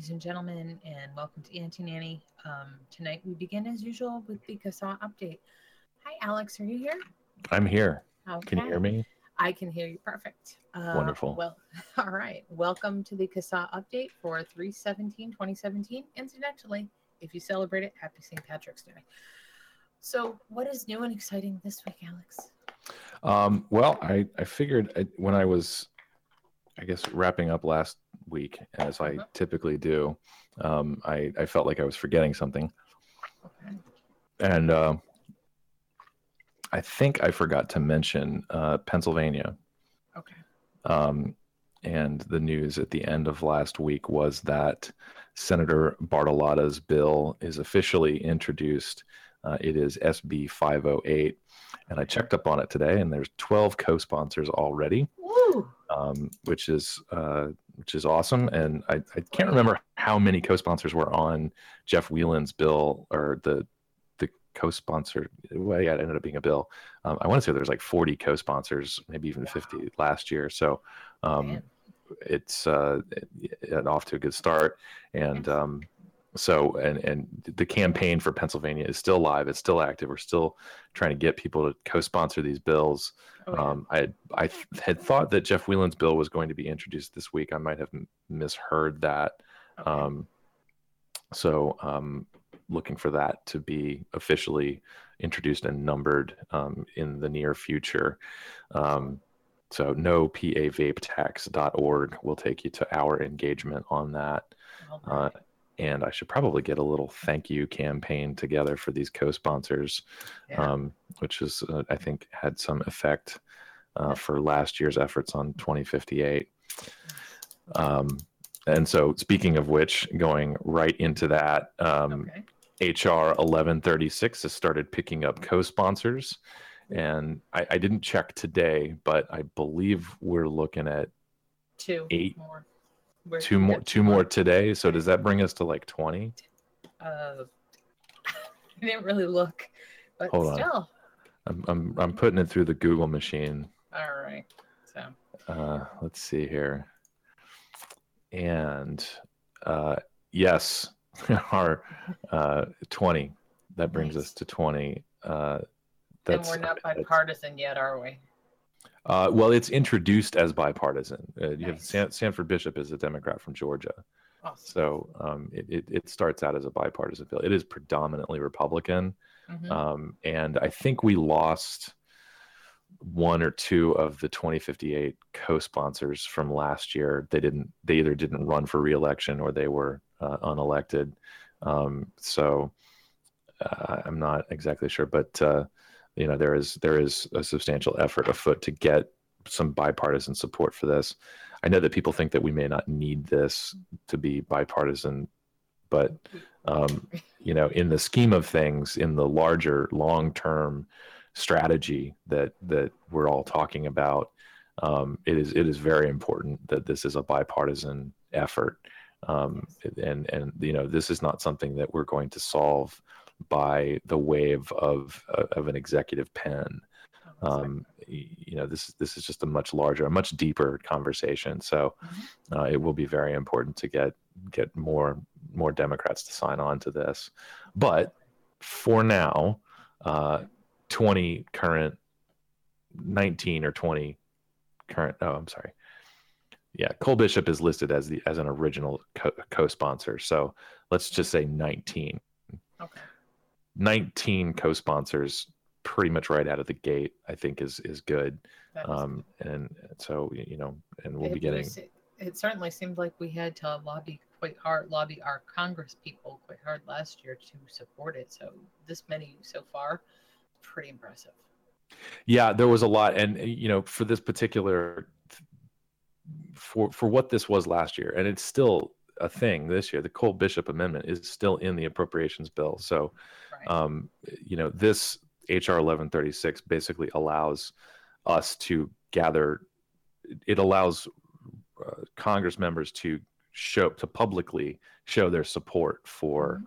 Ladies and gentlemen, and welcome to Anti-Nanny. Um, tonight we begin as usual with the CASAA update. Hi, Alex, are you here? I'm here. Okay. Can you hear me? I can hear you perfect. Uh, Wonderful. Well, all right. Welcome to the CASAA update for 317 2017. Incidentally, if you celebrate it, happy St. Patrick's Day. So, what is new and exciting this week, Alex? Um, well, I, I figured I, when I was, I guess, wrapping up last week, as I Mhm. typically do, um, I, I felt like I was forgetting something. Okay. And uh, I think I forgot to mention uh, Pennsylvania. Okay. Um, and the news at the end of last week was that Senator Bartolotta's bill is officially introduced. Uh, it is SB 508. And I checked up on it today, and there's 12 co-sponsors already, um, which is uh, which is awesome. And I, I can't remember how many co-sponsors were on Jeff Whelan's bill or the the co-sponsor. Well, yeah, it ended up being a bill. Um, I want to say there's like 40 co-sponsors, maybe even 50 last year. So um, it's uh, it, it off to a good start. And um, so, and and the campaign for Pennsylvania is still live. It's still active. We're still trying to get people to co-sponsor these bills. Oh, yeah. Um, I had, I th- had thought that Jeff Whelan's bill was going to be introduced this week. I might have m- misheard that. Okay. Um, so um, looking for that to be officially introduced and numbered um, in the near future. Um, so no pavapetax.org will take you to our engagement on that. Uh. And I should probably get a little thank you campaign together for these co-sponsors, Yeah. um, which is uh, I think had some effect uh, for last year's efforts on 2058. Um, and so, speaking of which, going right into that, um, okay. HR 1136 has started picking up co-sponsors, and I, I didn't check today, but I believe we're looking at Two eight- more. We're- two more, two more today. So does that bring us to like 20? Uh, I didn't really look, but Hold on. still. I'm, I'm, I'm putting it through the Google machine. All right. So, Uh, let's see here. And uh, yes, our uh, 20. That brings Nice. us to 20. Uh, and that's, we're not bipartisan yet, are we? Uh, well, it's introduced as bipartisan. Uh, you have Nice. Sanford Bishop is a Democrat from Georgia, Awesome. so um, it, it, it starts out as a bipartisan bill. It is predominantly Republican, Mhm. um, and I think we lost one or two of the 2058 co-sponsors from last year. They didn't. They either didn't run for reelection or they were uh, unelected. Um, so uh, I'm not exactly sure, but uh, you know there is there is a substantial effort afoot to get some bipartisan support for this. I know that people think that we may not need this to be bipartisan, but um, you know, in the scheme of things, in the larger long-term strategy that that we're all talking about, um, it is it is very important that this is a bipartisan effort, um, and and you know, this is not something that we're going to solve by the wave of of an executive pen. Um, you know, this this is just a much larger, a much deeper conversation. So uh, it will be very important to get get more more Democrats to sign on to this. But for now, uh, 20 current, 19 or 20 current. Oh, I'm sorry. Yeah, Cole Bishop is listed as the as an original co- co-sponsor. So let's just say 19. Okay. 19 co-sponsors pretty much right out of the gate i think is is good is um and so you know and we'll it, be getting was- it certainly seemed like we had to lobby quite hard, lobby our Congress people quite hard last year to support it. So this many so far, pretty impressive. yeah there was a lot and uh, you know for this particular for for what this was last year and it's still a thing this year the cole bishop amendment is still in the appropriations bill so Right. um, you know this hr 1136 basically allows us to gather it allows uh, congress members to show to publicly show their support for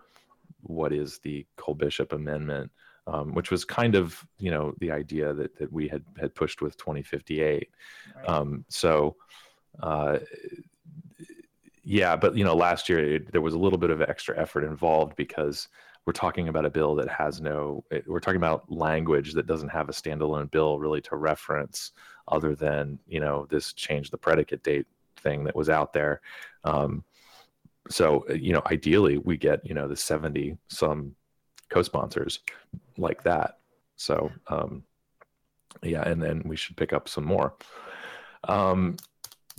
what is the cole bishop amendment um, which was kind of you know the idea that, that we had had pushed with 2058 Right. um, so uh, yeah but you know last year it, there was a little bit of extra effort involved because we're talking about a bill that has no it- we're talking about language that doesn't have a standalone bill really to reference other than you know this change the predicate date thing that was out there. Um, so you know ideally we get you know the 70 some co-sponsors like that. So um, yeah and then we should pick up some more. Um,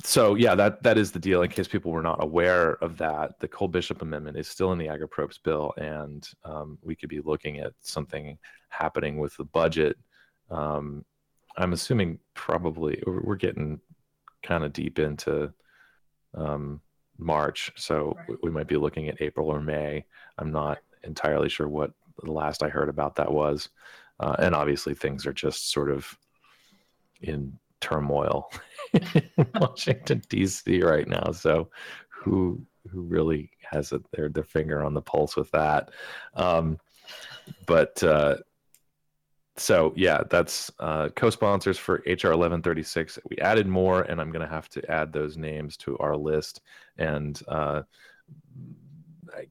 so yeah, that that is the deal. In case people were not aware of that, the Cole Bishop Amendment is still in the Ag Approps bill, and um, we could be looking at something happening with the budget. Um, I'm assuming probably we're getting kind of deep into um, March, so Right. we- we might be looking at April or May. I'm not entirely sure what the last I heard about that was, uh, and obviously things are just sort of in turmoil in Washington D.C. right now. So, who who really has their their finger on the pulse with that? Um, but uh, so yeah, that's uh, co-sponsors for HR 1136. We added more, and I'm going to have to add those names to our list. And uh, I,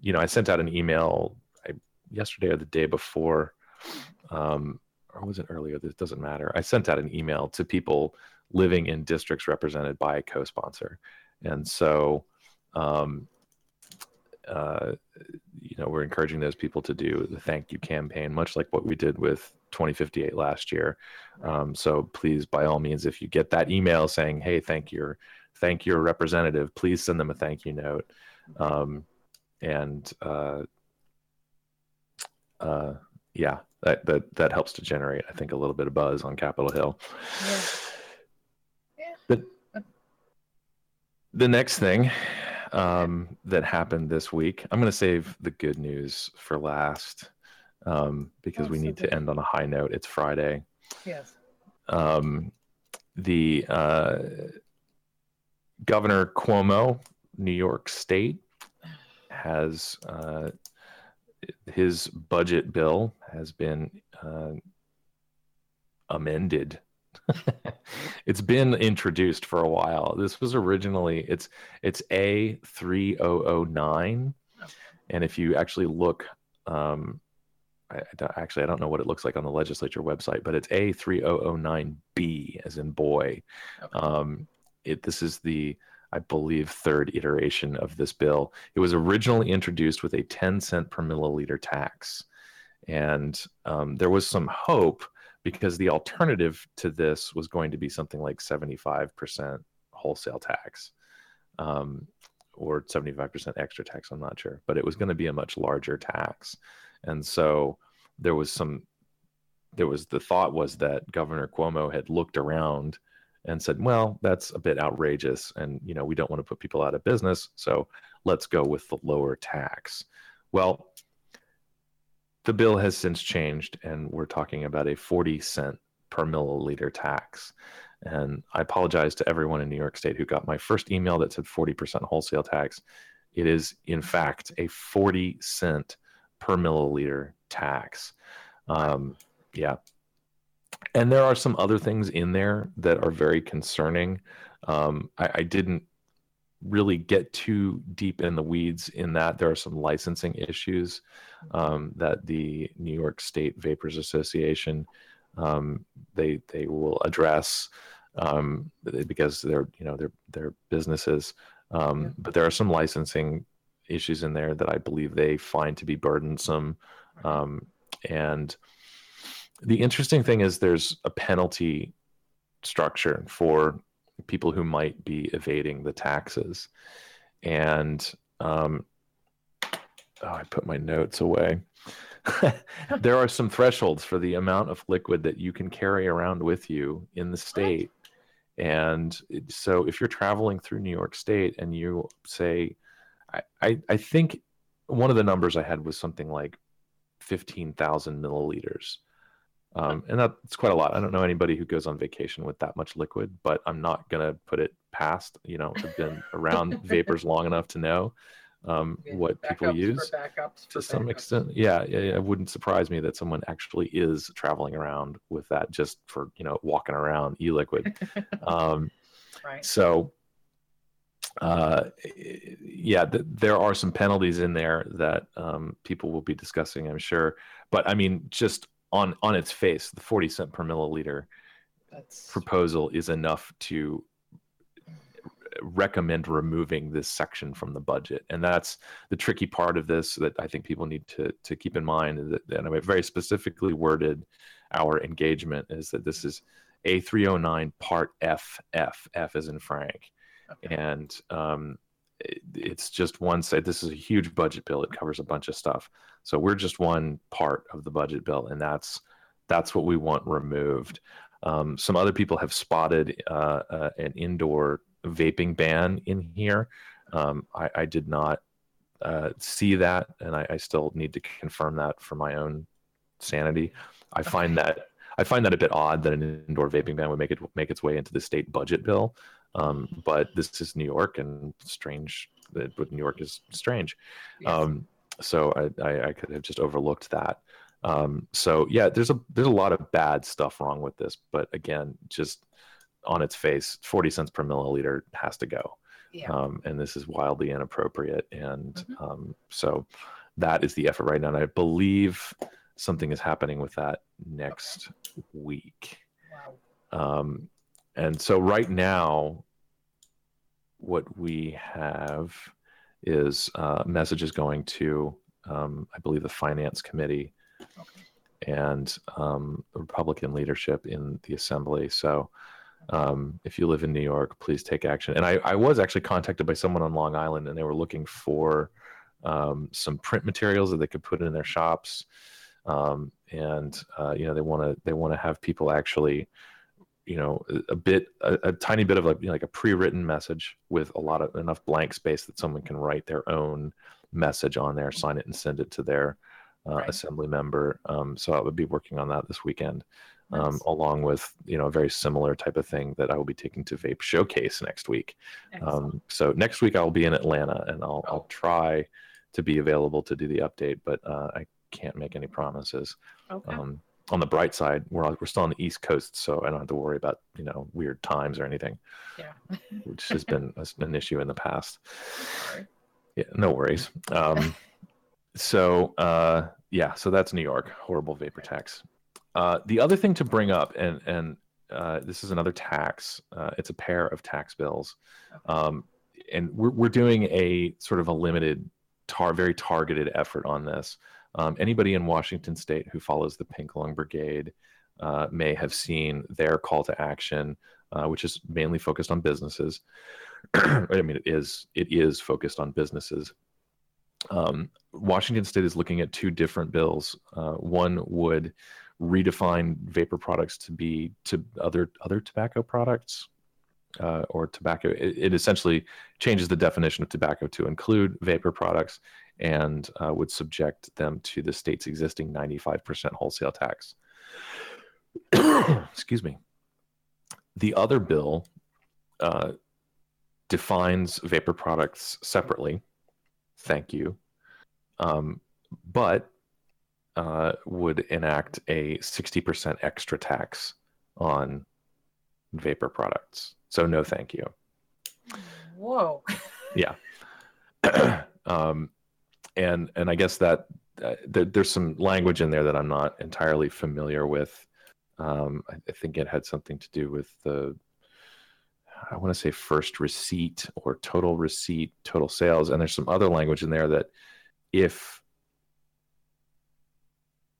you know, I sent out an email I, yesterday or the day before. Um, or was it earlier? This doesn't matter. I sent out an email to people living in districts represented by a co-sponsor, and so, um, uh, you know, we're encouraging those people to do the thank you campaign, much like what we did with 2058 last year. Um, so please, by all means, if you get that email saying, "Hey, thank your thank your representative," please send them a thank you note, um, and uh, uh, yeah, that that that helps to generate, I think, a little bit of buzz on Capitol Hill. Yeah. Yeah. The, the next thing um, that happened this week, I'm going to save the good news for last um, because Oh, we so need good. to end on a high note. It's Friday. Yes. Um, the uh, Governor Cuomo, New York State, has uh, his budget bill has been uh, amended. it's been introduced for a while. This was originally it's it's A three oh oh nine, and if you actually look, um, I, I actually I don't know what it looks like on the legislature website, but it's A three oh oh nine B as in boy. Okay. Um, it this is the I believe third iteration of this bill. It was originally introduced with a 10 cent per milliliter tax, and um, there was some hope because the alternative to this was going to be something like 75% wholesale tax um, or 75% extra tax. I'm not sure, but it was going to be a much larger tax. And so there was some, there was the thought was that Governor Cuomo had looked around and said, well, that's a bit outrageous. And, you know, we don't want to put people out of business. So let's go with the lower tax. Well, the bill has since changed, and we're talking about a 40 cent per milliliter tax. And I apologize to everyone in New York State who got my first email that said 40% wholesale tax. It is, in fact, a 40 cent per milliliter tax. Um, yeah. And there are some other things in there that are very concerning. Um, I, I didn't really get too deep in the weeds in that there are some licensing issues um, that the New York State Vapors Association um, they they will address um, because they're you know they're they're businesses, um, Yeah. but there are some licensing issues in there that I believe they find to be burdensome, um, and the interesting thing is there's a penalty structure for people who might be evading the taxes, and um, oh, I put my notes away. there are some thresholds for the amount of liquid that you can carry around with you in the state. And so if you're traveling through New York State and you say, I, I, I think one of the numbers I had was something like 15,000 milliliters. Um, and that's quite a lot. I don't know anybody who goes on vacation with that much liquid, but I'm not going to put it past, you know, I've been around vapors long enough to know um, Yeah, what people use to some backups. extent yeah, yeah yeah, it wouldn't surprise me that someone actually is traveling around with that just for you know walking around e-liquid um, Right. so uh, yeah th- there are some penalties in there that um, people will be discussing i'm sure but i mean just on on its face the 40 cent per milliliter That's proposal is enough to recommend removing this section from the budget and that's the tricky part of this that i think people need to to keep in mind that and i very specifically worded our engagement is that this is a 309 part f f f is in frank okay. and um, it's just one side. This is a huge budget bill. It covers a bunch of stuff. So we're just one part of the budget bill, and that's that's what we want removed. Um, some other people have spotted uh, uh, an indoor vaping ban in here. Um, I, I did not uh, see that, and I, I still need to confirm that for my own sanity. I find that I find that a bit odd that an indoor vaping ban would make it make its way into the state budget bill. Um, but this is New York, and strange that but New York is strange. Yes. Um, so I, I, I could have just overlooked that. Um, so yeah, there's a there's a lot of bad stuff wrong with this, but again, just on its face, 40 cents per milliliter has to go. Yeah. Um, and this is wildly inappropriate. And Mhm. um, so that is the effort right now. And I believe something is happening with that next week. wow. Um, and so right now, what we have is uh, messages going to, um, I believe, the finance committee Okay. and um, Republican leadership in the assembly. So um, if you live in New York, please take action. And I, I was actually contacted by someone on Long Island, and they were looking for um, some print materials that they could put in their shops. Um, and uh, you know they want to they want to have people actually you know a, a bit a, a tiny bit of like you know, like a pre-written message with a lot of enough blank space that someone can write their own message on there sign it and send it to their uh, Right. assembly member um, so i would be working on that this weekend um, along with you know a very similar type of thing that i will be taking to vape showcase next week um, so next week I'll be in Atlanta and I'll, Oh. I'll try to be available to do the update, but uh, I can't make any promises. okay. Um, on the bright side, we're we're still on the East Coast, so I don't have to worry about you know weird times or anything, yeah. which has been an issue in the past. Sorry. Yeah, no worries. Um, so uh, yeah, so that's New York, horrible vapor tax. Uh, the other thing to bring up, and and uh, this is another tax. Uh, it's a pair of tax bills, um, and we're we're doing a sort of a limited, tar very targeted effort on this. Um, anybody in Washington State who follows the Pink Lung Brigade uh, may have seen their call to action, uh, which is mainly focused on businesses. I mean, it is it is focused on businesses. Um, Washington State is looking at two different bills. Uh, one would redefine vapor products to be to other other tobacco products uh, or tobacco. It, it essentially changes the definition of tobacco to include vapor products and uh, would subject them to the state's existing 95% wholesale tax. Excuse me. The other bill uh, defines vapor products separately. Thank you. Um, but uh, would enact a 60% extra tax on vapor products. So no, thank you. Whoa. Yeah. um, and and I guess that uh, there, there's some language in there that I'm not entirely familiar with. Um, I, I think it had something to do with the I want to say first receipt or total receipt, total sales, and there's some other language in there that if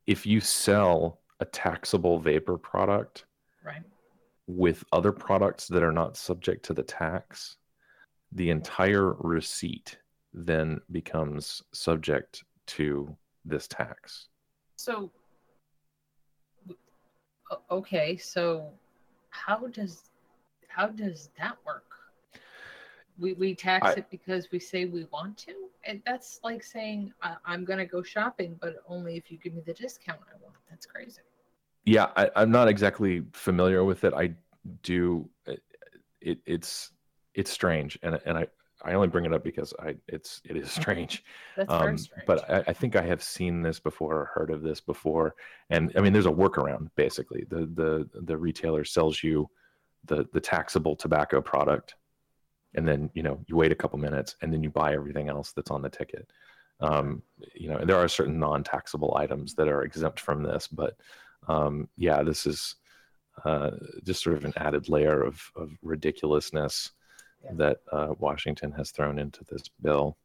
if you sell a taxable vapor product Right. with other products that are not subject to the tax, the entire receipt then becomes subject to this tax. So, okay, so how does how does that work? We we tax I- it because we say we want to, and that's like saying I, I'm going to go shopping, but only if you give me the discount I want. That's crazy. Yeah, I, I'm not exactly familiar with it. I do. It, it's it's strange, and and I I only bring it up because I it's it is strange. That's very Um, strange. but I, I think I have seen this before or heard of this before. And I mean, there's a workaround basically. The the the retailer sells you the the taxable tobacco product, and then you know you wait a couple minutes, and then you buy everything else that's on the ticket. Um, you know, there are certain non-taxable items that are exempt from this, but um, yeah, this is uh, just sort of an added layer of of ridiculousness. That uh, Washington has thrown into this bill.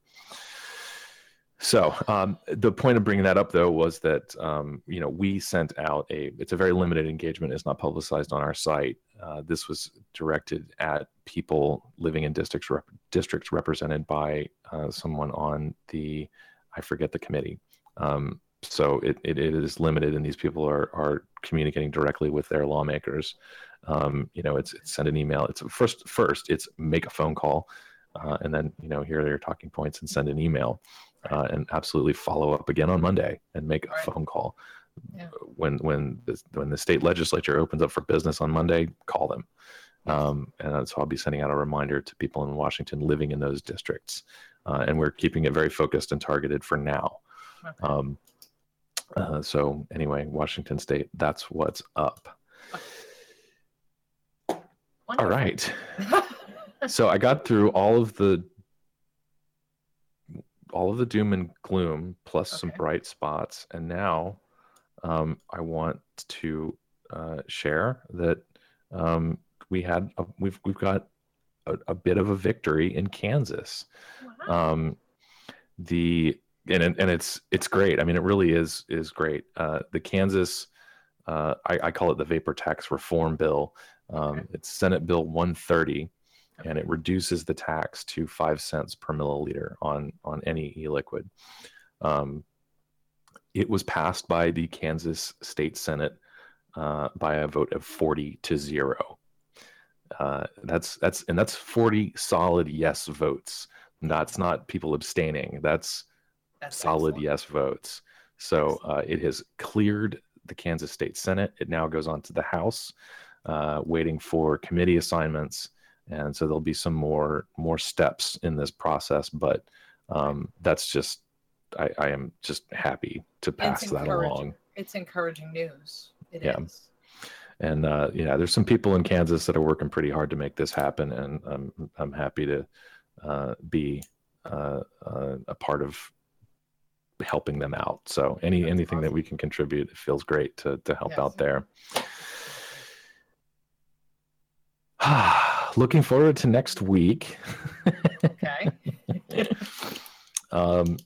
So um, the point of bringing that up, though, was that um, you know we sent out a. It's a very limited engagement. It's not publicized on our site. Uh, this was directed at people living in districts rep- districts represented by uh, someone on the, I forget the committee. Um, so it, it, it is limited, and these people are are communicating directly with their lawmakers. Um, you know, it's, it's send an email. It's first first it's make a phone call, uh, and then you know here are your talking points and send an email uh, and absolutely follow up again on Monday and make a phone call. Yeah. When when the, when the state legislature opens up for business on Monday, call them. Um, and so I'll be sending out a reminder to people in Washington living in those districts, uh, and we're keeping it very focused and targeted for now. Okay. Um, uh, so anyway, Washington State, that's what's up. All Wonderful. right. so I got through all of the all of the doom and gloom plus some bright spots and now um, i want to uh, share that um, we had a, we've we've got a, a bit of a victory in kansas Wow. um, the and it- and it's it's great. I mean, it really is is great. Uh, the Kansas, uh, I, I call it the vapor tax reform bill. Um. It's Senate Bill 130, and it reduces the tax to five cents per milliliter on on any e-liquid. Um, it was passed by the Kansas State Senate uh, by a vote of 40 to zero. Uh, that's that's and that's 40 solid yes votes. That's not people abstaining. That's That's solid excellent. yes votes. So uh, it has cleared the Kansas State Senate. It now goes on to the House, uh, waiting for committee assignments, and so there'll be some more more steps in this process. But um, that's just I, I am just happy to pass that along. It's encouraging news. It is. Yeah. And uh, yeah, there's some people in Kansas that are working pretty hard to make this happen, and I'm I'm happy to uh, be uh, uh, a part of helping them out. So any That's anything that we can contribute, it feels great to to help Yes. out there. Looking forward to next week. Okay. um,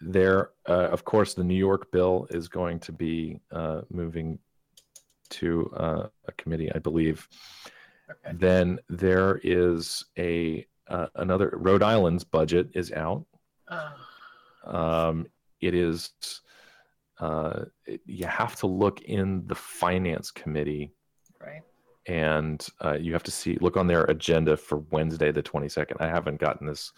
there, uh, of course, the New York bill is going to be uh, moving to uh, a committee, I believe. Okay. Then there is a uh, another Rhode Island's budget is out. Um, it is uh, it- you have to look in the finance committee right. And uh, you have to see look on their agenda for Wednesday the 22nd. I haven't gotten this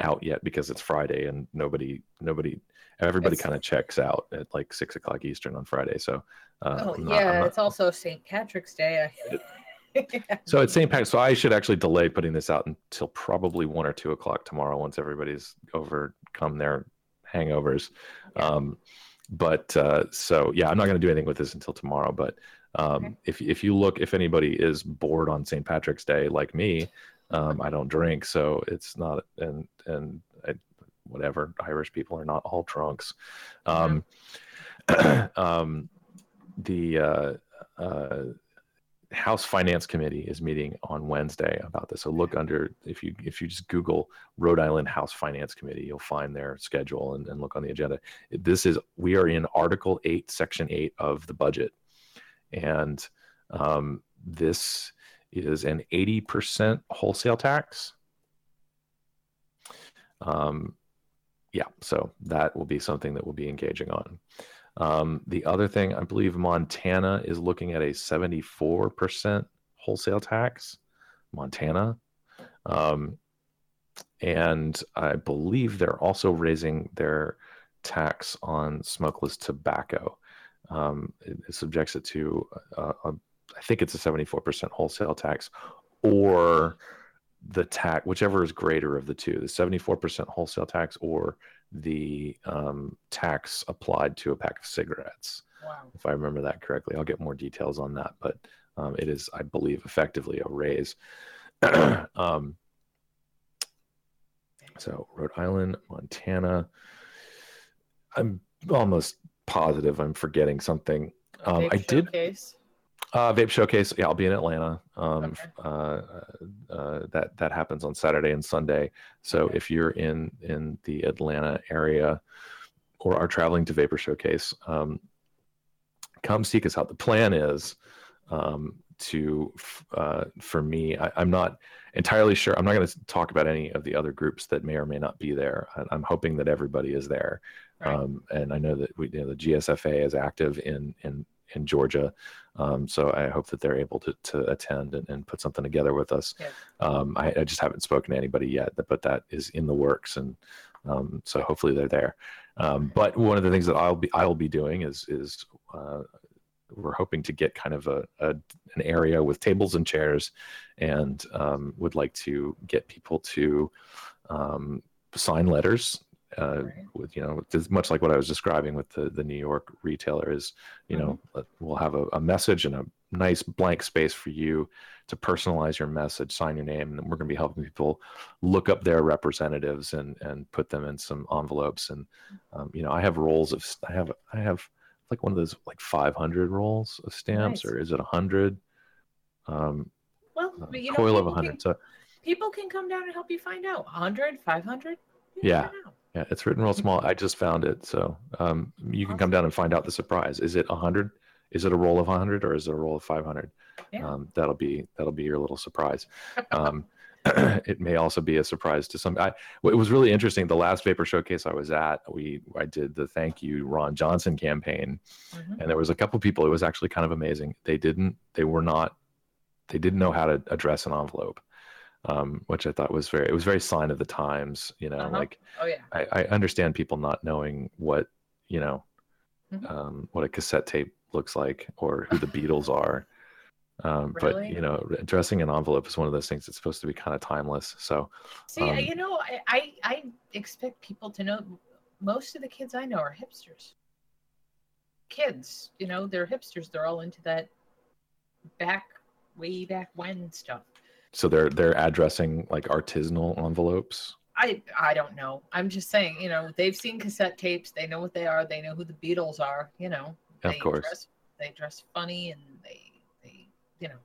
out yet because it's Friday and nobody nobody everybody kind of checks out at like six o'clock Eastern on Friday. So uh, oh not- yeah, not- it's also St. Patrick's Day. I- so it's St. Patrick's. So I should actually delay putting this out until probably one or two o'clock tomorrow once everybody's overcome their hangovers. Yeah. Um, but uh, so yeah, I'm not going to do anything with this until tomorrow. But um, Okay. if if you look, if anybody is bored on St. Patrick's Day like me, um, I don't drink, so it's not and and I, whatever. Irish people are not all drunks. Um, um, the uh, uh, House Finance Committee is meeting on Wednesday about this. So look under if you if you just Google Rhode Island House Finance Committee, you'll find their schedule and, and look on the agenda. This is we are in Article Eight, Section Eight of the budget, and um, this is an eighty percent wholesale tax. Um, yeah, so that will be something that we'll be engaging on. Um, the other thing, I believe Montana is looking at a 74% wholesale tax. Montana. Um, and I believe they're also raising their tax on smokeless tobacco. Um, it, it subjects it to, uh, a, I think it's a 74% wholesale tax or the tax, whichever is greater of the two, the 74% wholesale tax or the um, tax applied to a pack of cigarettes. Wow. If I remember that correctly, I'll get more details on that, but um, it is, I believe, effectively a raise. um, so Rhode Island, Montana. I'm almost positive I'm forgetting something. Um, Vape I did uh, vape showcase. Yeah, I'll be in Atlanta. Um, Okay. uh, uh, that that happens on Saturday and Sunday. So Okay. if you're in in the Atlanta area or are traveling to Vapor Showcase, um, come seek us out. The plan is um, to uh, for me. I, I'm not entirely sure. I'm not going to talk about any of the other groups that may or may not be there. I'm hoping that everybody is there. Right. Um, and I know that we, you know, the GSFA is active in in in Georgia, um, so I hope that they're able to to attend and, and put something together with us. Yeah. Um, I, I just haven't spoken to anybody yet, but that is in the works, and um, so hopefully they're there. Um, but one of the things that I'll be I'll be doing is is uh, we're hoping to get kind of a, a an area with tables and chairs, and um, would like to get people to um, sign letters uh, Right. with you know much like what I was describing with the the New York retailer is you know we'll have a, a message and a nice blank space for you to personalize your message, sign your name, and then we're going to be helping people look up their representatives and and put them in some envelopes and um, you know I have rolls of I have I have like one of those like 500 rolls of stamps Nice. or is it 100 um Well, you know, coil of people 100 Can, so people can come down and help you find out. 100, 500? Yeah. Yeah, it's written real small. I just found it, so um, you can come down and find out the surprise. Is it hundred? Is it a roll of hundred or is it a roll of five hundred? Yeah. Um, that'll be that'll be your little surprise. Um, it may also be a surprise to some. I, it was really interesting. The last Vapor Showcase I was at, we I did the thank you Ron Johnson campaign, Mhm. and there was a couple people. It was actually kind of amazing. They didn't. They were not. They didn't know how to address an envelope, um, which I thought was very. It was very sign of the times. You know, Uh-huh. like Oh, yeah. I, I understand people not knowing what you know Mhm. um, what a cassette tape looks like or who the Beatles are. Um, But you know, addressing an envelope is one of those things that's supposed to be kind of timeless. So See, Um, you know, I, I I expect people to know. Most of the kids I know are hipsters. Kids, you know, they're hipsters. They're all into that back, way back when stuff. So they're they're addressing like artisanal envelopes. I I don't know. I'm just saying, you know, they've seen cassette tapes. They know what they are. They know who the Beatles are. You know, Of they course. dress, they dress funny and they they you know,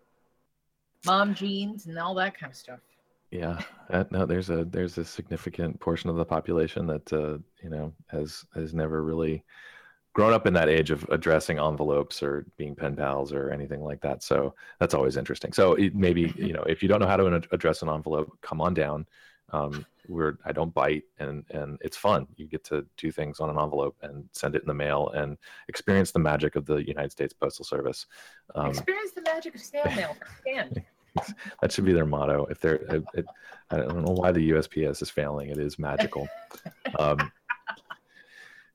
mom jeans and all that kind of stuff. Yeah, that, no, there's a there's a significant portion of the population that uh, you know has has never really grown up in that age of addressing envelopes or being pen pals or anything like that. So that's always interesting. So it, maybe you know if you don't know how to address an envelope, come on down. Um, we're I don't bite and and it's fun. You get to do things on an envelope and send it in the mail and experience the magic of the United States Postal Service. Um, Experience the magic of snail mail firsthand. that should be their motto. If they're, it, it, I don't know why the USPS is failing. It is magical. um,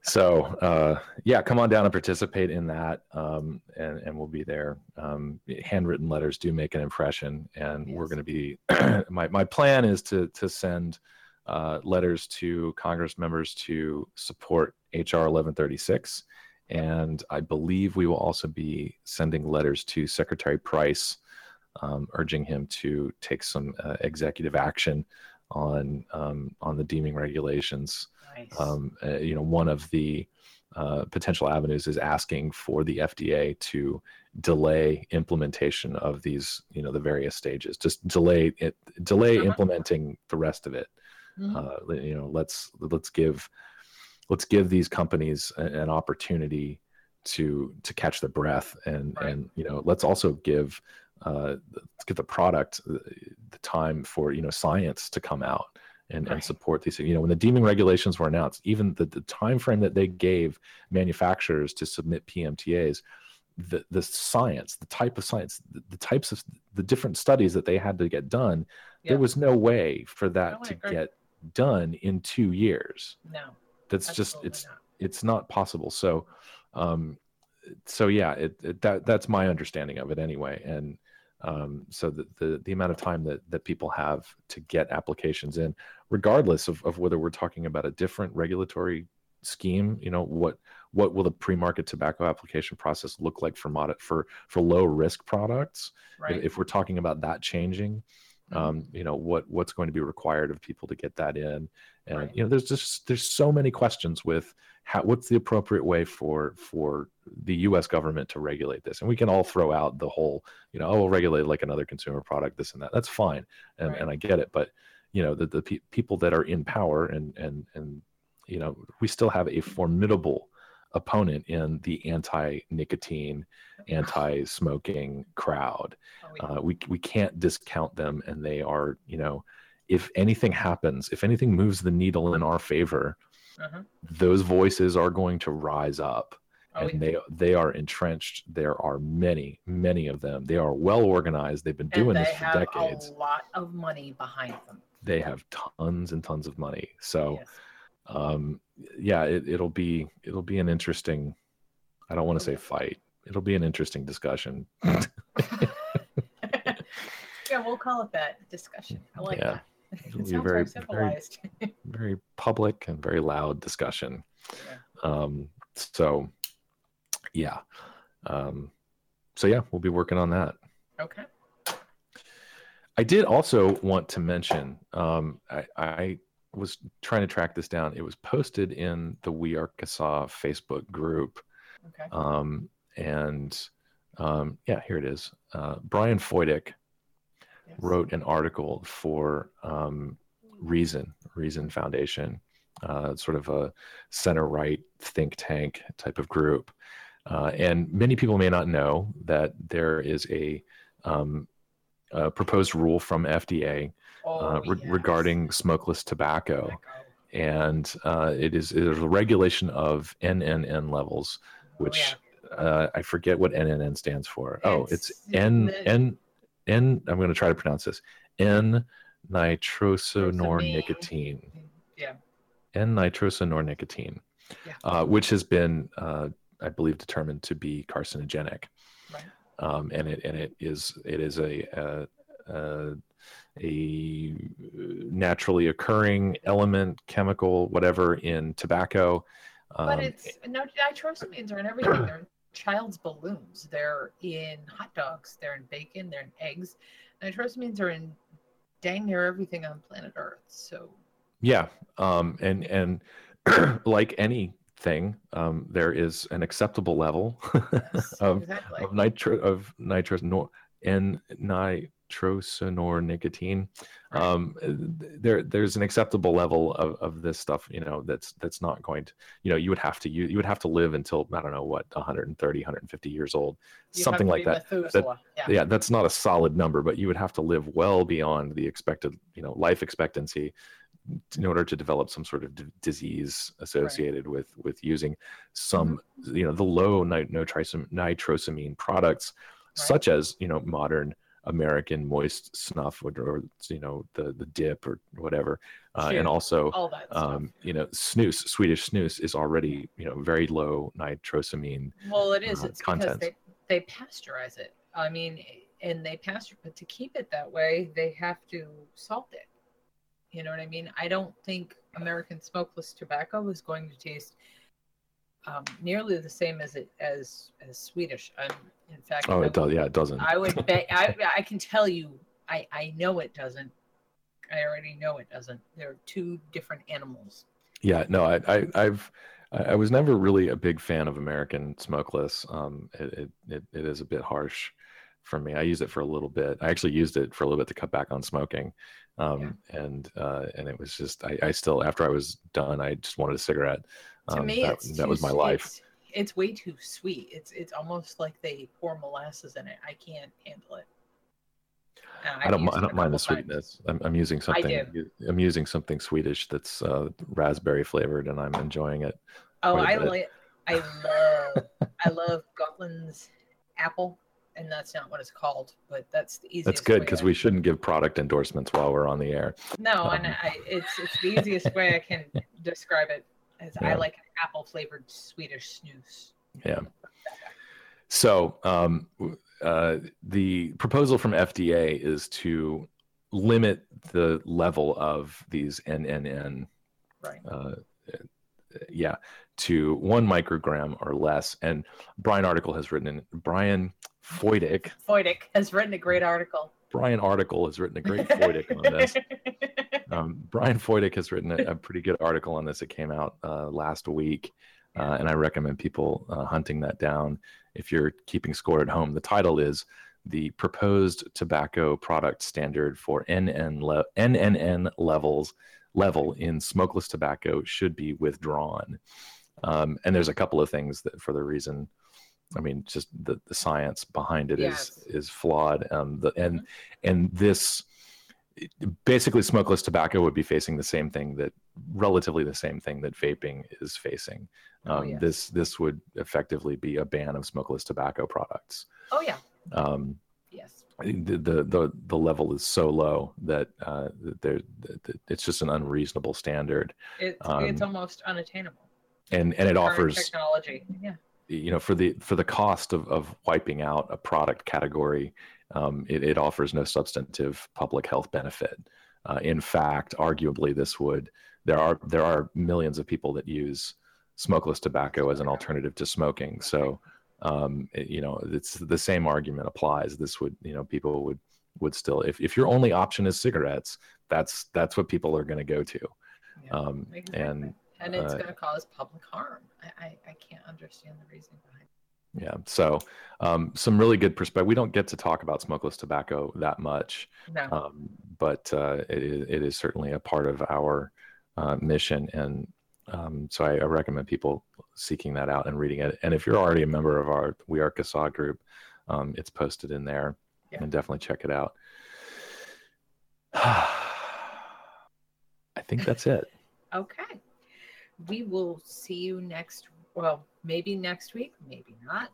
so uh, yeah, come on down and participate in that, um, and and we'll be there. Um, handwritten letters do make an impression, and we're going to be. my my plan is to to send uh, letters to Congress members to support HR 1136. And I believe we will also be sending letters to Secretary Price, um, urging him to take some uh, executive action on um, on the deeming regulations. Nice. Um, uh, you know, one of the uh, potential avenues is asking for the FDA to delay implementation of these, you know, the various stages. Just delay it, delay Uh-huh. implementing the rest of it. Mhm. Uh, you know, let's let's give let's give these companies a- an opportunity to to catch their breath and Right. and you know let's also give uh let's give the product the, the time for you know science to come out and, Right. and support these you know when the deeming regulations were announced even the, the time frame that they gave manufacturers to submit pmtas the the science the type of science the, the types of the different studies that they had to get done Yeah. there was no way for that No, to agree. get done in two years no, that's just it's not. it's not possible so um so yeah it, it that that's my understanding of it anyway and um so the, the the amount of time that that people have to get applications in regardless of, of whether we're talking about a different regulatory scheme you know what what will the pre-market tobacco application process look like for mod for for low risk products right. if, if we're talking about that changing Mhm. um, you know what what's going to be required of people to get that in and Right. you know there's just there's so many questions with how what's the appropriate way for for the us government to regulate this and we can all throw out the whole you know oh we'll regulate like another consumer product this and that that's fine and, Right. and i get it but you know the, the pe- people that are in power and and and you know we still have a formidable opponent in the anti-nicotine anti-smoking crowd Oh, yeah. uh, we we can't discount them and they are you know if anything happens if anything moves the needle in our favor Uh-huh. those voices are going to rise up Oh, and yeah. they they are entrenched there are many many of them they are well organized they've been doing and this for have decades a lot of money behind them. they have tons and tons of money so Yes. um yeah it, it'll be it'll be an interesting i don't want to say fight it'll be an interesting discussion yeah, we'll call it that discussion. I like Yeah. that. It'll It be sounds very- very very- public and very loud discussion. Um, so, yeah. Um, so, yeah, we'll be working on that. okay. I did also want to mention um, I, I was trying to track this down. It was posted in the We Are CASAA Facebook group. Okay. Um, and um, yeah, here it is. Uh, Brian Fojtik Yes. wrote an article for um, Reason, Reason Foundation, uh, sort of a center right think tank type of group. Uh, and many people may not know that there is a, um, a proposed rule from FDA Oh, uh, re- yes. regarding smokeless tobacco. Tobacco. And uh, it is it is a regulation of NNN levels, Oh, which yeah. uh, I forget what NNN stands for. Oh, it's It's N N N. I'm going to try to pronounce this. N nitrosonornicotine. Yeah. N nitrosonornicotine, Yeah. uh, which has been, uh, I believe, determined to be carcinogenic. Right. Um, and it and it is it is a a, a, a naturally occurring element, chemical, whatever in tobacco. But Um, it's no nitrosamines are in everything. They're in child's balloons. They're in hot dogs. They're in bacon. They're in eggs. Nitrosamines are in dang near everything on planet Earth. So Yeah, um, and and like anything, um, there is an acceptable level yes, of exactly. of nitro of nitrous nor and nitrosanor nicotine. Right. Um, there there's an acceptable level of, of this stuff. You know that's that's not going to you know you would have to you, you would have to live until I don't know what 130 150 years old You something like be that yeah. yeah that's not a solid number but you would have to live well beyond the expected you know life expectancy in order to develop some sort of d- disease associated with with using some Mm-hmm. you know the low nit- nitrosamine, nitrosamine products Right. such as you know modern american moist snuff or, or you know the the dip or whatever uh, and also All that um, you know snus swedish snus is already you know very low nitrosamine Well, it is. uh, It's content. because they, they pasteurize it. I mean, and they pasture, but to keep it that way, they have to salt it. You know what I mean? I don't think American smokeless tobacco is going to taste um, nearly the same as it as as Swedish. Um, in fact, Oh, it does. Yeah, it doesn't. I would bet. I I can tell you. I I know it doesn't. I already know it doesn't. They're two different animals. Yeah, no, I, I, I've, I was never really a big fan of American smokeless. Um, it, it, it, is a bit harsh for me. I used it for a little bit. I actually used it for a little bit to cut back on smoking. Um, and, uh, and it was just, I, I still, after I was done, I just wanted a cigarette. To Um, me, that, it's that was my life. It's, way too sweet. It's it's almost like they pour molasses in it. I can't handle it. Uh, I don't, I've mi- used I don't mind the sweetness. I'm, I'm using something, I'm using something Swedish that's, uh, raspberry flavored and I'm enjoying it. Oh, I like. I love. I love Gotland's apple, and that's not what it's called, but that's the easiest. That's good because we shouldn't give product endorsements while we're on the air. No, and um, I, it's it's the easiest way I can describe it. As I like an apple flavored Swedish snus. Yeah. So um, uh, the proposal from FDA is to limit the level of these NNN, Right. uh, yeah, to one microgram or less. And Brian Article has written in Brian Fojtik. Fojtik has written a great article. Brian Article has written a great Fojtik on this. Um, Brian Fojtik has written a, a pretty good article on this. It came out uh, last week, uh, and I recommend people uh, hunting that down if you're keeping score at home. The title is "The Proposed Tobacco Product Standard for NN le- NNN Levels Level in Smokeless Tobacco Should Be Withdrawn." Um, and there's a couple of things that, for the reason, I mean, just the, the science behind it is Yes. is flawed. Um, the, and and this basically smokeless tobacco would be facing the same thing that relatively the same thing that vaping is facing Oh, um, yes. this this would effectively be a ban of smokeless tobacco products oh yeah. um, Yes. the, the the the level is so low that uh, that there it's just an unreasonable standard It's it's Um, almost unattainable. and and it offers technology. Yeah. you know for the for the cost of, of wiping out a product category um, it, it offers no substantive public health benefit uh, in fact arguably this would there are there are millions of people that use smokeless tobacco as an alternative to smoking so um, it- you know it's the same argument applies this would you know people would would still if, if your only option is cigarettes that's that's what people are going to go to yeah. um, Exactly. and and it's uh, going to cause public harm. I, I, I can't understand the reasoning behind. Yeah. So, um, some really good perspective. We don't get to talk about smokeless tobacco that much, No. um, but uh, it, is, it is certainly a part of our uh, mission. And um, so I, I recommend people seeking that out and reading it. And if you're already a member of our We Are CASAA group, um, it's posted in there Yeah. and definitely check it out. I think that's it. Okay. We will see you next. Well, maybe next week, maybe not.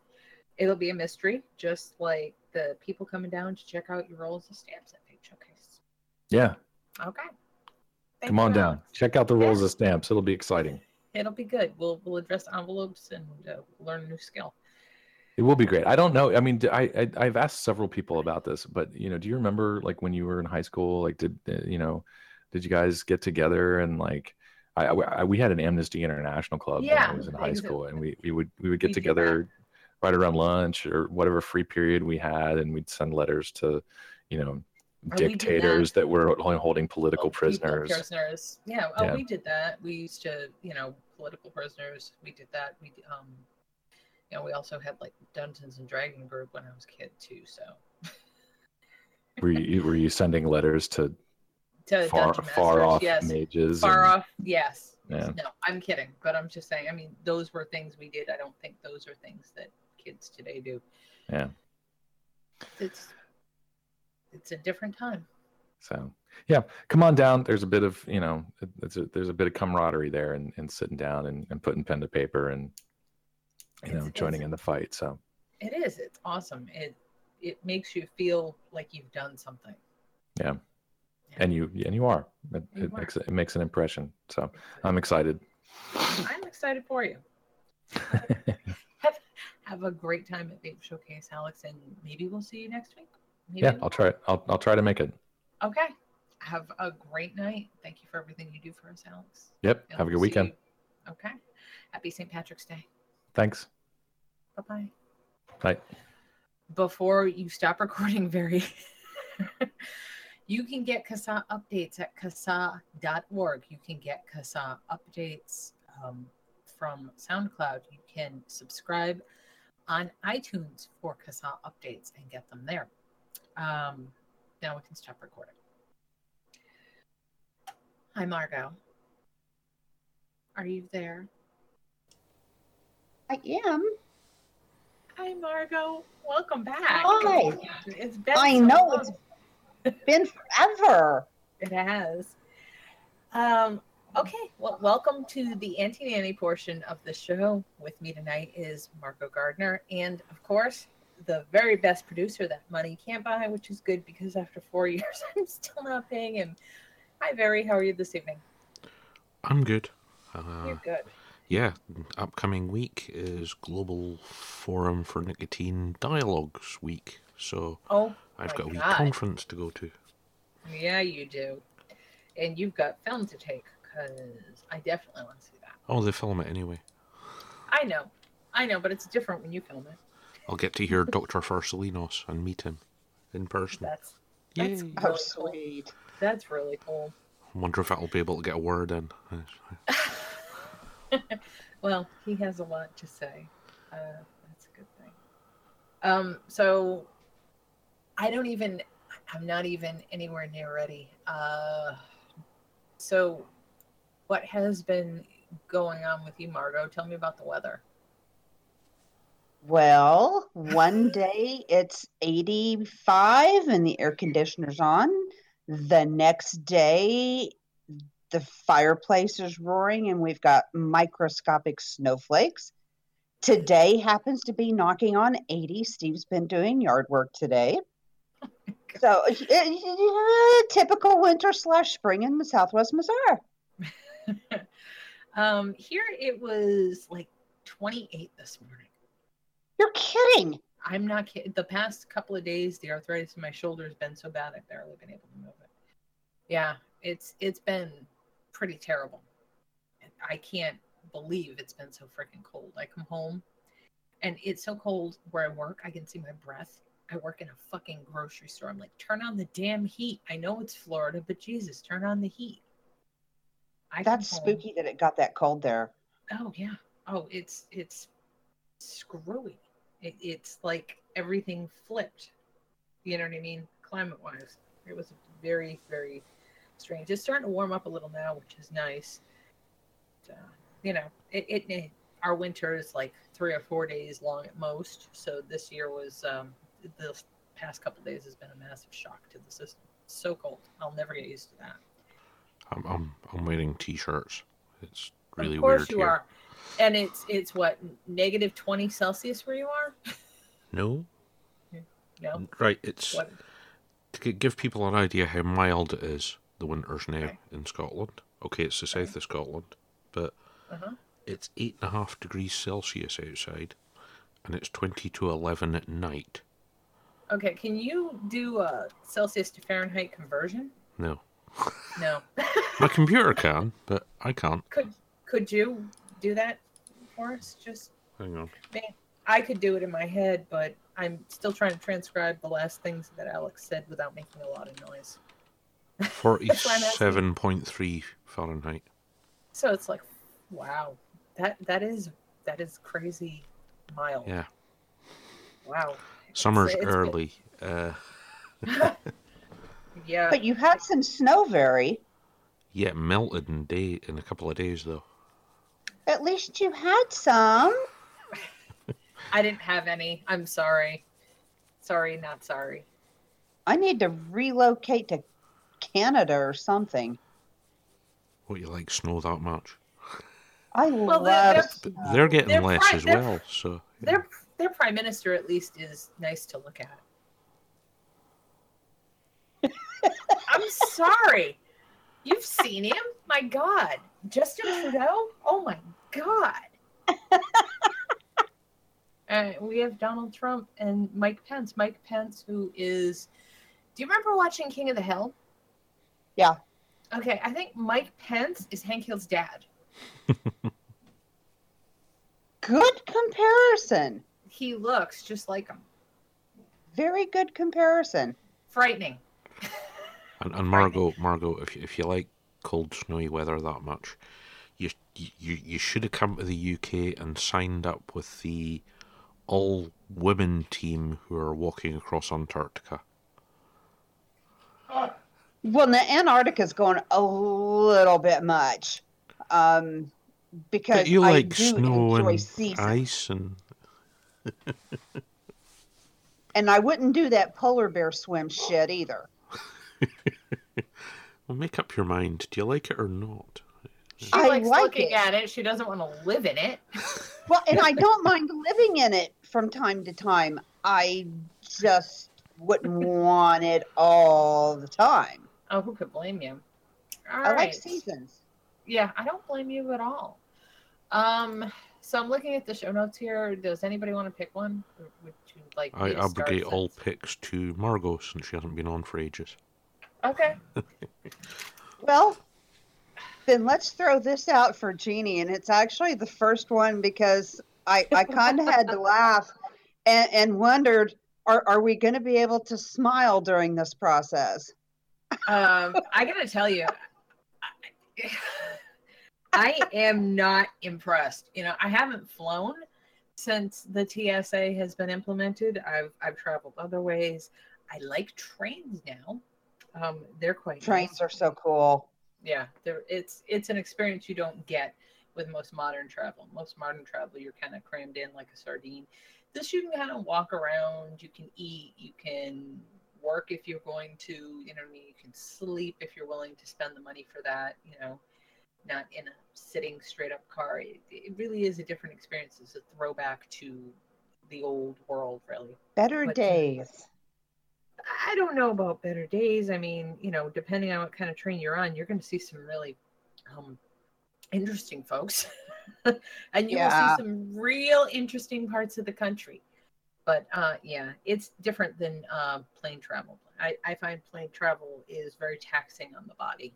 It'll be a mystery, just like the people coming down to check out your rolls of stamps at Vape Showcase. Yeah. Okay. Thank Come on down. Check out the rolls Yeah. of stamps. It'll be exciting. It'll be good. We'll we'll address envelopes and uh, learn a new skill. It will be great. I don't know. I mean, I, I have asked several people about this, but you know, do you remember like when you were in high school? Like, did uh, you know, did you guys get together and like, I, I we had an Amnesty International club when I was in high school, and we we would we would get We together right around lunch or whatever free period we had, and we'd send letters to, you know, Oh, we that. dictators that were hol- holding political prisoners. prisoners. Yeah. Oh, Yeah. we did that. We used to, you know, political prisoners. We did that. We, um, you know, we also had like Dungeons and Dragon group when I was a kid too. So Were you were you sending letters to to far dungeon far masters, off yes. mages? Far and- off, yes. Yeah. No, I'm kidding, but I'm just saying. I mean, those were things we did. I don't think those are things that kids today do. Yeah. It's it's a different time. So yeah, come on down. There's a bit of you know, it's a, there's a bit of camaraderie there, and, and sitting down and, and putting pen to paper, and you know, It's- joining it's- in the fight. So It is. It's awesome. It it makes you feel like you've done something. yeah, and you and you are. It, You it are. makes it makes an impression. So I'm excited. I'm excited for you. Have have a great time at Vape Showcase, Alex, and maybe we'll see you next week. Maybe yeah, I'll try it. I'll I'll try to make it. Okay. have a great night. Thank you for everything you do for us, Alex. Yep. And Have a good weekend. you- Okay. Happy St. Patrick's Day. Thanks. Bye bye. Bye. Before you stop recording, very. you can get CASAA updates at CASAA.org. You can get CASAA updates um, from SoundCloud. You can subscribe on iTunes for CASAA updates and get them there. Um, now we can stop recording. Hi, Margot. Are you there? I am. Hi, Margot. Welcome back. Hi. It's been I so know long. it's been forever. It has. Um, okay, well, welcome to the Anti-Nanny portion of the show. With me tonight is Margot Gardner, and of course, the very best producer that money can't buy, which is good because after four years, I'm still not paying him. Hi, Very. How are you this evening? I'm good. Uh, You're good. yeah, upcoming week is Global Forum for Nicotine Dialogues Week, so Oh, I've got a wee God. conference to go to. yeah, you do. And you've got film to take because I definitely want to see that. Oh, they film it anyway. I know, I know, but it's different when you film it. I'll get to hear Dr. Farsalinos and meet him in person. That's Yay! that's Oh, really cool. sweet. That's really cool. I Wonder if I'll be able to get a word in. well, he has a lot to say. Uh, that's a good thing. Um, so I don't even. I'm not even anywhere near ready. Uh, so, what has been going on with you, Margot? Tell me about the weather. Well, one day it's 85 and the air conditioner's on. The next day, the fireplace is roaring and we've got microscopic snowflakes. Today happens to be knocking on 80. Steve's been doing yard work today. So, typical winter slash spring in the southwest Missouri. um, here it was like 28 this morning. You're kidding. I'm not kidding. The past couple of days, the arthritis in my shoulder has been so bad I've barely been able to move it. Yeah, it's it's been pretty terrible. I can't believe it's been so freaking cold. I come home and it's so cold where I work, I can see my breath. I work in a fucking grocery store. I'm like, turn on the damn heat. I know it's Florida, but Jesus, turn on the heat. I That's spooky that it got that cold there. Oh yeah. Oh, it's it's screwy. It, it's like everything flipped. You know what I mean? Climate wise, it was very very strange. It's starting to warm up a little now, which is nice. But, uh, you know, it, it, it our winter is like three or four days long at most. So this year was um, the past couple days has been a massive shock to the system. So cold. I'll never get used to that. I'm, I'm, I'm wearing t-shirts. It's really weird. of course you here. are. And it's it's what negative twenty Celsius where you are? No? No. Right, it's What? to give people an idea how mild it is, the winters now Okay. in Scotland. Okay, it's the south of Scotland, but Uh-huh. it's eight and a half degrees Celsius outside, and it's twenty to eleven at night. Okay, can you do a Celsius to Fahrenheit conversion? No, No. my computer can, but I can't. could could you do that for us? Just Hang on. Man, I could do it in my head, but I'm still trying to transcribe the last things that Alex said without making a lot of noise. Forty-seven point three Fahrenheit. So it's like, wow, that that is that is crazy mild. Yeah, Wow. Summer's it's been- early. Uh, Yeah. But you had some snow, very. yeah, it melted in day in a couple of days though. At least you had some. I didn't have any. I'm sorry. Sorry, not sorry. I need to relocate to Canada or something. What you like snow that much? I Well, love they're- they're- snow. they're getting They're less pri- as well. So yeah. Their their prime minister at least is nice to look at. I'm sorry. You've seen him? My God. Justin Trudeau? Oh my God. uh, we have Donald Trump and Mike Pence. Mike Pence, who is. Do you remember watching King of the Hill? Yeah. Okay, I think Mike Pence is Hank Hill's dad. Good comparison. He looks just like him. Very good comparison. Frightening. And, and Margot, Margot, if you, if you like cold, snowy weather that much, you you you should have come to the UK and signed up with the all women team who are walking across Antarctica. Well, the Antarctica's going a little bit much. Um, because But you I like do snow enjoy and seasons. ice and And I wouldn't do that polar bear swim shit either. well, make up your mind. Do you like it or not? She I likes like looking it. at it. She doesn't want to live in it. Well, and I don't mind living in it from time to time. I just wouldn't want it all the time. Oh, who could blame you? All I like seasons. Yeah, I don't blame you at all. Um, so I'm looking at the show notes here. Does anybody want to pick one? Or Would you like? I me abrogate all since- picks to Margot since she hasn't been on for ages. Okay. Well, then let's throw this out for Jeannie, and it's actually the first one because I, I kind of had to laugh and, and wondered, are, are we going to be able to smile during this process? Um, I gotta tell you, I, I am not impressed. You know, I haven't flown since the TSA has been implemented. I've I've traveled other ways. I like trains now. Um, they're quite nice. Trains are so cool. yeah there it's it's an experience you don't get with most modern travel most modern travel you're kind of crammed in like a sardine this you can kind of walk around you can eat you can work if you're going to you know you can sleep if you're willing to spend the money for that you know not in a sitting straight up car it, it really is a different experience it's a throwback to the old world really Better But- days. I don't know about better days. I mean, you know, depending on what kind of train you're on, you're going to see some really um, interesting folks, and you will see some real interesting parts of the country. But uh, yeah, it's different than uh, plane travel. I, I find plane travel is very taxing on the body.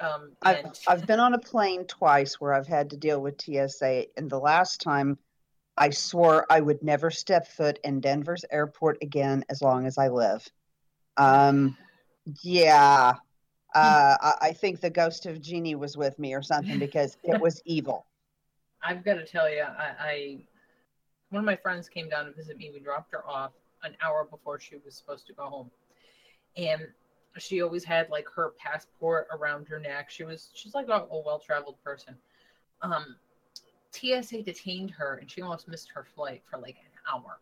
Um, I've, and I've been on a plane twice where I've had to deal with TSA, and the last time I swore I would never step foot in Denver's airport again as long as I live. Um, yeah, uh, I, I think the ghost of Jeannie was with me or something because it was evil. I've got to tell you, I, I one of my friends came down to visit me. We dropped her off an hour before she was supposed to go home, and she always had like her passport around her neck. She was she's like a, a well traveled person. Um, TSA detained her, and she almost missed her flight for like an hour.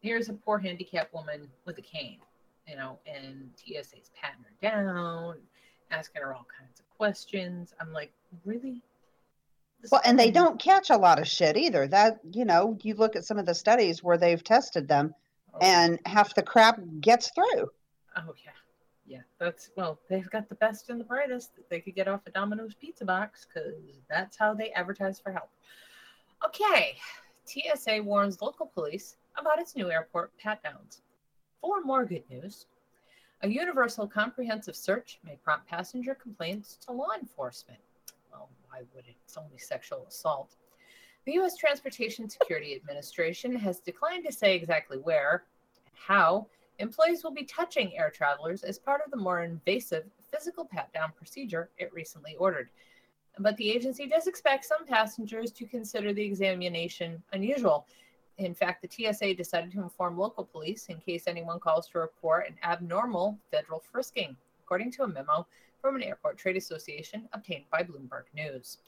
Here's a poor handicapped woman with a cane, you know, and TSA's patting her down, asking her all kinds of questions. I'm like, really? This Well, and they don't catch a lot of shit either. That, you know, you look at some of the studies where they've tested them Oh, and half the crap gets through. Oh yeah, yeah. That's well, they've got the best and the brightest that they could get off a Domino's pizza box because that's how they advertise for help. Okay, TSA warns local police about its new airport pat downs. For more good news, a universal comprehensive search may prompt passenger complaints to law enforcement. Well, why would it? It's only sexual assault. The U.S. Transportation Security Administration has declined to say exactly where and how employees will be touching air travelers as part of the more invasive physical pat down procedure it recently ordered. But the agency does expect some passengers to consider the examination unusual. In fact, the TSA decided to inform local police in case anyone calls to report an abnormal federal frisking, according to a memo from an airport trade association obtained by Bloomberg News.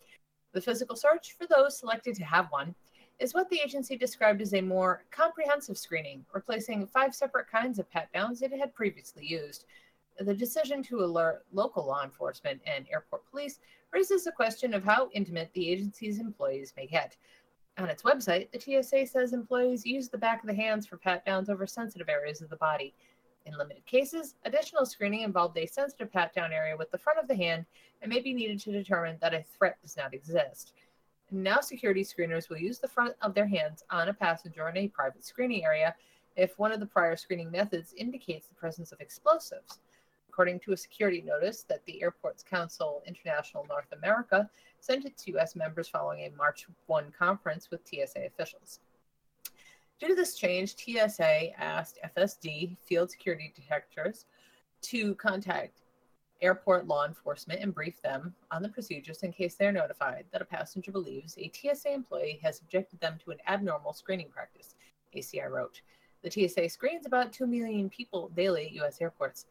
The physical search for those selected to have one is what the agency described as a more comprehensive screening, replacing five separate kinds of pat downs it had previously used. The decision to alert local law enforcement and airport police raises the question of how intimate the agency's employees may get. On its website, the TSA says employees use the back of the hands for pat downs over sensitive areas of the body. In limited cases, additional screening involved a sensitive pat down area with the front of the hand and may be needed to determine that a threat does not exist. Now, security screeners will use the front of their hands on a passenger in a private screening area if one of the prior screening methods indicates the presence of explosives. according to a security notice that the Airports Council International North America sent it to U.S. members following a March 1 conference with TSA officials. Due to this change, TSA asked FSD field security detectors to contact airport law enforcement and brief them on the procedures in case they're notified that a passenger believes a TSA employee has subjected them to an abnormal screening practice, ACI wrote. The TSA screens about 2 million people daily at U.S. airports.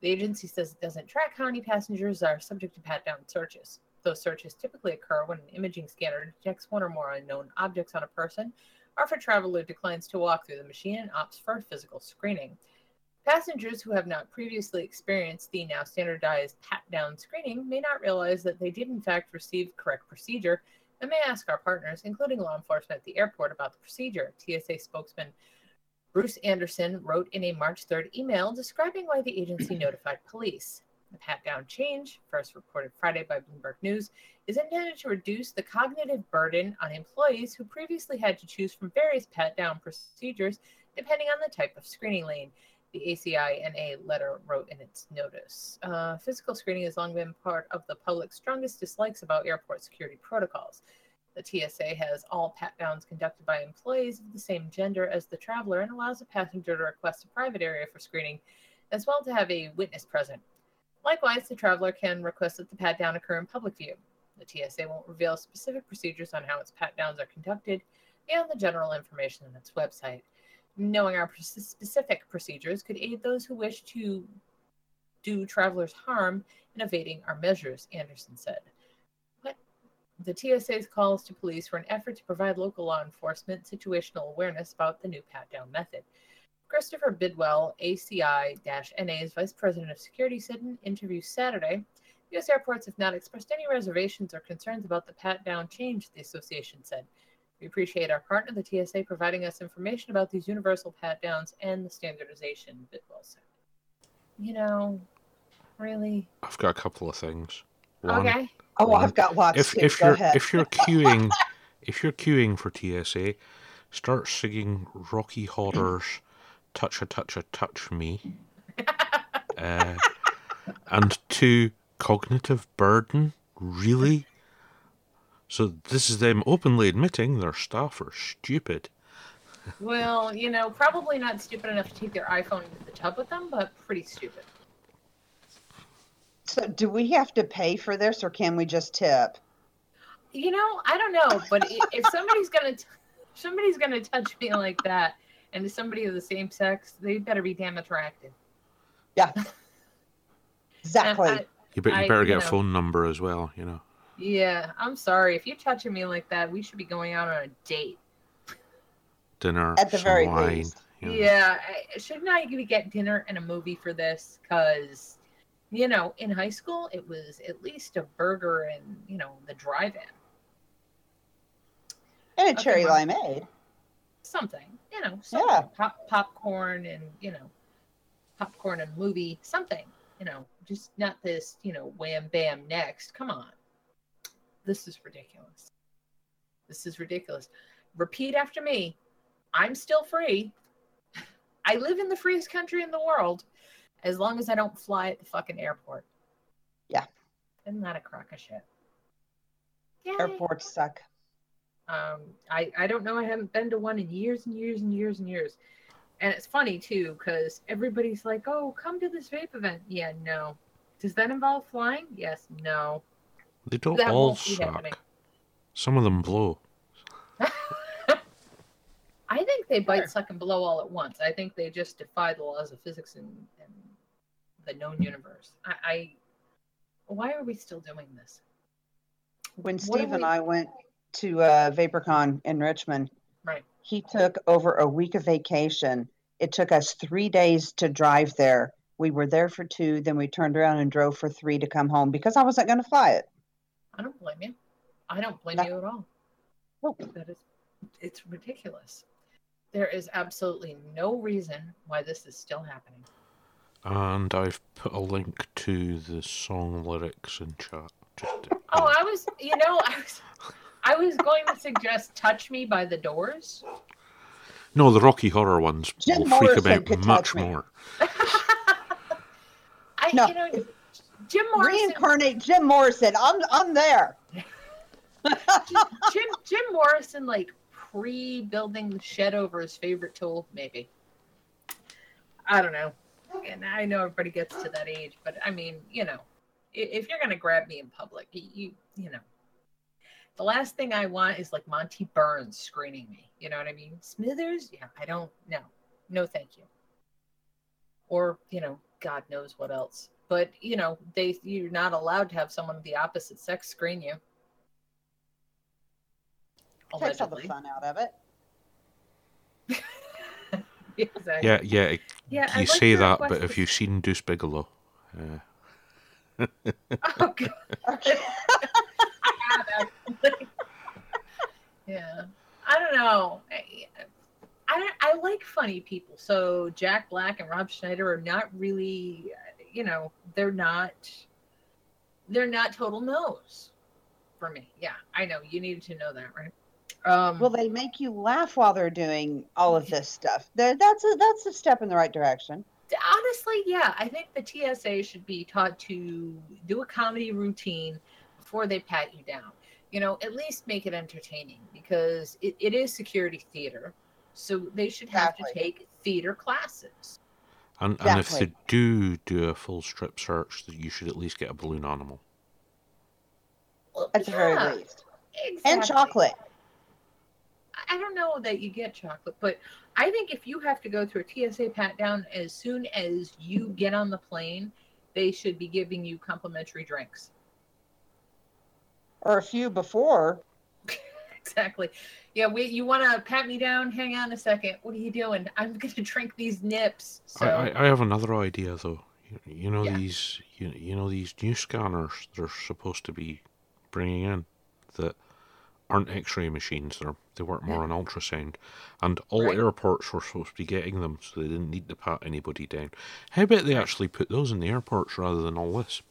The agency says it doesn't track how many passengers are subject to pat down searches. Those searches typically occur when an imaging scanner detects one or more unknown objects on a person, or if a traveler declines to walk through the machine and opts for a physical screening. Passengers who have not previously experienced the now standardized pat down screening may not realize that they did, in fact, receive correct procedure and may ask our partners, including law enforcement at the airport, about the procedure. TSA spokesman Bruce Anderson wrote in a March 3rd email describing why the agency notified police. The pat down change, first reported Friday by Bloomberg News, is intended to reduce the cognitive burden on employees who previously had to choose from various pat down procedures depending on the type of screening lane the ACINA letter wrote in its notice. Uh, physical screening has long been part of the public's strongest dislikes about airport security protocols. The TSA has all pat downs conducted by employees of the same gender as the traveler and allows a passenger to request a private area for screening, as well to have a witness present. Likewise, the traveler can request that the pat down occur in public view. The TSA won't reveal specific procedures on how its pat downs are conducted and the general information on its website. Knowing our specific procedures could aid those who wish to do travelers harm in evading our measures, Anderson said. The TSA's calls to police were an effort to provide local law enforcement situational awareness about the new pat down method. Christopher Bidwell, ACI NA's Vice President of Security, said in an interview Saturday U.S. airports have not expressed any reservations or concerns about the pat down change, the association said. We appreciate our partner, the TSA, providing us information about these universal pat downs and the standardization, Bidwell said. You know, really? I've got a couple of things. One, Okay. Oh, One. I've got lots. if too. if you're ahead. if you're queuing if you're queuing for TSA, start singing Rocky Horror's "Touch a Touch a Touch Me," uh, and two cognitive burden. Really? So this is them openly admitting their staff are stupid. Well, you know, probably not stupid enough to take their iPhone into the tub with them, but pretty stupid. So, do we have to pay for this, or can we just tip? You know, I don't know, but if somebody's gonna, t- somebody's gonna touch me like that, and is somebody of the same sex, they better be damn attractive. Yeah. Exactly. I- You, bet, you better you get know. a phone number as well. You know. Yeah, I'm sorry if you're touching me like that. We should be going out on a date. dinner, At the very wine. least. you know. Yeah, I, shouldn't I get dinner and a movie for this? Because, you know, in high school it was at least a burger and you know the drive-in. and a okay, cherry Mom. limeade. something, you know, something. Yeah. Pop, popcorn and, you know, popcorn and movie, something, you know, just not this, you know, wham bam next. Come on. This is ridiculous. This is ridiculous. Repeat after me. I'm still free. I live in the freest country in the world as long as I don't fly at the fucking airport. Yeah. Isn't that a crock of shit? Yay. Airports suck. Um, I I don't know. I haven't been to one in years and years and years and years. And it's funny too because everybody's like, "Oh, come to this vape event." Yeah, no. Does that involve flying? Yes, no. They don't That all won't happening. suck. Some of them blow. I think they bite, suck, and blow all at once. I think they just defy the laws of physics and, and the known universe. I, I why are we still doing this? When What do Steve and we- I went to uh, VaporCon in Richmond, Right. he took over a week of vacation. It took us three days to drive there. We were there for two, then we turned around and drove for three to come home because I wasn't going to fly it. I don't blame you. I don't blame No. you at all. Nope. That is, it's ridiculous. There is absolutely no reason why this is still happening. And I've put a link to the song lyrics in chat. Just to, Oh, I was, you know, I was, I was going to suggest "Touch Me" by The Doors. no, the Rocky Horror ones Jim will freak Morrison about much more. I, No. you know, Jim Morrison. Reincarnate Jim Morrison. I'm I'm there. Jim Jim Morrison, like pre-building the shed over his favorite tool, maybe. I don't know. And I know everybody gets to that age, but I mean, you know, if you're gonna grab me in public, you you, you know, the last thing I want is like Monty Burns screening me. You know what I mean? Smithers? Yeah, I don't. No, no, thank you. Or you know, God knows what else. But you know, they you're not allowed to have someone of the opposite sex screen you. Takes all the fun out of it. Exactly. Yeah, yeah. it- Yeah, I'd you like say that, but a if you've seen Deuce Bigalow, uh, Oh, God. I yeah. I don't know. I, I, I like funny people. So Jack Black and Rob Schneider are not really, you know, they're not, they're not total no's for me. Yeah, I know. You needed to know that, right? Um, Well, they make you laugh while they're doing all of this stuff. They're, that's a that's a step in the right direction. honestly, yeah, I think the TSA should be taught to do a comedy routine before they pat you down. You know, at least make it entertaining because it, it is security theater. So they should have to take theater classes. And, and if they do do a full strip search, that you should at least get a balloon animal. Well, At the very least, exactly. and chocolate. I don't know that you get chocolate, but I think if you have to go through a TSA pat down as soon as you get on the plane, they should be giving you complimentary drinks. or a few before. Exactly. Yeah, we you want to pat me down? Hang on a second. What are you doing? I'm going to drink these nips. So I, I, I have another idea though. You, you know Yeah. these you, you know these new scanners they're supposed to be bringing in that aren't X-ray machines. They're they work more on ultrasound, and all Right. airports were supposed to be getting them, so they didn't need to pat anybody down. How about they actually put those in the airports rather than all this?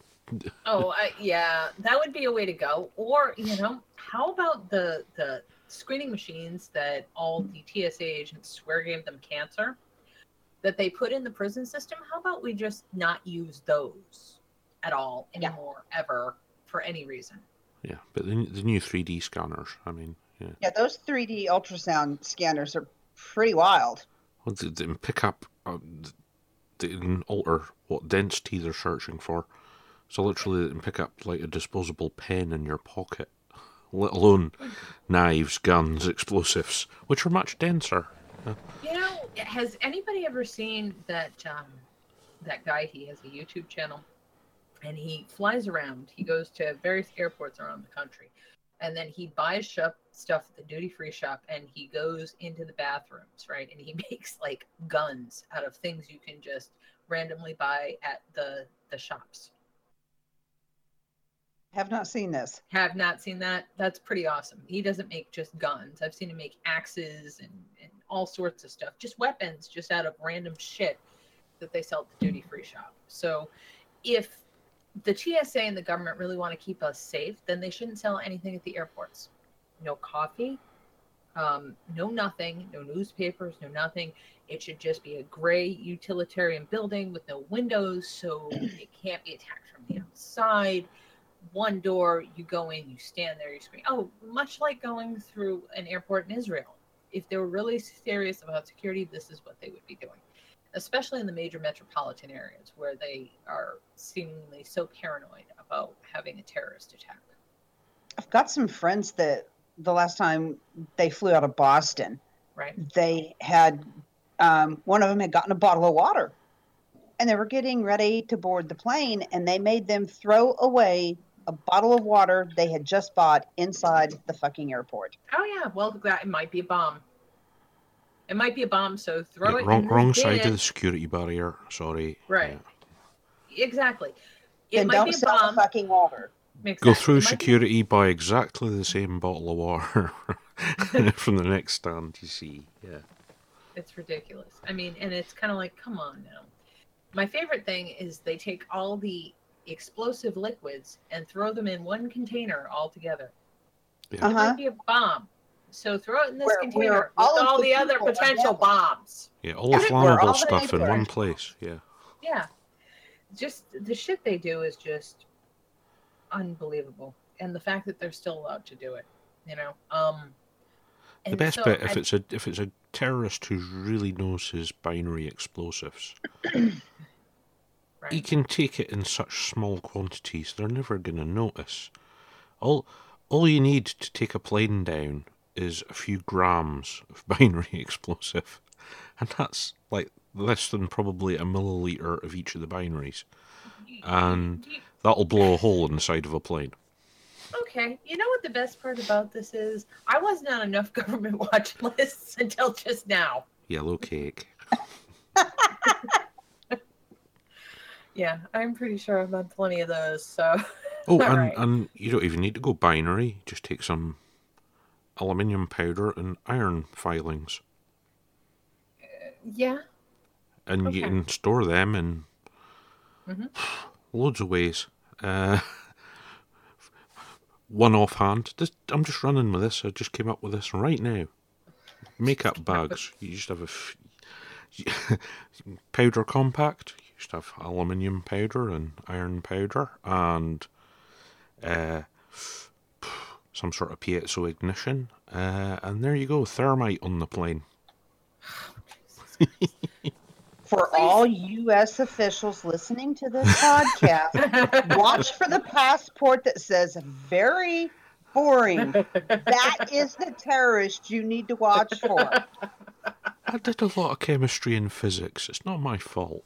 Oh I, yeah, that would be a way to go. Or you know, how about the the screening machines that all the TSA agents swear gave them cancer that they put in the prison system? How about we just not use those at all Yeah. anymore ever for any reason? Yeah, but the the new 3D scanners. I mean, yeah, Yeah, those 3D ultrasound scanners are pretty wild. well, they, they can pick up. Uh, they can alter what density they're searching for. So literally, they can pick up like a disposable pen in your pocket, let alone knives, guns, explosives, which are much denser. You know, has anybody ever seen that um, that guy? He has a YouTube channel, and he flies around. He goes to various airports around the country, and then he buys shop, stuff at the duty free shop, and he goes into the bathrooms, right? And he makes like guns out of things you can just randomly buy at the the shops. Have not seen this. Have not seen that. That's pretty awesome. He doesn't make just guns. I've seen him make axes and, and all sorts of stuff, just weapons, just out of random shit that they sell at the duty free shop. So if the TSA and the government really want to keep us safe, then they shouldn't sell anything at the airports. No coffee, um, no nothing, no newspapers, no nothing. It should just be a gray utilitarian building with no windows, so it can't be attacked from the outside one door, you go in, you stand there, you scream. Oh, much like going through an airport in Israel. If they were really serious about security, this is what they would be doing, especially in the major metropolitan areas where they are seemingly so paranoid about having a terrorist attack. I've got some friends that the last time they flew out of Boston, Right? they had um, one of them had gotten a bottle of water and they were getting ready to board the plane and they made them throw away a bottle of water they had just bought inside the fucking airport. Oh yeah. Well, that it might be a bomb. It might be a bomb. So throw Yeah, it. wrong wrong side it. of the security barrier. Sorry. Right. Exactly. It Then might don't be a sell bomb. the fucking water. Go Exactly. through It might be- security, buy exactly the same bottle of water from the next stand. You see, yeah. It's ridiculous. I mean, and it's kind of like, come on now. My favorite thing is they take all the explosive liquids and throw them in one container all together. Yeah. It Uh-huh. might be a bomb. So throw it in this Where- container where with all all, the the other potential bombs. Yeah, all the Where all flammable the stuff in one place. Yeah. Yeah. just the shit they do is just unbelievable, and the fact that they're still allowed to do it, you know. Um, The best so bit if I- it's a if it's a terrorist who really knows his binary explosives, right. he can take it in such small quantities they're never gonna notice. All all you need to take a plane down is a few grams of binary explosive, and that's like less than probably a milliliter of each of the binaries, and that'll blow a hole in the side of a plane. Okay, you know what the best part about this is? I wasn't on enough government watch lists until just now. Yellow cake. Yeah, I'm pretty sure I've on plenty of those. So Oh, and, Right. and you don't even need to go binary. Just take some aluminium powder and iron filings, yeah, and you can store them in Mhm. loads of ways. Uh, one offhand, just, I'm just running with this. I just came up with this right now. Makeup bags. You just have a f- powder compact. You just have aluminium powder and iron powder and uh, some sort of piezo ignition. Uh, and there you go, thermite on the plane. For all U.S. officials listening to this podcast, watch for the passport that says very boring. That is the terrorist you need to watch for. I did a lot of chemistry and physics. It's not my fault.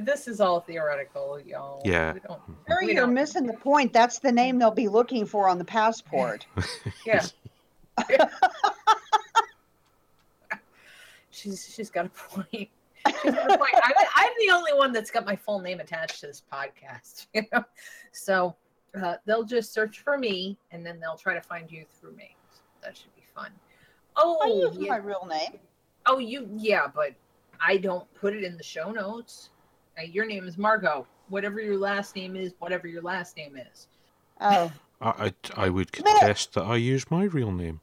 This is all theoretical, y'all. Yeah. we don't, we you're don't- missing the point. That's the name they'll be looking for on the passport. Yeah. she's she's got a point. She's got a point. I'm, I'm the only one that's got my full name attached to this podcast, you know. So uh, they'll just search for me, and then they'll try to find you through me. So that should be fun. Oh, I use yeah. my real name. oh, you yeah, but I don't put it in the show notes. Your name is Margot. Whatever your last name is, whatever your last name is. Oh, I, I, I would contest that I use my real name.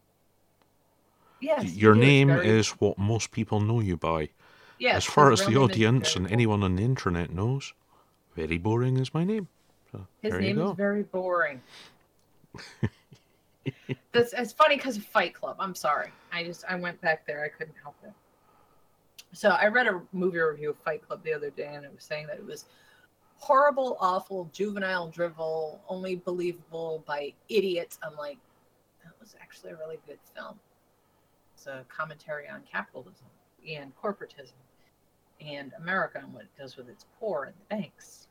Yes. Your you do. It's name very- is what most people know you by. yes, as far as the audience very and anyone on the internet knows, very boring is my name. So His name is very boring. That's it's funny because of Fight Club. I'm sorry. I just I went back there. I couldn't help it. So I read a movie review of Fight Club the other day, and it was saying that it was horrible, awful, juvenile drivel, only believable by idiots. I'm like, that was actually a really good film. It's a commentary on capitalism and corporatism and America and what it does with its poor and the banks.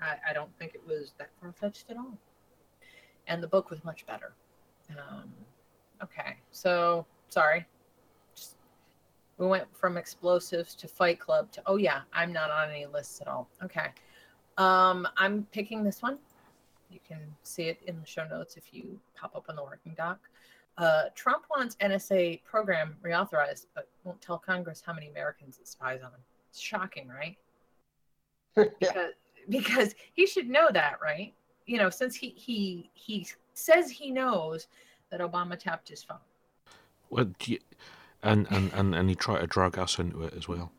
I, I don't think it was that far fetched at all. And the book was much better. Um, okay, so sorry. Just, we went from explosives to Fight Club to oh yeah, I'm not on any lists at all. Okay, um, I'm picking this one. You can see it in the show notes if you pop up on the working doc. Uh, Trump wants NSA program reauthorized, but won't tell Congress how many Americans it spies on. It's shocking, right? because because he should know that, right? You know, since he he he says he knows that Obama tapped his phone. Well, do you- and, and, and, and he tried to drag us into it as well.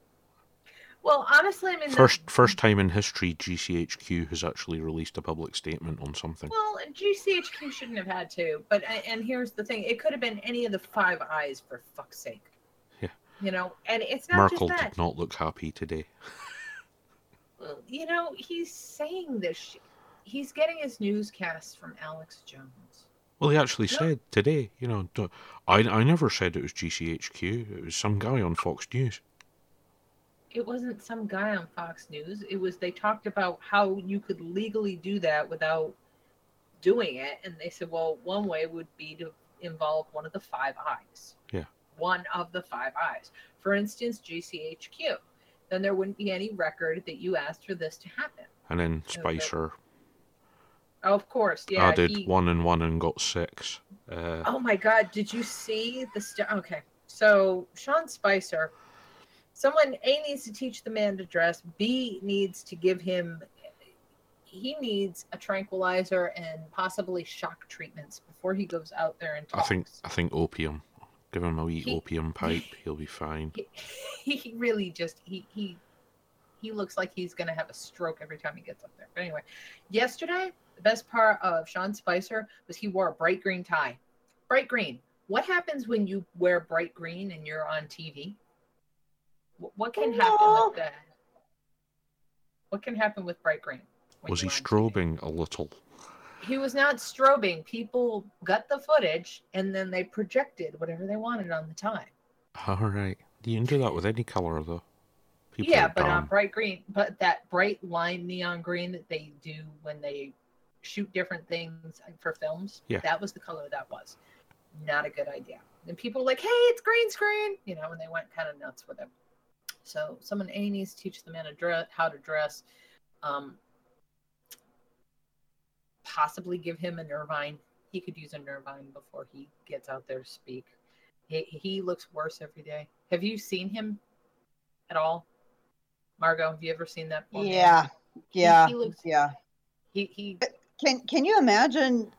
Well, honestly, I mean, the- First first time in history, GCHQ has actually released a public statement on something. Well, GCHQ shouldn't have had to, but and here's the thing: it could have been any of the Five Eyes for fuck's sake. Yeah. You know, and it's not Merkel just that. did not look happy today. Well, You know, he's saying this. He's getting his newscasts from Alex Jones. Well, he actually No. said today, you know, I, I never said it was GCHQ. It was some guy on Fox News. it wasn't some guy on Fox News. It was they talked about how you could legally do that without doing it, and they said, well, one way would be to involve one of the five eyes. Yeah. One of the five eyes. For instance, GCHQ. Then there wouldn't be any record that you asked for this to happen. And then Spicer of course, yeah. added he- one and one and got six. Uh, Oh my God! Did you see the st- Okay, so Sean Spicer, someone A needs to teach the man to dress. B needs to give him. He needs a tranquilizer and possibly shock treatments before he goes out there and talks. I think I think opium. Give him a wee He- opium pipe, he'll be fine. he, he really just he he he looks like he's going to have a stroke every time he gets up there. But anyway, yesterday, the best part of Sean Spicer was he wore a bright green tie. Bright green. What happens when you wear bright green and you're on TV? What can happen with that? What can happen with bright green? Was he you're TV? strobing a little? He was not strobing. People got the footage and then they projected whatever they wanted on the time. All right. You can do that with any color, though. People yeah, but on dumb. bright green, but that bright lime neon green that they do when they shoot different things for films, Yeah. that was the color that was. Not a good idea. And people were like, "Hey, it's green screen," you know, and they went kind of nuts with it. So someone A needs to teach the man a dress, how to dress. Um, possibly give him a nervine. He could use a nervine before he gets out there to speak. He, he looks worse every day. Have you seen him at all? Margot, have you ever seen that? poor man? Yeah, yeah, he looks- yeah. He he Can Can you imagine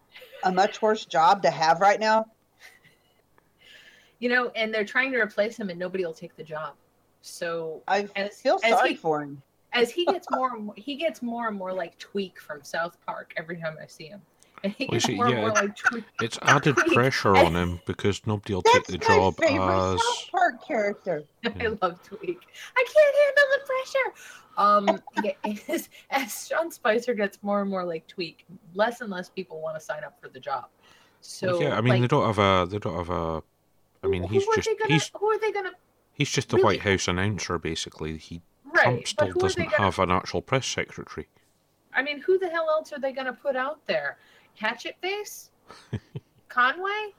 a much worse job to have right now? you know, and they're trying to replace him and nobody will take the job. So I as feel as sorry he, for him. as he gets more and more he gets more and more like Tweek from South Park every time I see him. Well, see, yeah, it's- like It's added pressure on him because nobody will take the job as. South Park character. I love Tweek. I can't handle the pressure. Um, yeah, as, as Sean Spicer gets more and more like Tweek, less and less people want to sign up for the job. So Well, yeah, I mean like, they don't have a. They don't have a. I mean, he's just gonna, he's who are they gonna he's just the really- White House announcer basically. He right? Trump still who are they doesn't gonna have an actual press secretary. I mean, who the hell else are they going to put out there? Hatchet Face? Conway?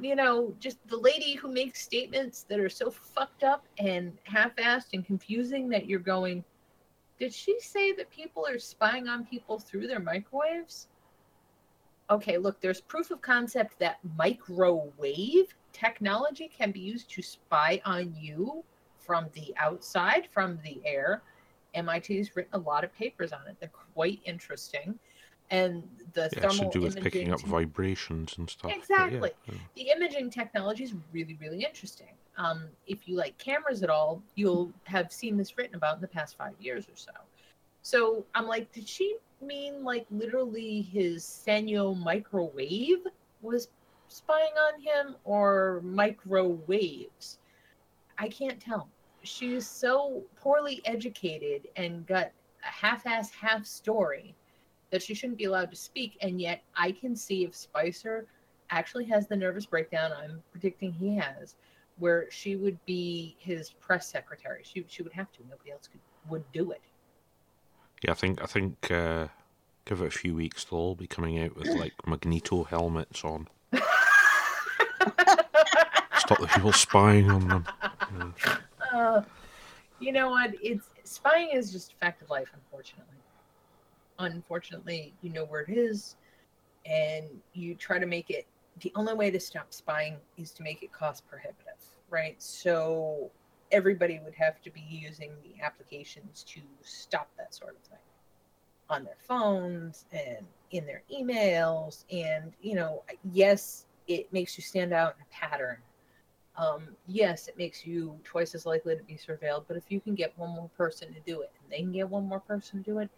You know, just the lady who makes statements that are so fucked up and half assed and confusing that you're going, did she say that people are spying on people through their microwaves? Okay, look, there's proof of concept that microwave technology can be used to spy on you from the outside, from the air. MIT's written a lot of papers on it. They're quite interesting. And the Yeah, it's to thermal do with imaging picking up vibrations and stuff. but yeah, Exactly. yeah. the imaging technology is really, really interesting. Um, if you like cameras at all, you'll have seen this written about in the past five years or so. So I'm like, did she mean like literally his Sanyo microwave was spying on him or microwaves? I can't tell. She's so poorly educated and got a half-ass half story that she shouldn't be allowed to speak. And yet I can see if Spicer actually has the nervous breakdown I'm predicting he has, where she would be his press secretary. She she would have to. Nobody else could would do it. Yeah, I think I think uh, give it a few weeks, they'll all be coming out with like Magneto helmets on. Stop the people spying on them. Yeah. Uh, you know what? It's spying is just a fact of life, unfortunately. Unfortunately, you know where it is, and you try to make it. The only way to stop spying is to make it cost prohibitive, right? So everybody would have to be using the applications to stop that sort of thing on their phones and in their emails. And, you know, yes, it makes you stand out in a pattern um, yes, it makes you twice as likely to be surveilled. But if you can get one more person to do it, and they can get one more person to do it,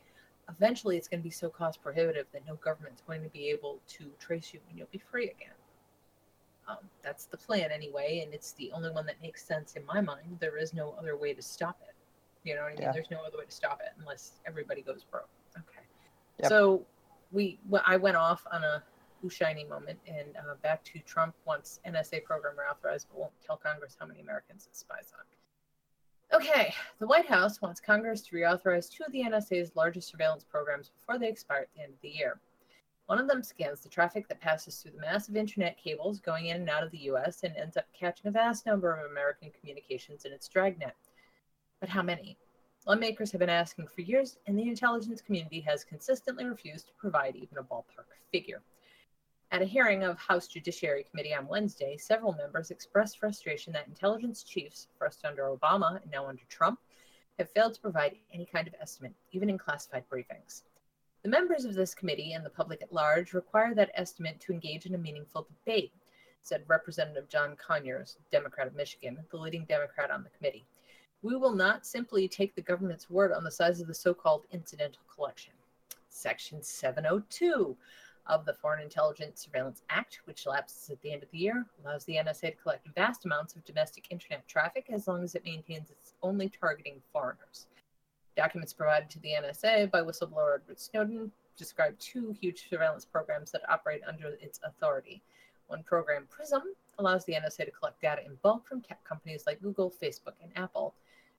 eventually it's going to be so cost prohibitive that no government's going to be able to trace you, and you'll be free again. Um, that's the plan anyway, and it's the only one that makes sense in my mind. There is no other way to stop it. You know what I mean? Yeah. There's no other way to stop it unless everybody goes broke. Okay. Yep. So we, well, I went off on a ooh shiny moment and uh, back to Trump wants NSA program reauthorized but won't tell Congress how many Americans it spies on. Okay, the White House wants Congress to reauthorize two of the NSA's largest surveillance programs before they expire at the end of the year. One of them scans the traffic that passes through the massive internet cables going in and out of the US and ends up catching a vast number of American communications in its dragnet. But how many? Lawmakers have been asking for years, and the intelligence community has consistently refused to provide even a ballpark figure. At a hearing of House Judiciary Committee on Wednesday, several members expressed frustration that intelligence chiefs, first under Obama and now under Trump, have failed to provide any kind of estimate, even in classified briefings. The members of this committee and the public at large require that estimate to engage in a meaningful debate, said Representative John Conyers, Democrat of Michigan, the leading Democrat on the committee. We will not simply take the government's word on the size of the so called incidental collection. Section 702 of the Foreign Intelligence Surveillance Act, which lapses at the end of the year, allows the NSA to collect vast amounts of domestic internet traffic as long as it maintains its only targeting foreigners. Documents provided to the NSA by whistleblower Edward Snowden describe two huge surveillance programs that operate under its authority. One program, PRISM, allows the NSA to collect data in bulk from tech companies like Google, Facebook, and Apple.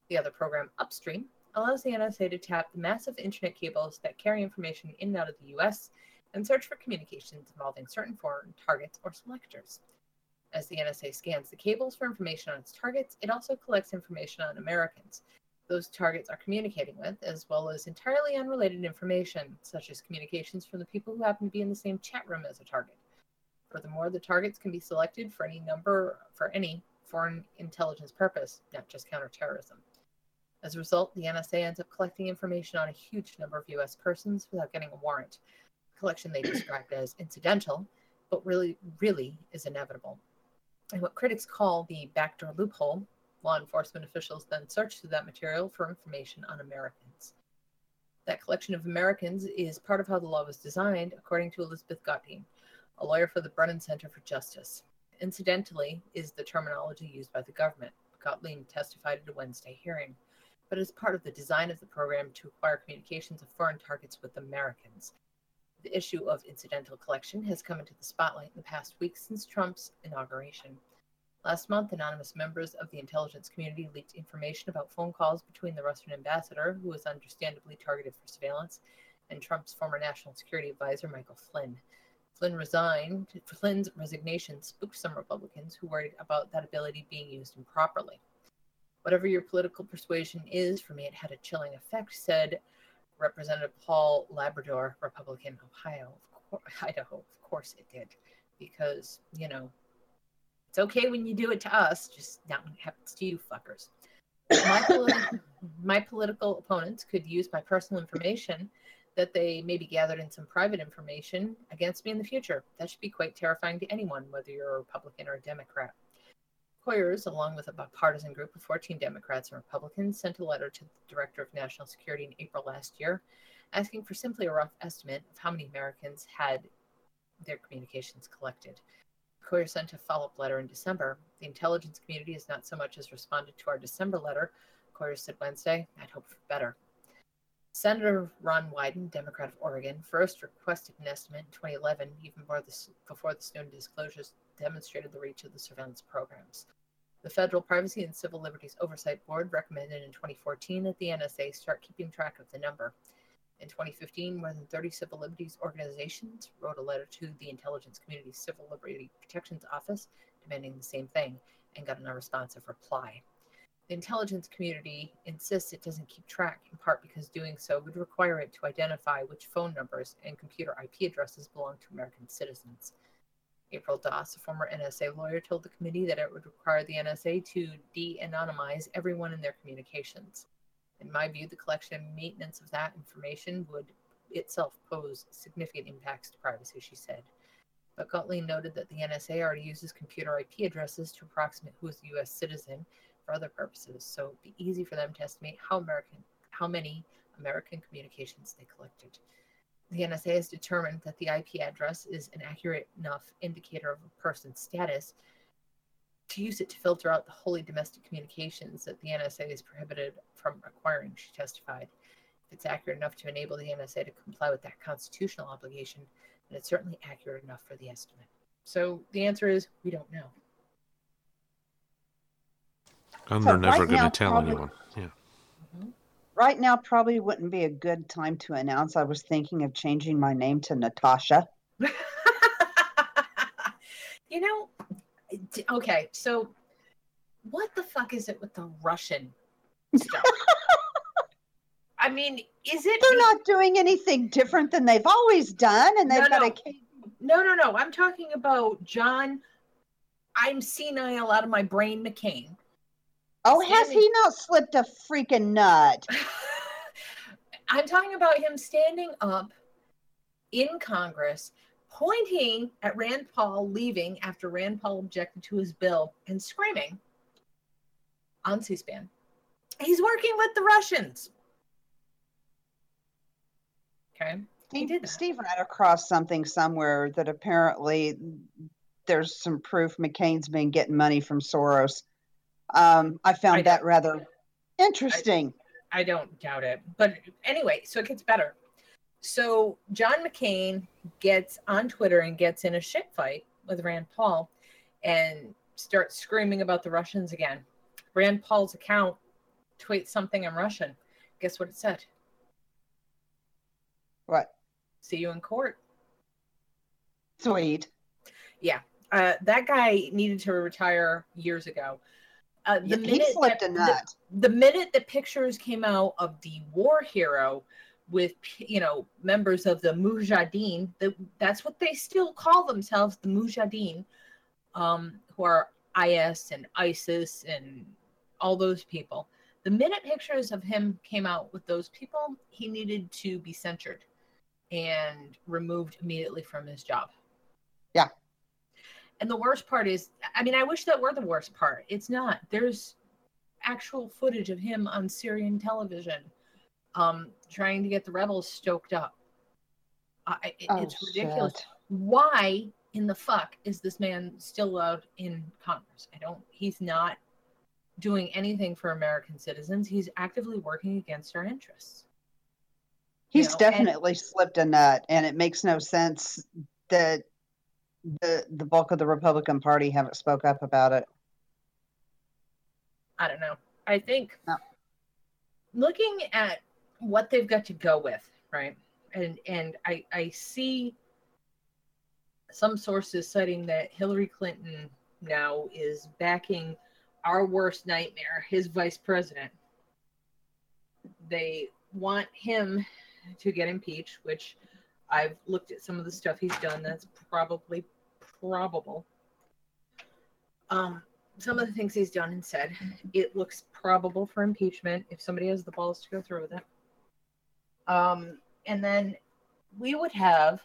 The other program, Upstream, allows the NSA to tap the massive internet cables that carry information in and out of the US and search for communications involving certain foreign targets or selectors. As the NSA scans the cables for information on its targets, it also collects information on Americans those targets are communicating with, as well as entirely unrelated information, such as communications from the people who happen to be in the same chat room as a target. Furthermore, the targets can be selected for any number for any foreign intelligence purpose, not just counterterrorism. As a result, the NSA ends up collecting information on a huge number of US persons without getting a warrant. Collection they described as incidental, but really really is inevitable. And what critics call the backdoor loophole Law enforcement officials then search through that material for information on Americans. That collection of Americans is part of how the law was designed, according to Elizabeth Gottlieb, a lawyer for the Brennan Center for Justice. Incidentally, is the terminology used by the government. Gottlieb testified at a Wednesday hearing, but as part of the design of the program to acquire communications of foreign targets with Americans. The issue of incidental collection has come into the spotlight in the past week since Trump's inauguration. Last month, anonymous members of the intelligence community leaked information about phone calls between the Russian ambassador, who was understandably targeted for surveillance, and Trump's former national security advisor, Michael Flynn. Flynn resigned. Flynn's resignation spooked some Republicans who worried about that ability being used improperly. Whatever your political persuasion is, for me, it had a chilling effect, said Representative Paul Labrador, Republican, Ohio. Of course, Idaho. Of course it did, because you know it's okay when you do it to us, just not when it happens to you fuckers. My, politi- my political opponents could use my personal information that they may be gathered in some private information against me in the future. That should be quite terrifying to anyone, whether you're a Republican or a Democrat. Conyers, along with a bipartisan group of 14 Democrats and Republicans, sent a letter to the Director of National Security in April last year, asking for simply a rough estimate of how many Americans had their communications collected. Coyer sent a follow up letter in December. The intelligence community has not so much as responded to our December letter. Coyer said Wednesday, I'd hope for better. Senator Ron Wyden, Democrat of Oregon, first requested an estimate in 2011, even before the, before the Snowden disclosures demonstrated the reach of the surveillance programs. The Federal Privacy and Civil Liberties Oversight Board recommended in 2014 that the NSA start keeping track of the number. In 2015, more than 30 civil liberties organizations wrote a letter to the intelligence community's Civil Liberty Protections Office demanding the same thing and got an unresponsive reply. The intelligence community insists it doesn't keep track, in part because doing so would require it to identify which phone numbers and computer IP addresses belong to American citizens. April Doss, a former NSA lawyer, told the committee that it would require the NSA to de anonymize everyone in their communications. In my view, the collection and maintenance of that information would itself pose significant impacts to privacy, she said. But Gottlieb noted that the NSA already uses computer IP addresses to approximate who is a U.S. citizen for other purposes, so it'd be easy for them to estimate how American, how many American communications they collected. The NSA has determined that the IP address is an accurate enough indicator of a person's status to use it to filter out the wholly domestic communications that the NSA is prohibited from acquiring, she testified. If it's accurate enough to enable the NSA to comply with that constitutional obligation, then it's certainly accurate enough for the estimate. So the answer is we don't know. And they're never right going to tell probably- anyone. Yeah. Right now, probably wouldn't be a good time to announce. I was thinking of changing my name to Natasha. you know, okay, so what the fuck is it with the Russian stuff? I mean, is it They're not doing anything different than they've always done, and they've No, got no. a. No, no, no. I'm talking about John. I'm senile out of my brain, McCain. Oh, has he not slipped a freaking nut? I'm talking about him standing up in Congress, pointing at Rand Paul leaving after Rand Paul objected to his bill and screaming on C SPAN He's working with the Russians. Okay. He did that. Steve ran across something somewhere that apparently there's some proof McCain's been getting money from Soros. Um, I found I that rather interesting. I don't doubt it. But anyway, so it gets better. So John McCain gets on Twitter and gets in a shit fight with Rand Paul and starts screaming about the Russians again. Rand Paul's account tweets something in Russian. Guess what it said? what? See you in court. Sweet. Yeah. Uh, that guy needed to retire years ago. Uh, the he minute slipped that- a the- nut. the minute the pictures came out of the war hero with you know members of the mujahideen that that's what they still call themselves the mujahideen um who are is and isis and all those people the minute pictures of him came out with those people he needed to be censured and removed immediately from his job Yeah. And the worst part is i mean i wish that were the worst part it's not there's actual footage of him on Syrian television, um, trying to get the rebels stoked up. Uh, it- Oh, it's ridiculous. shit. Why in the fuck is this man still allowed in Congress? I don't. He's not doing anything for American citizens. He's actively working against our interests. He's know, and- definitely slipped a nut, and it makes no sense that the the bulk of the Republican Party haven't spoke up about it. I don't know. I think No. looking at what they've got to go with, right? And and I I see some sources citing that Hillary Clinton now is backing our worst nightmare, his vice president. They want him to get impeached, which I've looked at some of the stuff he's done. That's probably probable. Um, some of the things he's done and said, it looks probable for impeachment if somebody has the balls to go through with it. Um, and then we would have,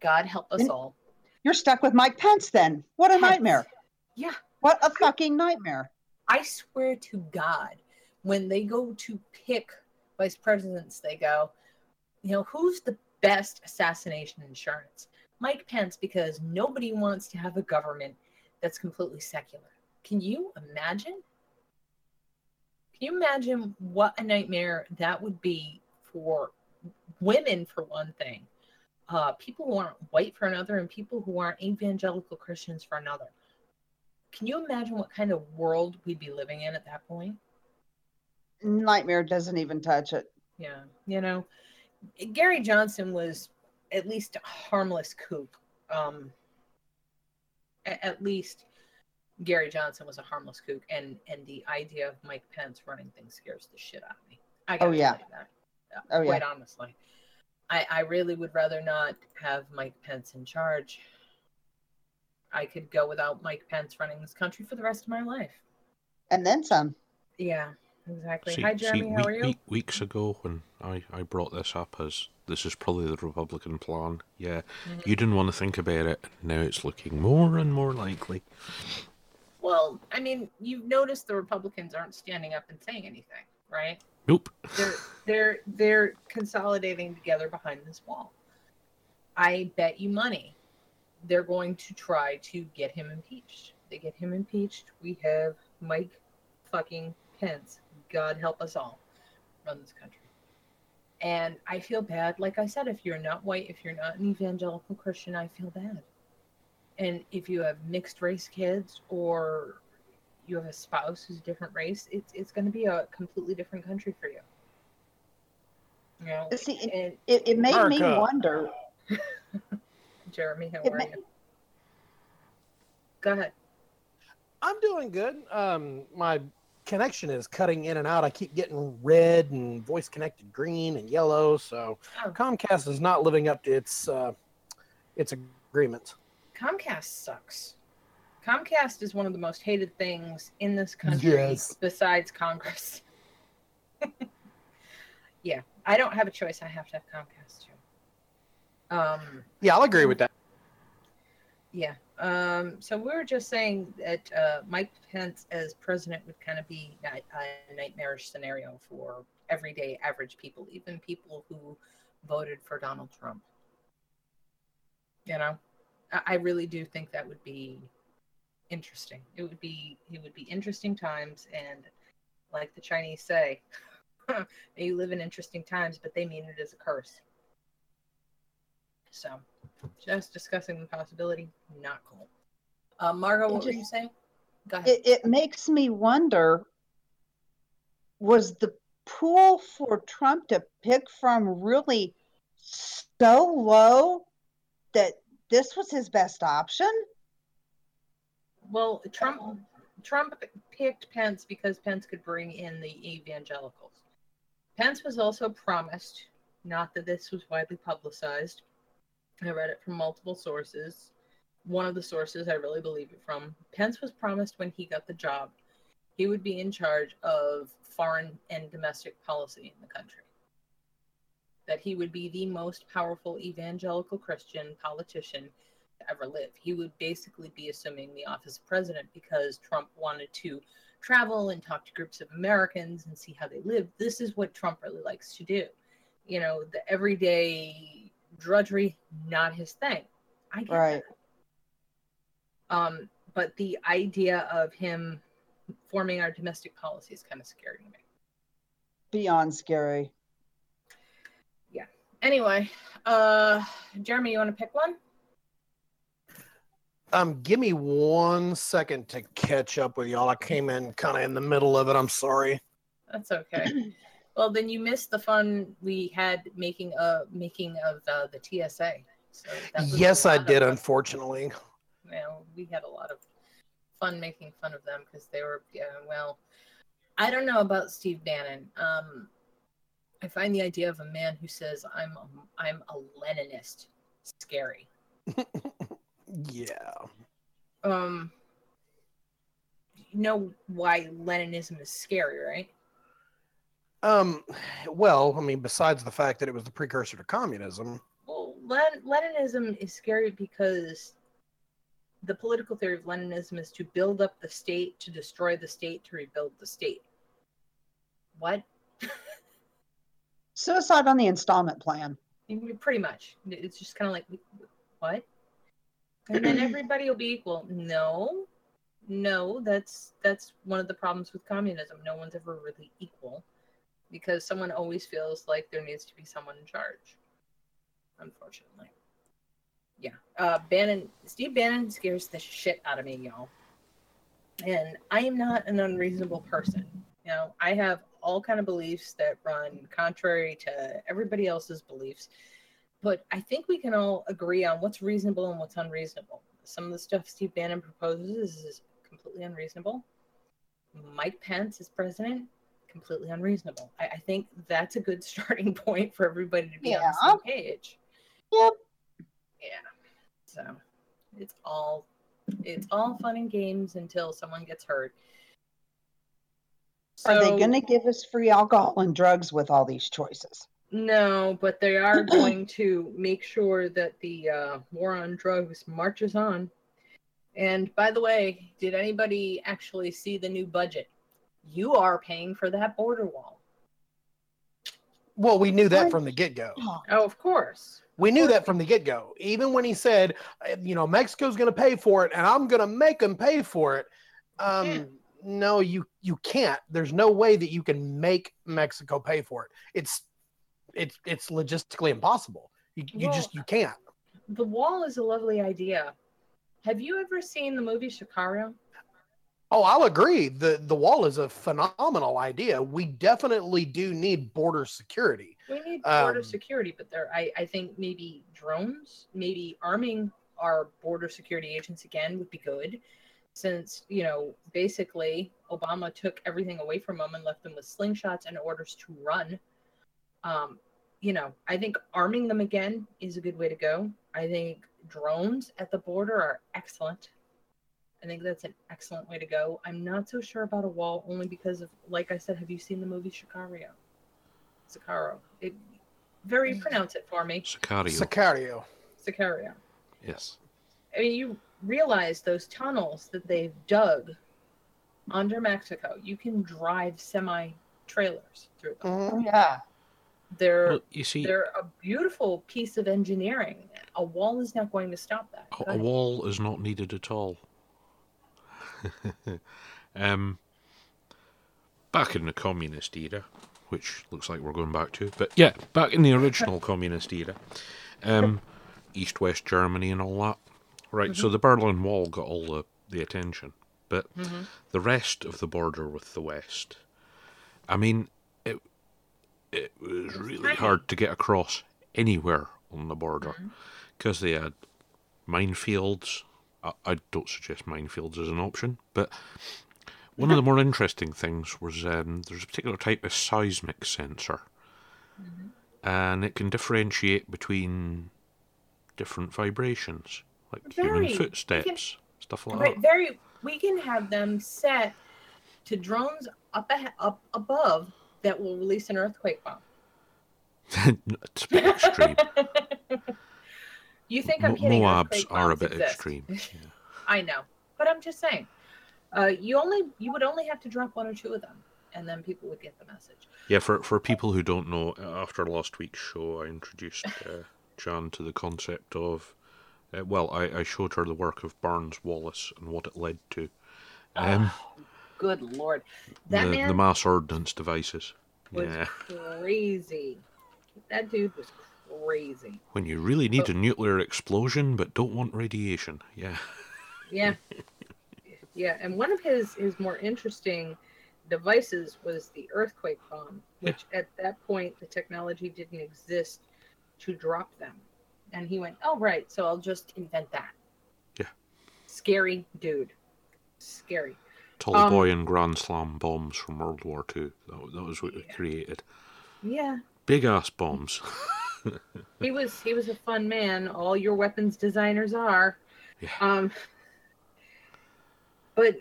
God help us And- all. You're stuck with Mike Pence then. What a Pence. nightmare. Yeah. What a fucking nightmare. I swear to God, when they go to pick vice presidents, they go, you know, who's the best assassination insurance? Mike Pence, because nobody wants to have a government that's completely secular. Can you imagine? Can you imagine what a nightmare that would be for women, for one thing, uh, people who aren't white for another, and people who aren't evangelical Christians for another? Can you imagine what kind of world we'd be living in at that point? Nightmare doesn't even touch it. Yeah, you know, Gary Johnson was at least a harmless kook. Um, a- at least Gary Johnson was a harmless kook, and and the idea of Mike Pence running things scares the shit out of me. I gotta Oh, yeah. tell that. Uh, Oh, yeah. quite honestly, I I really would rather not have Mike Pence in charge. I could go without Mike Pence running this country for the rest of my life. And then some. Yeah, exactly. See, Hi, see, Jeremy. how week- are you? week- weeks ago when I, I brought this up as this is probably the Republican plan. Yeah, Mm-hmm. you didn't want to think about it. Now it's looking more and more likely. Well, I mean, you've noticed the Republicans aren't standing up and saying anything, right? Nope. They're they're they're consolidating together behind this wall. I bet you money they're going to try to get him impeached. They get him impeached. We have Mike fucking Pence. God help us all run this country. And I feel bad. Like I said, if you're not white, if you're not an evangelical Christian, I feel bad. And if you have mixed race kids or you have a spouse who's a different race, it's it's going to be a completely different country for you. You know, See, it, and it, it made me wonder. Jeremy, how It are ma- you? Go ahead. I'm doing good. Um, my connection is cutting in and out. I keep getting red and voice connected green and yellow. So Oh. Comcast is not living up to its uh, its agreements. Comcast sucks. Comcast is one of the most hated things in this country Yes. besides Congress. yeah, I don't have a choice. I have to have Comcast too. Um, Yeah, I'll agree with that. yeah. Um, so we were just saying that uh, Mike Pence as president would kind of be a, nightmarish scenario for everyday average people, even people who voted for Donald Trump. You know, I, really do think that would be interesting. It would be it would be interesting times, and like the Chinese say, they live in interesting times, but they mean it as a curse. So, just discussing the possibility, not cool. Uh, Margot, It what were you saying? Go ahead. It, it makes me wonder was the pool for Trump to pick from really so low that this was his best option? Well, Trump Trump picked Pence because Pence could bring in the evangelicals. Pence was also promised, not that this was widely publicized. I read it from multiple sources. One of the sources I really believe it from. Pence was promised when he got the job, he would be in charge of foreign and domestic policy in the country. That he would be the most powerful evangelical Christian politician to ever live. He would basically be assuming the office of president because Trump wanted to travel and talk to groups of Americans and see how they live. This is what Trump really likes to do. You know, the everyday drudgery, not his thing. I get Right. that. Um, but the idea of him forming our domestic policy is kind of scary to me. Beyond scary. Yeah. Anyway, uh, Jeremy, you want to pick one? Um, give me one second to catch up with y'all. I came in kind of in the middle of it. I'm sorry. That's okay. well, then you missed the fun we had making uh making of uh, the TSA. So a Yes, I did. fun. Unfortunately, Well, we had a lot of fun making fun of them because they were yeah. Well, I don't know about Steve Bannon. Um, I find the idea of a man who says I'm a, I'm a Leninist scary. yeah. Um, you know why Leninism is scary, right? Um, well, I mean, besides the fact that it was the precursor to communism. Well, Len- Leninism is scary because the political theory of Leninism is to build up the state, to destroy the state, to rebuild the state. What? Suicide on the installment plan. I mean, Pretty much. It's just kind of like, what? And then everybody will be equal. No, no, that's that's one of the problems with communism. No one's ever really equal because someone always feels like there needs to be someone in charge. Unfortunately. Yeah. Uh Bannon Steve Bannon scares the shit out of me, y'all. And I am not an unreasonable person. You know, I have all kind of beliefs that run contrary to everybody else's beliefs. But I think we can all agree on what's reasonable and what's unreasonable. Some of the stuff Steve Bannon proposes is completely unreasonable. Mike Pence as president, completely unreasonable. I, I think that's a good starting point for everybody to be on the same page. Yep. Yeah. So it's all it's all fun and games until someone gets hurt. Are they going to give us free alcohol and drugs with all these choices? No, but they are going to make sure that the uh, war on drugs marches on. And by the way, did anybody actually see the new budget? You are paying for that border wall. Well, we knew that from the get go. Oh, of course. We knew that from the get go. Even when he said, uh, you know, Mexico's going to pay for it and I'm going to make them pay for it. Um, can't. no, you you can't. There's no way that you can make Mexico pay for it. It's it's it's logistically impossible. You, you Well, just you can't. The wall is a lovely idea. Have you ever seen the movie Sicario? Oh, I'll agree. The the wall is a phenomenal idea. We definitely do need border security. We need border Um, security, but there, I, I think maybe drones, maybe arming our border security agents again would be good, since you know basically Obama took everything away from them and left them with slingshots and orders to run. Um, you know, I think arming them again is a good way to go. I think drones at the border are excellent. I think that's an excellent way to go. I'm not so sure about a wall, only because of, like I said, have you seen the movie Sicario? Sicario. It very pronounce it for me. Sicario. Sicario. Sicario. yes. I mean, you realize those tunnels that they've dug under Mexico, you can drive semi trailers through them. Mhm. Oh, yeah. They're Well, you see, they're a beautiful piece of engineering. A wall is not going to stop that. a, a wall is not needed at all. um, back in the communist era, which looks like we're going back to, but yeah, back in the original communist era, um, East West Germany and all that. Right, so the Berlin Wall got all the, the attention, but Mhm. the rest of the border with the West, I mean, it it was really hard to get across anywhere on the border because they had minefields. I, I don't suggest minefields as an option, but one of the more interesting things was um, there's a particular type of seismic sensor, Mhm. and it can differentiate between different vibrations, like human Very. Can- footsteps, stuff like Right, very. We can have them set to drones up up above that will release an earthquake bomb. that. it's a bit extreme. you think I'm kidding? Moabs are a bit exist. extreme. Yeah. I know, but I'm just saying. Uh, you only you would only have to drop one or two of them, and then people would get the message. Yeah, for for people who don't know, after last week's show, I introduced uh, Jan to the concept of. Uh, well, I, I showed her the work of Barnes Wallis and what it led to. Um, Good lord, that the, man the mass ordnance devices. was Yeah, crazy. That dude was crazy. when you really need Oh. a nuclear explosion but don't want radiation. Yeah, Yeah. yeah, and one of his his more interesting devices was the earthquake bomb, which at that point the technology didn't exist to drop them. And he went, "Oh right, so I'll just invent that." Yeah. Scary dude. Scary. tall Um, boy and Grand Slam bombs from World War Two. That, that was what we Yeah. created. Yeah. Big ass bombs. He was he was a fun man. All your weapons designers are. Yeah. Um but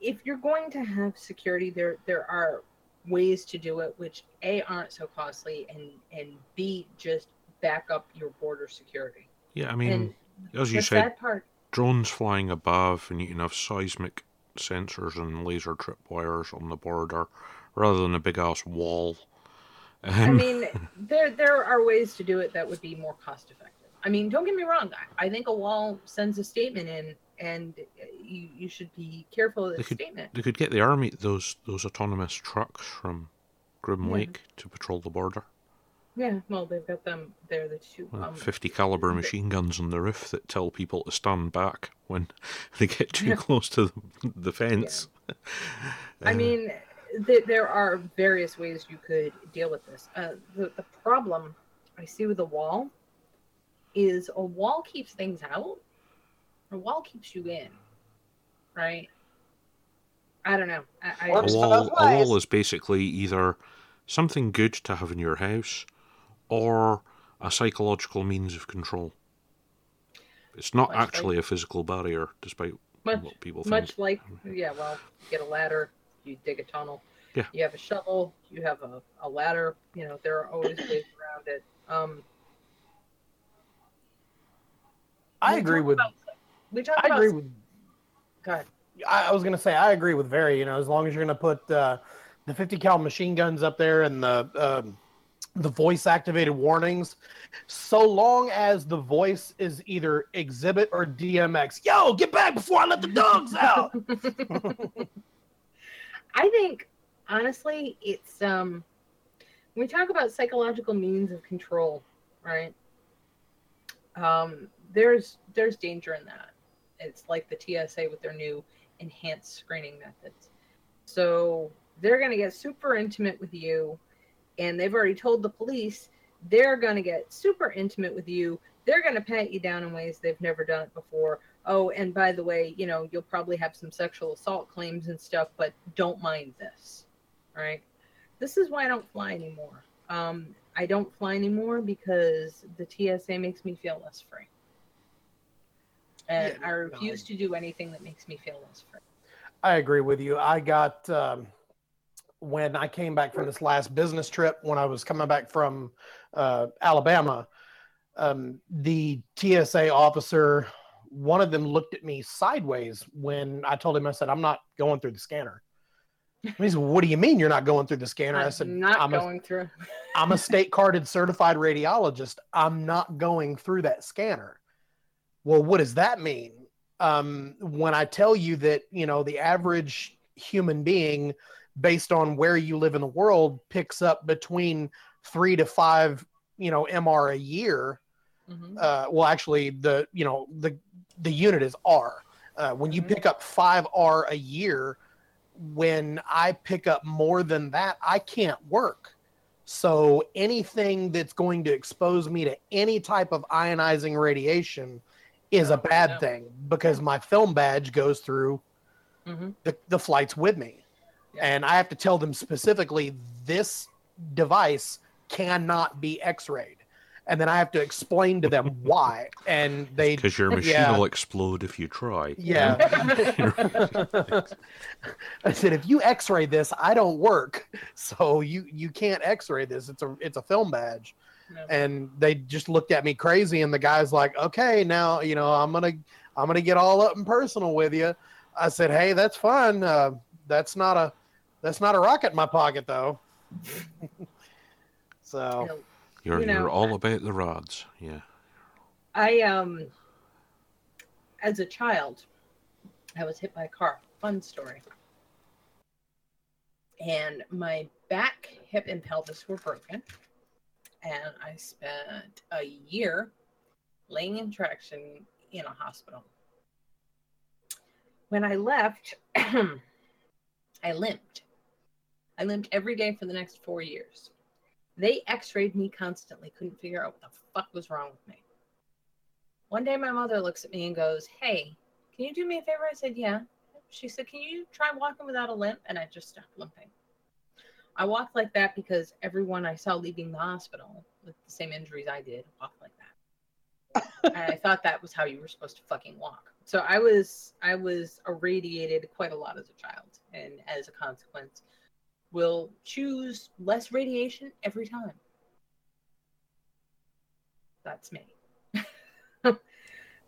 if you're going to have security there there are ways to do it which A aren't so costly and and B just back up your border security. yeah, I mean, and as you said, part drones flying above, and you can have seismic sensors and laser tripwires on the border rather than a big ass wall. I Um, mean, there there are ways to do it that would be more cost effective. I mean, don't get me wrong. I, I think a wall sends a statement in, and you you should be careful of could- statement. they could get the army those those autonomous trucks from Grim Yeah. Lake to patrol the border. Yeah, well, they've got them. They're the two. With Um, 50 caliber machine guns on the roof that tell people to stand back when they get too Yeah. close to the, the fence. I Uh, mean, th- there are various ways you could deal with this. Uh, the, the problem I see with a wall is a wall keeps things out, a wall keeps you in, right? I don't know. I, I, a wall, a wall is basically either something good to have in your house or a psychological means of control. It's not Much like- actually a physical barrier, despite much, what people think. much like yeah. Well, you get a ladder, you dig a tunnel. Yeah. You have a shovel. You have a, a ladder. You know there are always ways around it. Um, I agree with. About, we talk I about. agree with. God, I I was gonna say I agree with Very. You know, as long as you're gonna put uh, the 50 cal machine guns up there and the um, the voice activated warnings, so long as the voice is either Xzibit or DMX. Yo, get back before I let the dogs out. I think honestly, it's um when we talk about psychological means of control, right? Um, there's there's danger in that. It's like the TSA with their new enhanced screening methods. So they're going to get super intimate with you, and they've already told the police they're going to get super intimate with you. They're going to pat you down in ways they've never done it before. Oh, and by the way, you know, you'll probably have some sexual assault claims and stuff, but don't mind this. Right? This is why I don't fly anymore. Um, I don't fly anymore because the TSA makes me feel less free. And Yeah, I no, refuse to do anything that makes me feel less free. I agree with you. I got um, when I came back from this last business trip when I was coming back from uh, Alabama. Um, the TSA officer one of them looked at me sideways when I told him, I said, I'm not going through the scanner. He said, What do you mean you're not going through the scanner? I I'm said, not I'm a, going through. I'm a state carded certified radiologist. I'm not going through that scanner. Well, what does that mean? Um, when I tell you that, you know, the average human being, based on where you live in the world, picks up between three to five, you know, MR a year. Mhm. Uh, well, actually, the you know the the unit is R. Uh, when you Mhm. pick up five R a year, when I pick up more than that, I can't work. So anything that's going to expose me to any type of ionizing radiation is a bad no. thing because my film badge goes through Mhm. the, the flights with me. Yeah. And I have to tell them specifically this device cannot be x rayed. And then I have to explain to them why. And they Because your machine Yeah. will explode if you try. yeah. I said, if you X-ray this, I don't work, so you you can't X-ray this. It's a it's a film badge, No. and they just looked at me crazy. And the guy's like, okay, now you know I'm gonna I'm gonna get all up and personal with you. I said, hey, that's fine. Uh, that's not a that's not a rocket in my pocket though. so No. You're, You know, you're all about the rods. Yeah. I um as a child, I was hit by a car. Fun story. And my back, hip, and pelvis were broken. And I spent a year laying in traction in a hospital. When I left, I limped. I limped every day for the next four years. They x rayed me constantly, couldn't figure out what the fuck was wrong with me. One day, my mother looks at me and goes, Hey, can you do me a favor? I said, Yeah. She said, Can you try walking without a limp? And I just stopped limping. I walked like that because everyone I saw leaving the hospital with the same injuries I did walked like that. and I thought that was how you were supposed to fucking walk. So I was I was irradiated quite a lot as a child, and as a consequence, will choose less radiation every time. That's me.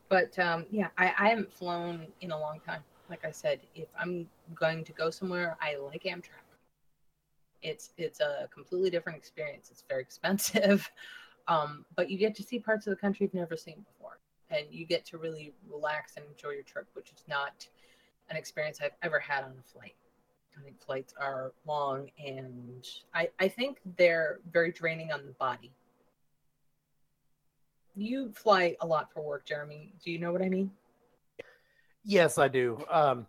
but um, yeah, I, I haven't flown in a long time. Like I said, if I'm going to go somewhere, I like Amtrak. It's it's a completely different experience. It's very expensive, um, but you get to see parts of the country you've never seen before, and you get to really relax and enjoy your trip, which is not an experience I've ever had on a flight. I think flights are long, and I I think they're very draining on the body. You fly a lot for work, Jeremy. Do you know what I mean? Yes, I do. Um,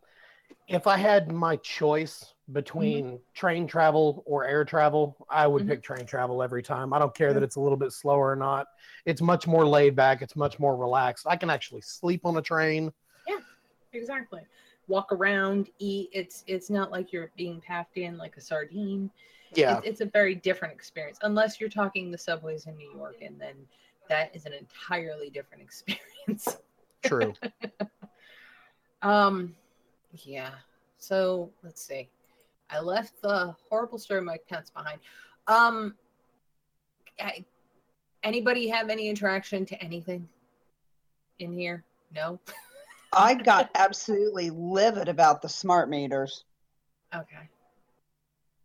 if I had my choice between train travel or air travel, I would Mhm. pick train travel every time. I don't care that it's a little bit slower or not. It's much more laid back. It's much more relaxed. I can actually sleep on a train. Yeah, exactly. Walk around, eat. It's it's not like you're being packed in like a sardine. Yeah, It's, it's a very different experience, unless you're talking the subways in New York, and then that is an entirely different experience. true. Um, yeah. So let's see. I left the horrible story of Mike Pence behind. Um, I, anybody have any interaction to anything in here? No. I got absolutely livid about the smart meters. Okay.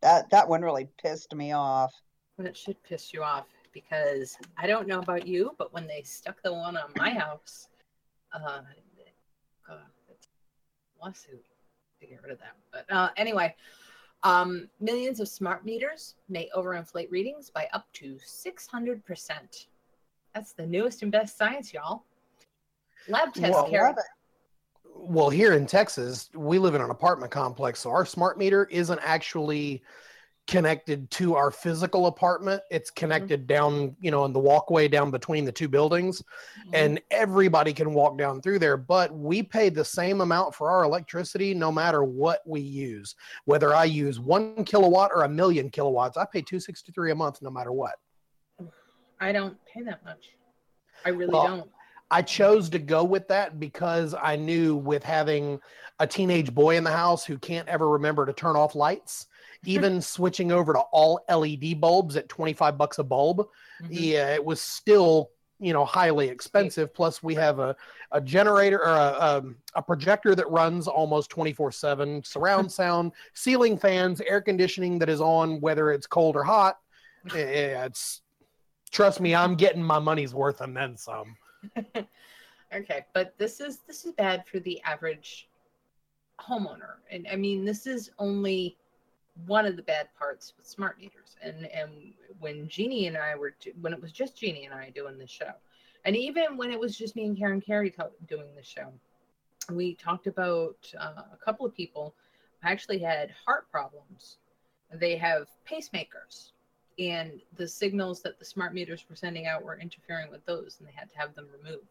That that one really pissed me off. Well, it should piss you off because I don't know about you, but when they stuck the one on my house, uh, uh it's a lawsuit to get rid of that. But uh, anyway, um, millions of smart meters may overinflate readings by up to 600%. That's the newest and best science, y'all. Lab tests Well, carry. Well, here in Texas, we live in an apartment complex, so our smart meter isn't actually connected to our physical apartment. It's mm-hmm. connected down, you know, in the walkway down between the two buildings. Mm-hmm. and everybody can walk down through there but we pay the same amount for our electricity no matter what we use whether i use one kilowatt or a million kilowatts i pay 263 a month no matter what I don't pay that much. I really Well, don't. I chose to go with that because i knew with having a teenage boy in the house who can't ever remember to turn off lights even switching over to all led bulbs at 25 bucks a bulb Mhm. yeah it was still you know highly expensive. Plus, we have a, a generator or a, um, a projector that runs almost 24 7, surround sound, ceiling fans, air conditioning that is on whether it's cold or hot. Yeah, It's trust me, I'm getting my money's worth and then some. okay, but this is this is bad for the average homeowner, and I mean this is only one of the bad parts with smart meters. And and when Jeannie and I were do, when it was just Jeannie and I doing the show, and even when it was just me and Karen Carey t- doing the show, we talked about uh, a couple of people actually had heart problems. They have pacemakers, and the signals that the smart meters were sending out were interfering with those, and they had to have them removed.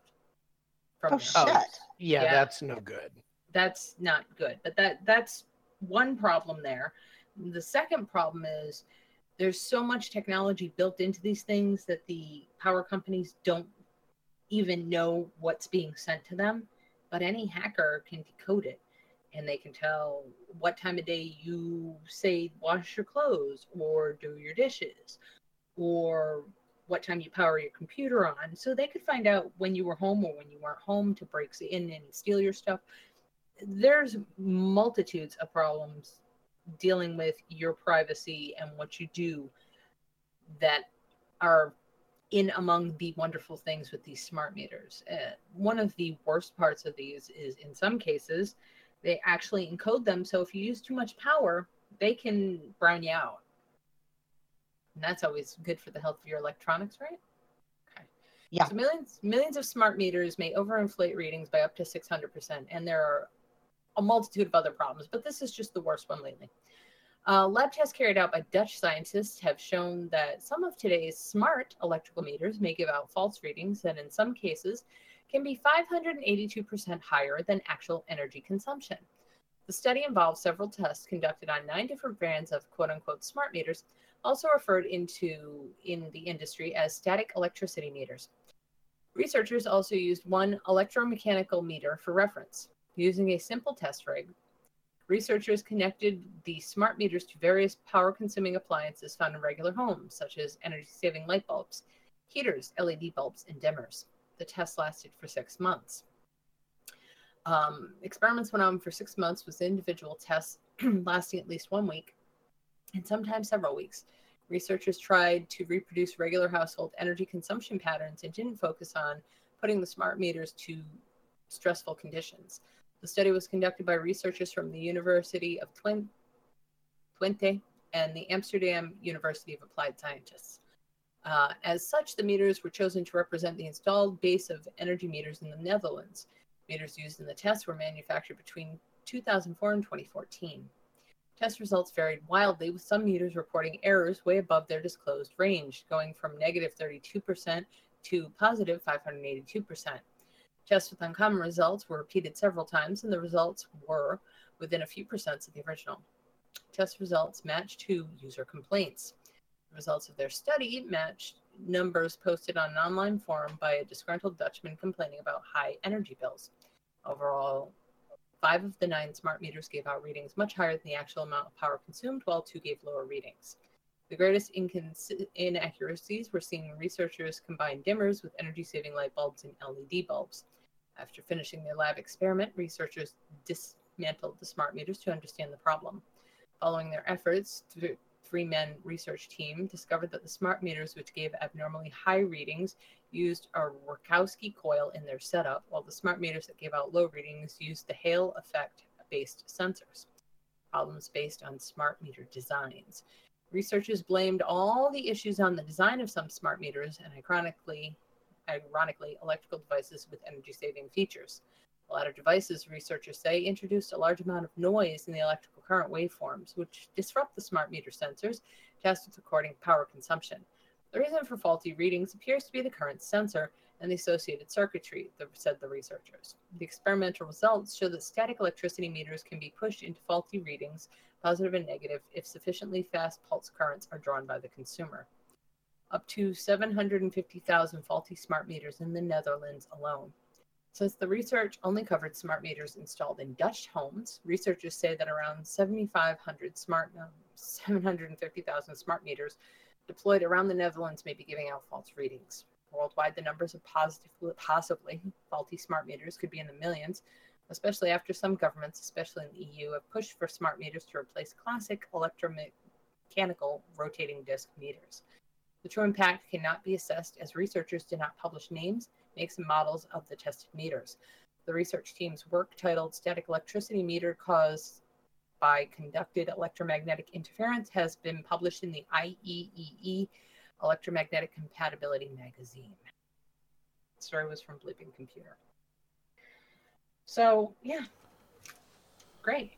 From Oh, their shit. homes. Yeah, Yeah. that's no good. That's not good. But that that's one problem there. The second problem is there's so much technology built into these things that the power companies don't even know what's being sent to them. But any hacker can decode it and they can tell what time of day you say wash your clothes or do your dishes or what time you power your computer on. So they could find out when you were home or when you weren't home to break in and steal your stuff. There's multitudes of problems dealing with your privacy and what you do that are in among the wonderful things with these smart meters. Uh, one of the worst parts of these is in some cases, they actually encode them. So if you use too much power, they can brown you out. And that's always good for the health of your electronics, right? Okay. Yeah. So millions millions of smart meters may overinflate readings by up to 600%. And there are a multitude of other problems, but this is just the worst one lately. Uh, lab tests carried out by Dutch scientists have shown that some of today's smart electrical meters may give out false readings and in some cases, can be 582% higher than actual energy consumption. The study involved several tests conducted on nine different brands of quote unquote smart meters, also referred into in the industry as static electricity meters. Researchers also used one electromechanical meter for reference. Using a simple test rig, researchers connected the smart meters to various power consuming appliances found in regular homes, such as energy saving light bulbs, heaters, LED bulbs, and dimmers. The test lasted for six months. Um, experiments went on for six months with individual tests lasting at least one week and sometimes several weeks. Researchers tried to reproduce regular household energy consumption patterns and didn't focus on putting the smart meters to stressful conditions. The study was conducted by researchers from the University of Twente and the Amsterdam University of Applied Scientists. Uh, as such, the meters were chosen to represent the installed base of energy meters in the Netherlands. Meters used in the test were manufactured between 2004 and 2014. Test results varied wildly, with some meters reporting errors way above their disclosed range, going from negative 32% to positive 582%. Tests with uncommon results were repeated several times, and the results were within a few percents of the original. Test results matched to user complaints. Results of their study matched numbers posted on an online forum by a disgruntled Dutchman complaining about high energy bills. Overall, five of the nine smart meters gave out readings much higher than the actual amount of power consumed, while two gave lower readings. The greatest incons- inaccuracies were seen when researchers combined dimmers with energy saving light bulbs and LED bulbs. After finishing their lab experiment, researchers dismantled the smart meters to understand the problem. Following their efforts, th- three men research team discovered that the smart meters, which gave abnormally high readings, used a Rogowski coil in their setup, while the smart meters that gave out low readings used the Hall effect based sensors. Problems based on smart meter designs. Researchers blamed all the issues on the design of some smart meters and ironically, ironically electrical devices with energy saving features. Latter devices, researchers say, introduced a large amount of noise in the electrical current waveforms, which disrupt the smart meter sensors tasked with recording power consumption. The reason for faulty readings appears to be the current sensor and the associated circuitry, said the researchers. The experimental results show that static electricity meters can be pushed into faulty readings, positive and negative, if sufficiently fast pulse currents are drawn by the consumer. Up to 750,000 faulty smart meters in the Netherlands alone. Since the research only covered smart meters installed in Dutch homes, researchers say that around 7,500 smart, no, 750,000 smart meters deployed around the Netherlands may be giving out false readings. Worldwide, the numbers of possibly faulty smart meters could be in the millions, especially after some governments, especially in the EU, have pushed for smart meters to replace classic electromechanical rotating disc meters. The true impact cannot be assessed as researchers did not publish names, makes, and models of the tested meters. The research team's work, titled Static Electricity Meter Caused by Conducted Electromagnetic Interference, has been published in the IEEE Electromagnetic Compatibility magazine. The story was from Bleeping Computer. So, yeah. Great.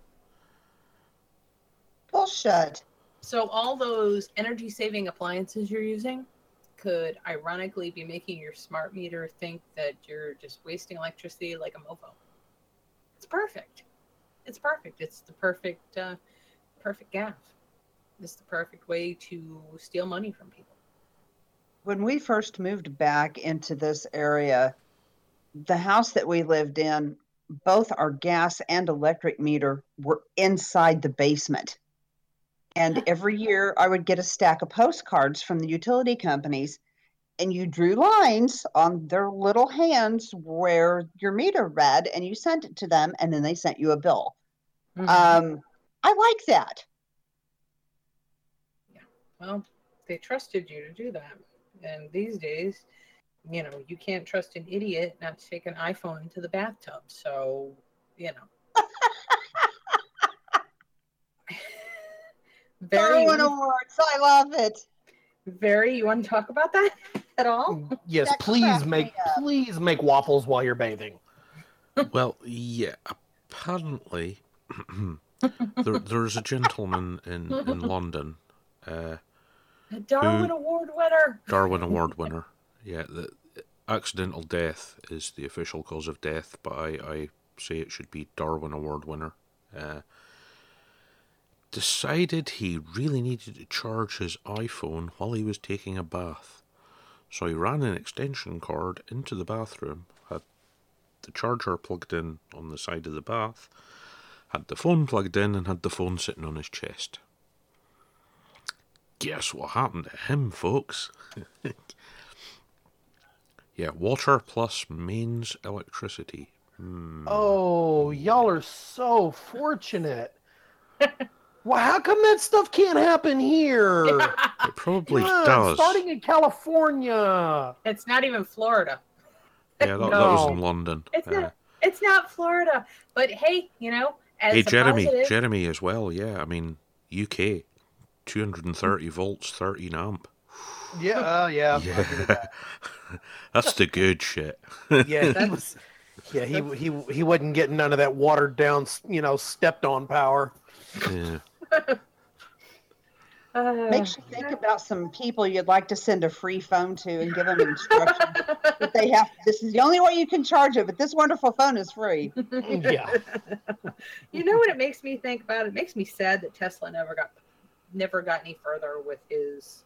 Bullshit. So all those energy saving appliances you're using could ironically be making your smart meter think that you're just wasting electricity like a mofo. It's perfect. It's perfect. It's the perfect uh, perfect gaff. It's the perfect way to steal money from people. When we first moved back into this area, the house that we lived in, both our gas and electric meter were inside the basement. And every year I would get a stack of postcards from the utility companies, and you drew lines on their little hands where your meter read, and you sent it to them, and then they sent you a bill. Mm-hmm. Um, I like that. Yeah. Well, they trusted you to do that. And these days, you know, you can't trust an idiot not to take an iPhone into the bathtub. So, you know. very, Darwin Awards. I love it. very. You want to talk about that at all? Yes, That please make please make waffles while you're bathing. Well, yeah. Apparently, there, there's a gentleman in, in London, uh, A Darwin Who- Award winner. Darwin Award winner. Yeah, the accidental death is the official cause of death, but I, I say it should be Darwin Award winner. Uh, decided he really needed to charge his iPhone while he was taking a bath. So he ran an extension cord into the bathroom, had the charger plugged in on the side of the bath, had the phone plugged in, and had the phone sitting on his chest. Guess what happened to him, folks? yeah, water plus mains electricity. Hmm. Oh, y'all are so fortunate. well, how come that stuff can't happen here? It probably Yeah, does. Starting in California. It's not even Florida. Yeah, that, that was in London. It's Uh, not. It's not Florida. But hey, you know, as hey, a Jeremy, positive, Jeremy as well. Yeah, I mean, UK, 230 volts, 13 amp. Yeah, uh, yeah. Yeah, that's the good shit. Yeah, he was. Yeah, he he he wasn't getting none of that watered down, you know, stepped on power. Yeah. Uh, Makes you think about some people you'd like to send a free phone to and give them instructions that they have. This is the only way you can charge it, but this wonderful phone is free. Yeah. you know what it makes me think about? It makes me sad that Tesla never got never got any further with his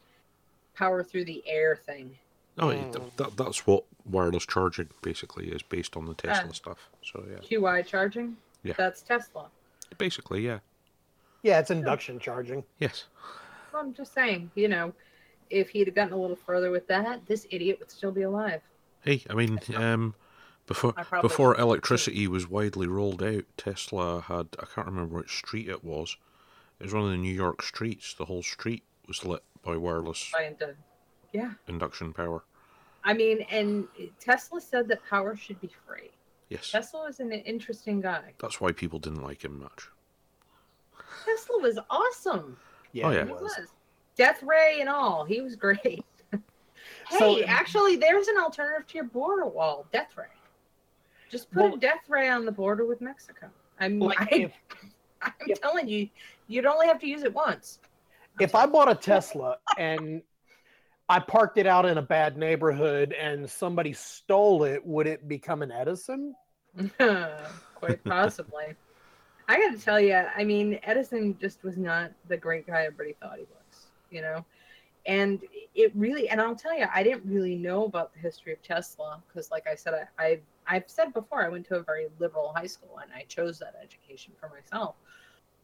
power through the air thing. Oh, Mm. th- that, that's what wireless charging basically is based on the Tesla Ah. stuff. So yeah, QI charging. Yeah. That's Tesla. basically yeah. Yeah, it's induction charging. Yes. Well, I'm just saying, you know, if he'd have gotten a little further with that, this idiot would still be alive. Hey, I mean, um, before I before electricity was widely rolled out, Tesla had I can't remember which street it was. It was one of the New York streets. The whole street was lit by wireless By and. Yeah. induction power. I mean, and Tesla said that power should be free. Yes, Tesla was an interesting guy. that's why people didn't like him much. Tesla was awesome. Yeah, Oh, yeah. He was. was. Death Ray and all. He was great. hey, So- actually, there's an alternative to your border wall, Death Ray. Just put Well- a Death Ray on the border with Mexico. I'm, Like, I, if, I'm if- telling you, you'd only have to use it once. if I bought a Tesla and I parked it out in a bad neighborhood and somebody stole it, would it become an Edison? Quite possibly. I got to tell you, I mean, Edison just was not the great guy everybody thought he was, you know? And it really, and I'll tell you, I didn't really know about the history of Tesla because, like I said, I, I, I've said before, I went to a very liberal high school and I chose that education for myself.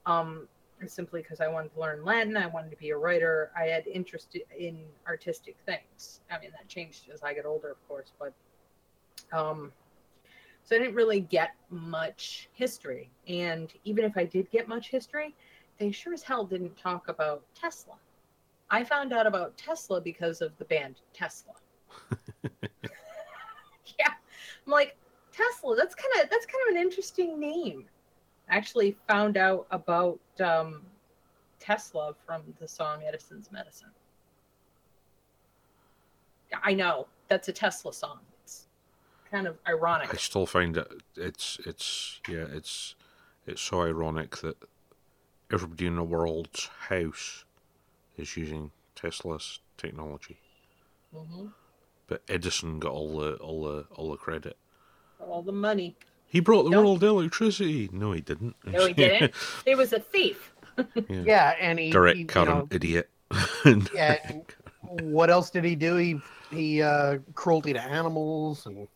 Um, simply because I wanted to learn Latin. I wanted to be a writer. I had interest in artistic things. I mean, that changed as I got older, of course, but um, so I didn't really get much history. And even if I did get much history, they sure as hell didn't talk about Tesla. I found out about Tesla because of the band Tesla. yeah, I'm like Tesla. That's kind of that's kind of an interesting name. I actually found out about um, Tesla from the song Edison's Medicine. I know that's a Tesla song. It's kind of ironic. I still find it it's it's yeah it's it's so ironic that everybody in the world's house is using Tesla's technology, hmm but Edison got all the all the all the credit. All the money. He brought the Don't- world electricity. No, he didn't. No, he didn't. He was a thief. Yeah, and he, Direct he, you current know, idiot. yeah. what else did he do? He he uh, cruelty to animals and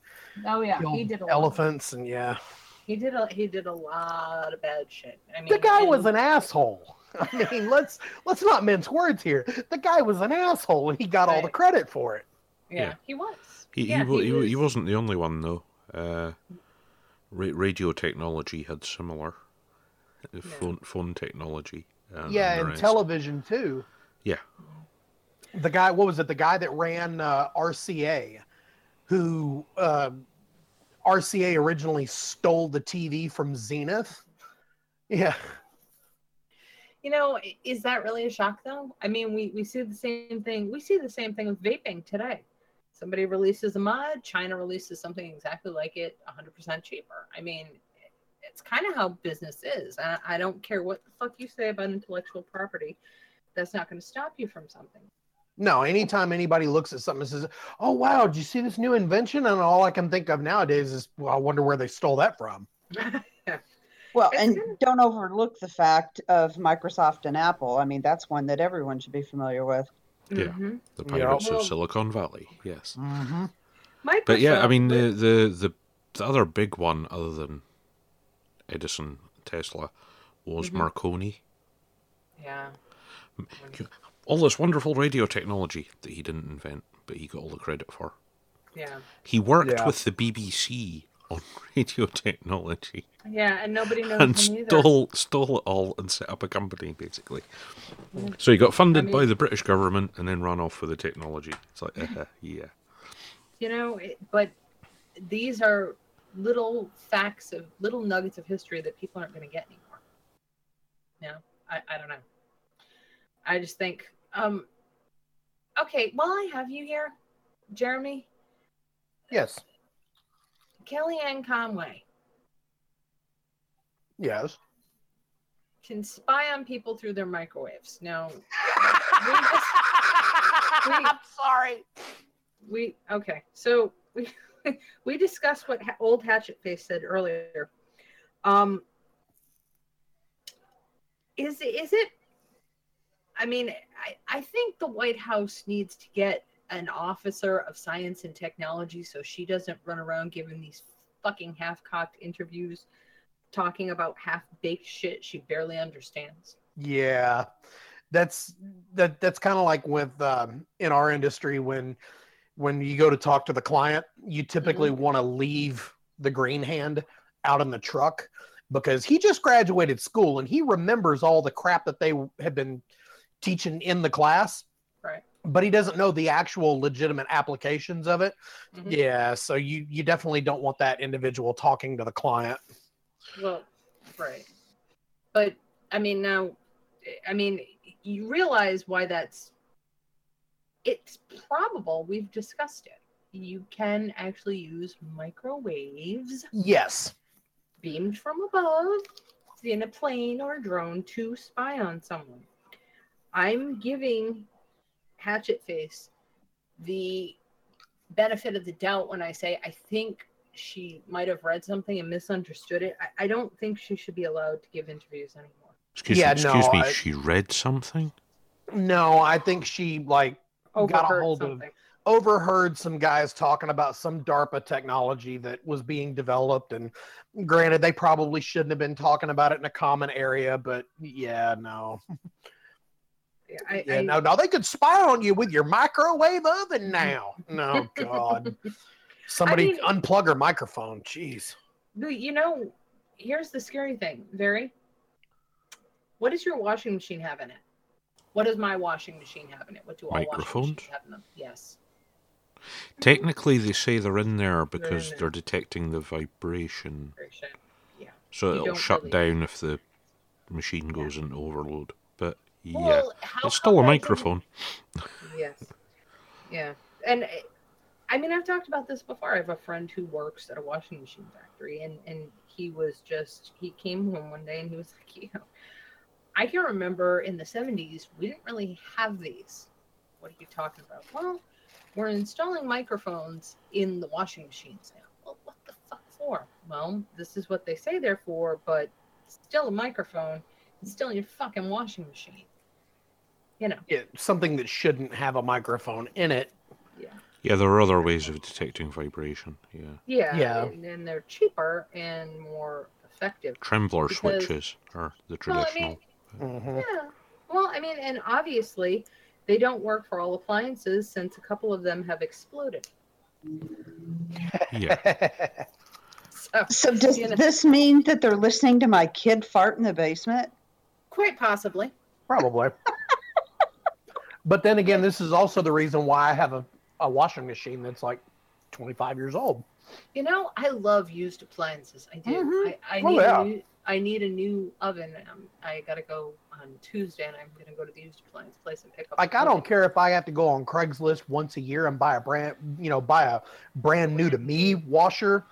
Oh yeah, he did a lot. elephants and yeah. He did a he did a lot of bad shit. I mean, The guy and- was an asshole. I mean, let's let's not mince words here. The guy was an asshole, and he got all the credit for it. yeah, Yeah. he was. He, yeah, he, he, was- he wasn't the only one though. Uh, ra- radio technology had similar uh, phone phone technology. uh, yeah, the and television too. Yeah. The guy, what was it? The guy that ran uh, RCA, who uh, RCA originally stole the TV from Zenith. Yeah, You know, is that really a shock though? I mean, we we see the same thing. We see the same thing with vaping today. Somebody releases a mod, China releases something exactly like it, 100% cheaper. I mean, it's kind of how business is. I, I don't care what the fuck you say about intellectual property. That's not going to stop you from something. No. Anytime anybody looks at something and says, "Oh wow, did you see this new invention?" and all I can think of nowadays is, "Well, I wonder where they stole that from." Well, and don't overlook the fact of Microsoft and Apple. I mean, that's one that everyone should be familiar with. Yeah. Mhm. the Yeah. pirates Well- of Silicon Valley. Yes, Mm-hmm. but yeah, I mean the, the the the other big one other than Edison, Tesla, was Mhm. Marconi. yeah. All this wonderful radio technology that he didn't invent, but he got all the credit for. Yeah. He worked Yeah. with the BBC on radio technology Yeah, and nobody knows and him either. stole stole it all and set up a company basically. So he got funded I by the British government and then ran off with the technology. It's like, uh, yeah, you know but these are little facts of little nuggets of history that people aren't going to get anymore no I, I don't know i just think um okay while i have you here jeremy Yes. kellyanne conway Yes. can spy on people through their microwaves now I'm sorry. we okay so we we discussed what ha- old hatchet face said earlier um is is it i mean i i think the white house needs to get an officer of science and technology so she doesn't run around giving these fucking half-cocked interviews talking about half-baked shit she barely understands Yeah, that's that. That's kind of like with um, in our industry when when you go to talk to the client, you typically want to leave the green hand out in the truck because he just graduated school and he remembers all the crap that they have been teaching in the class, right but he doesn't know the actual legitimate applications of it. Mhm. Yeah, so you you definitely don't want that individual talking to the client. Well, right. But I mean, now, I mean, you realize why that's. It's probable we've discussed it. You can actually use microwaves Yes. beamed from above in a plane or a drone to spy on someone. I'm giving Hatchet Face the benefit of the doubt when I say I think she might have read something and misunderstood it. I, I don't think she should be allowed to give interviews anymore. excuse Yeah, me, no, excuse me. I- She read something. No, I think she like Got a Overheard hold of- overheard some guys talking about some DARPA technology that was being developed. And granted, they probably shouldn't have been talking about it in a common area, but yeah, no. Yeah, I, Yeah, I, no, no, they could spy on you with your microwave oven now. No, God. Somebody mean- unplug her microphone. Jeez. But, you know, here's the scary thing, Very. What does your washing machine have in it? What does my washing machine have in it? What do all washing Microphones? machines have in them? Yes. Technically, they say they're in there because in there. they're detecting the vibration, Vibration. so You it'll shut really- down if the machine goes into overload. But yeah, Well, it's still a microphone. didn't- Yes. Yeah. And I mean, I've talked about this before. I have a friend who works at a washing machine factory, and and he was just he came home one day and he was like, you know, I can remember in the '70s we didn't really have these. What are you talking about? Well, we're installing microphones in the washing machines now. Well, what the fuck for? Well, this is what they say they're for, but still a microphone. It's still in your fucking washing machine. You know. Yeah, something that shouldn't have a microphone in it. Yeah, Yeah, there are other ways of detecting vibration. Yeah, Yeah, Yeah. And, and they're cheaper and more effective. trembler Because- switches are the traditional. Well, I traditional. mean, Mhm. yeah. Well, I mean, and obviously they don't work for all appliances since a couple of them have exploded. yeah, So So does You know. this mean that they're listening to my kid fart in the basement? Quite possibly. Probably. but then again, this is also the reason why I have a, a washing machine that's like 25 years old. You know, I love used appliances. I do. Mhm. I, I Oh, need yeah. a new I need a new oven. Um, I gotta go on Tuesday, and I'm gonna go to the used appliance place and pick up. Like I don't care if I have to go on Craigslist once a year and buy a brand, you know, buy a brand new to me washer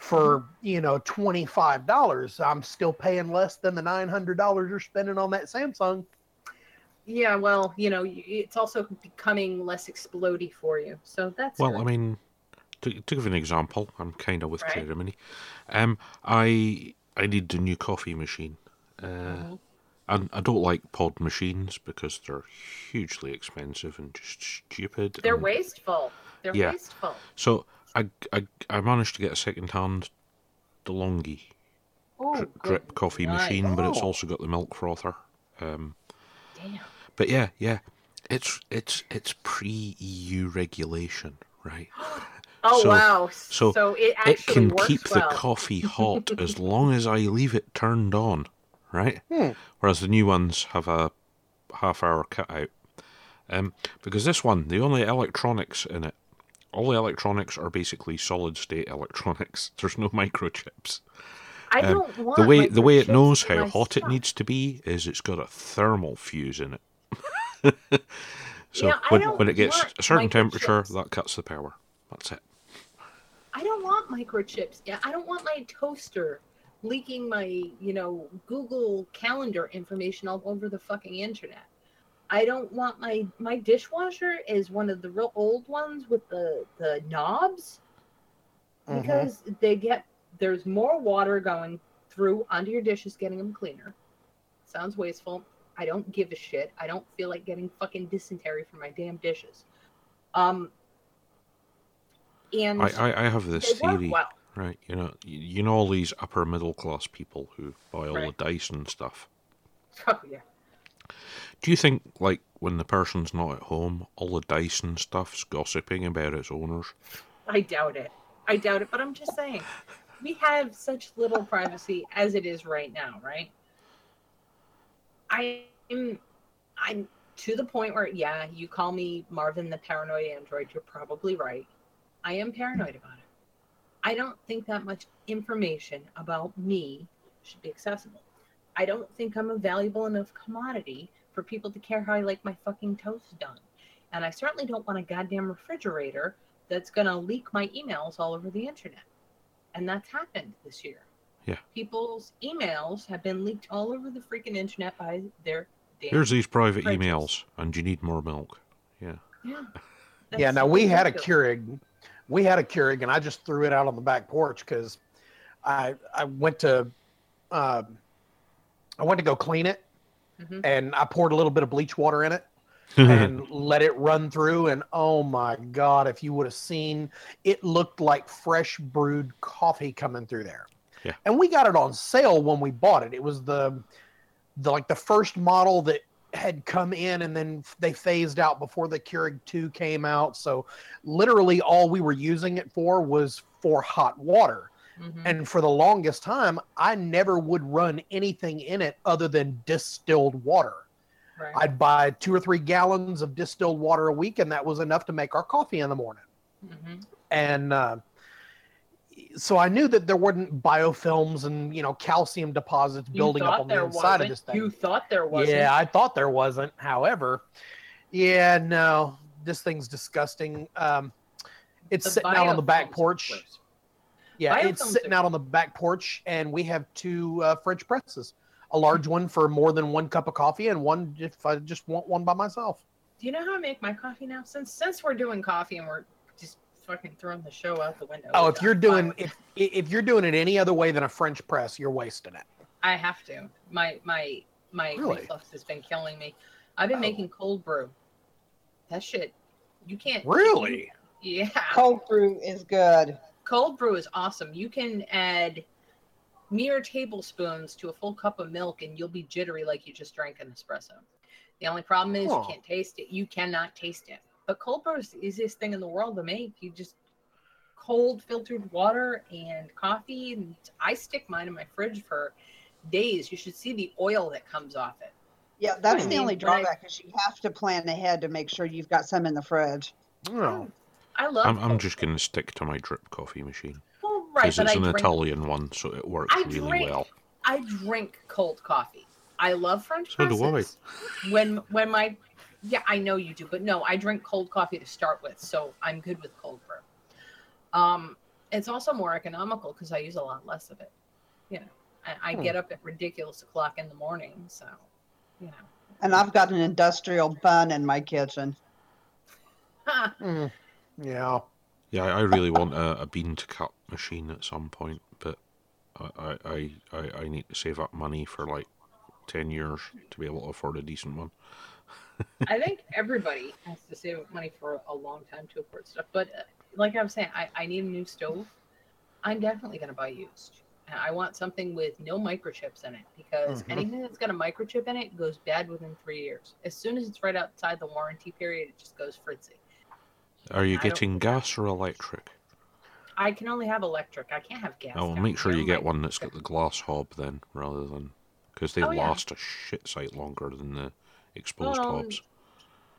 for you know twenty five dollars. I'm still paying less than the nine hundred dollars you're spending on that Samsung. Yeah, well, you know, it's also becoming less explody for you. So that's Well, good. I mean, to, to give an example, I'm kind of with Right. Ceremony. Um, I I need a new coffee machine. Uh, Mhm. and I don't like pod machines because they're hugely expensive and just stupid. they're and- wasteful. They're Yeah. wasteful. So I, I I managed to get a second hand DeLonghi Oh, dri- drip coffee night. machine, but it's Oh. also got the milk frother. Um, Damn. but yeah, yeah, it's it's it's pre EU regulation, right? Oh So- wow. so So it it can works keep well. the coffee hot as long as I leave it turned on, right? Hmm. Whereas the new ones have a half hour cutout. Um, because this one, the only electronics in it, all the electronics are basically solid state electronics. There's no microchips. I um, don't want The way the way it knows how hot it needs to be is it's got a thermal fuse in it. so Yeah, I when, when it gets a certain temperature, that cuts the power. That's it. I don't want microchips. Yeah, I don't want my toaster leaking my, you know, Google Calendar information all over the fucking internet. I don't want my my dishwasher is one of the real old ones with the the knobs Mhm. because they get there's more water going through onto your dishes getting them cleaner. Sounds wasteful. I don't give a shit. I don't feel like getting fucking dysentery from my damn dishes. Um and I, I, I have this theory, well. right? You know, you, know all these upper middle class people who buy all Right. the Dyson stuff. Oh yeah. Do you think, like, when the person's not at home, all the Dyson stuff's gossiping about its owners? I doubt it. I doubt it, but I'm just saying. We have such little privacy as it is right now, right? I'm I'm to the point where yeah, you call me Marvin the paranoid android, you're probably right. I am paranoid about it. I don't think that much information about me should be accessible. I don't think I'm a valuable enough commodity for people to care how I like my fucking toast done. And I certainly don't want a goddamn refrigerator that's going to leak my emails all over the internet. And that's happened this year. Yeah. People's emails have been leaked all over the freaking internet by their damn. Here's these private fridges. emails, and you need more milk. Yeah. yeah, That's now we had a ridiculous. Keurig. We had a Keurig, and I just threw it out on the back porch because I I went to um, I went to go clean it, Mhm. and I poured a little bit of bleach water in it, and let it run through. And oh my God, if you would have seen, it looked like fresh brewed coffee coming through there. Yeah. And we got it on sale when we bought it. It was the, the like the first model that had come in and then they phased out before the Keurig 2 came out. So literally all we were using it for was for hot water. Mhm. And for the longest time, I never would run anything in it other than distilled water. right. I'd buy two or three gallons of distilled water a week, and that was enough to make our coffee in the morning. Mhm. And uh, so I knew that there weren't biofilms and you know calcium deposits You building up on the inside wasn't. of this thing. You thought there wasn't. Yeah, I thought there wasn't. However, yeah, no, this thing's disgusting. Um, it's The sitting out on the back porch. Gross. Yeah, it's sitting out on the back porch, and we have two uh, French presses. A large one for more than one cup of coffee, and one if I just want one by myself. Do you know how I make my coffee now? Since since we're doing coffee and we're just fucking throwing the show out the window. Oh, if you're doing if if you're doing it any other way than a French press, you're wasting it. I have to. My my my Really? reflux has been killing me. I've been Oh. making cold brew. That shit, you can't. Really? Yeah. Cold brew is good. Cold brew is awesome. You can add mere tablespoons to a full cup of milk, and you'll be jittery like you just drank an espresso. The only problem is Huh. you can't taste it. You cannot taste it. But cold brew is the easiest thing in the world to make. You just cold filtered water and coffee, and I stick mine in my fridge for days. You should see the oil that comes off it. Yeah, that's I the only when I- drawback is you have to plan ahead to make sure you've got some in the fridge. Oh, I love. I'm, I'm just going to stick to my drip coffee machine well, right, because it's I an drink Italian one, so it works I really drink- well. I drink cold coffee. I love French So do I. When when my yeah, I know you do, but no, I drink cold coffee to start with, so I'm good with cold brew. Um, it's also more economical because I use a lot less of it. You know, I, I Hmm. get up at ridiculous o'clock in the morning, so you know. And I've got an industrial bun in my kitchen. Ha, mm, yeah. Yeah, I I really want a, a bean to cup machine at some point, but I, I, I, I I need to save up money for like ten years to be able to afford a decent one. I think everybody has to save up money for a long time to afford stuff. But uh, like I'm saying, I, I need a new stove. I'm definitely going to buy used. I want something with no microchips in it because Mhm. anything that's got a microchip in it goes bad within three years. As soon as it's right outside the warranty period, it just goes fritzy. Are you I getting gas or electric? I can only have electric. I can't have gas. Oh, well, make sure you get one that's got the glass hob then, rather than because they Oh, yeah. last a shit sight longer than the exposed Well, hobs.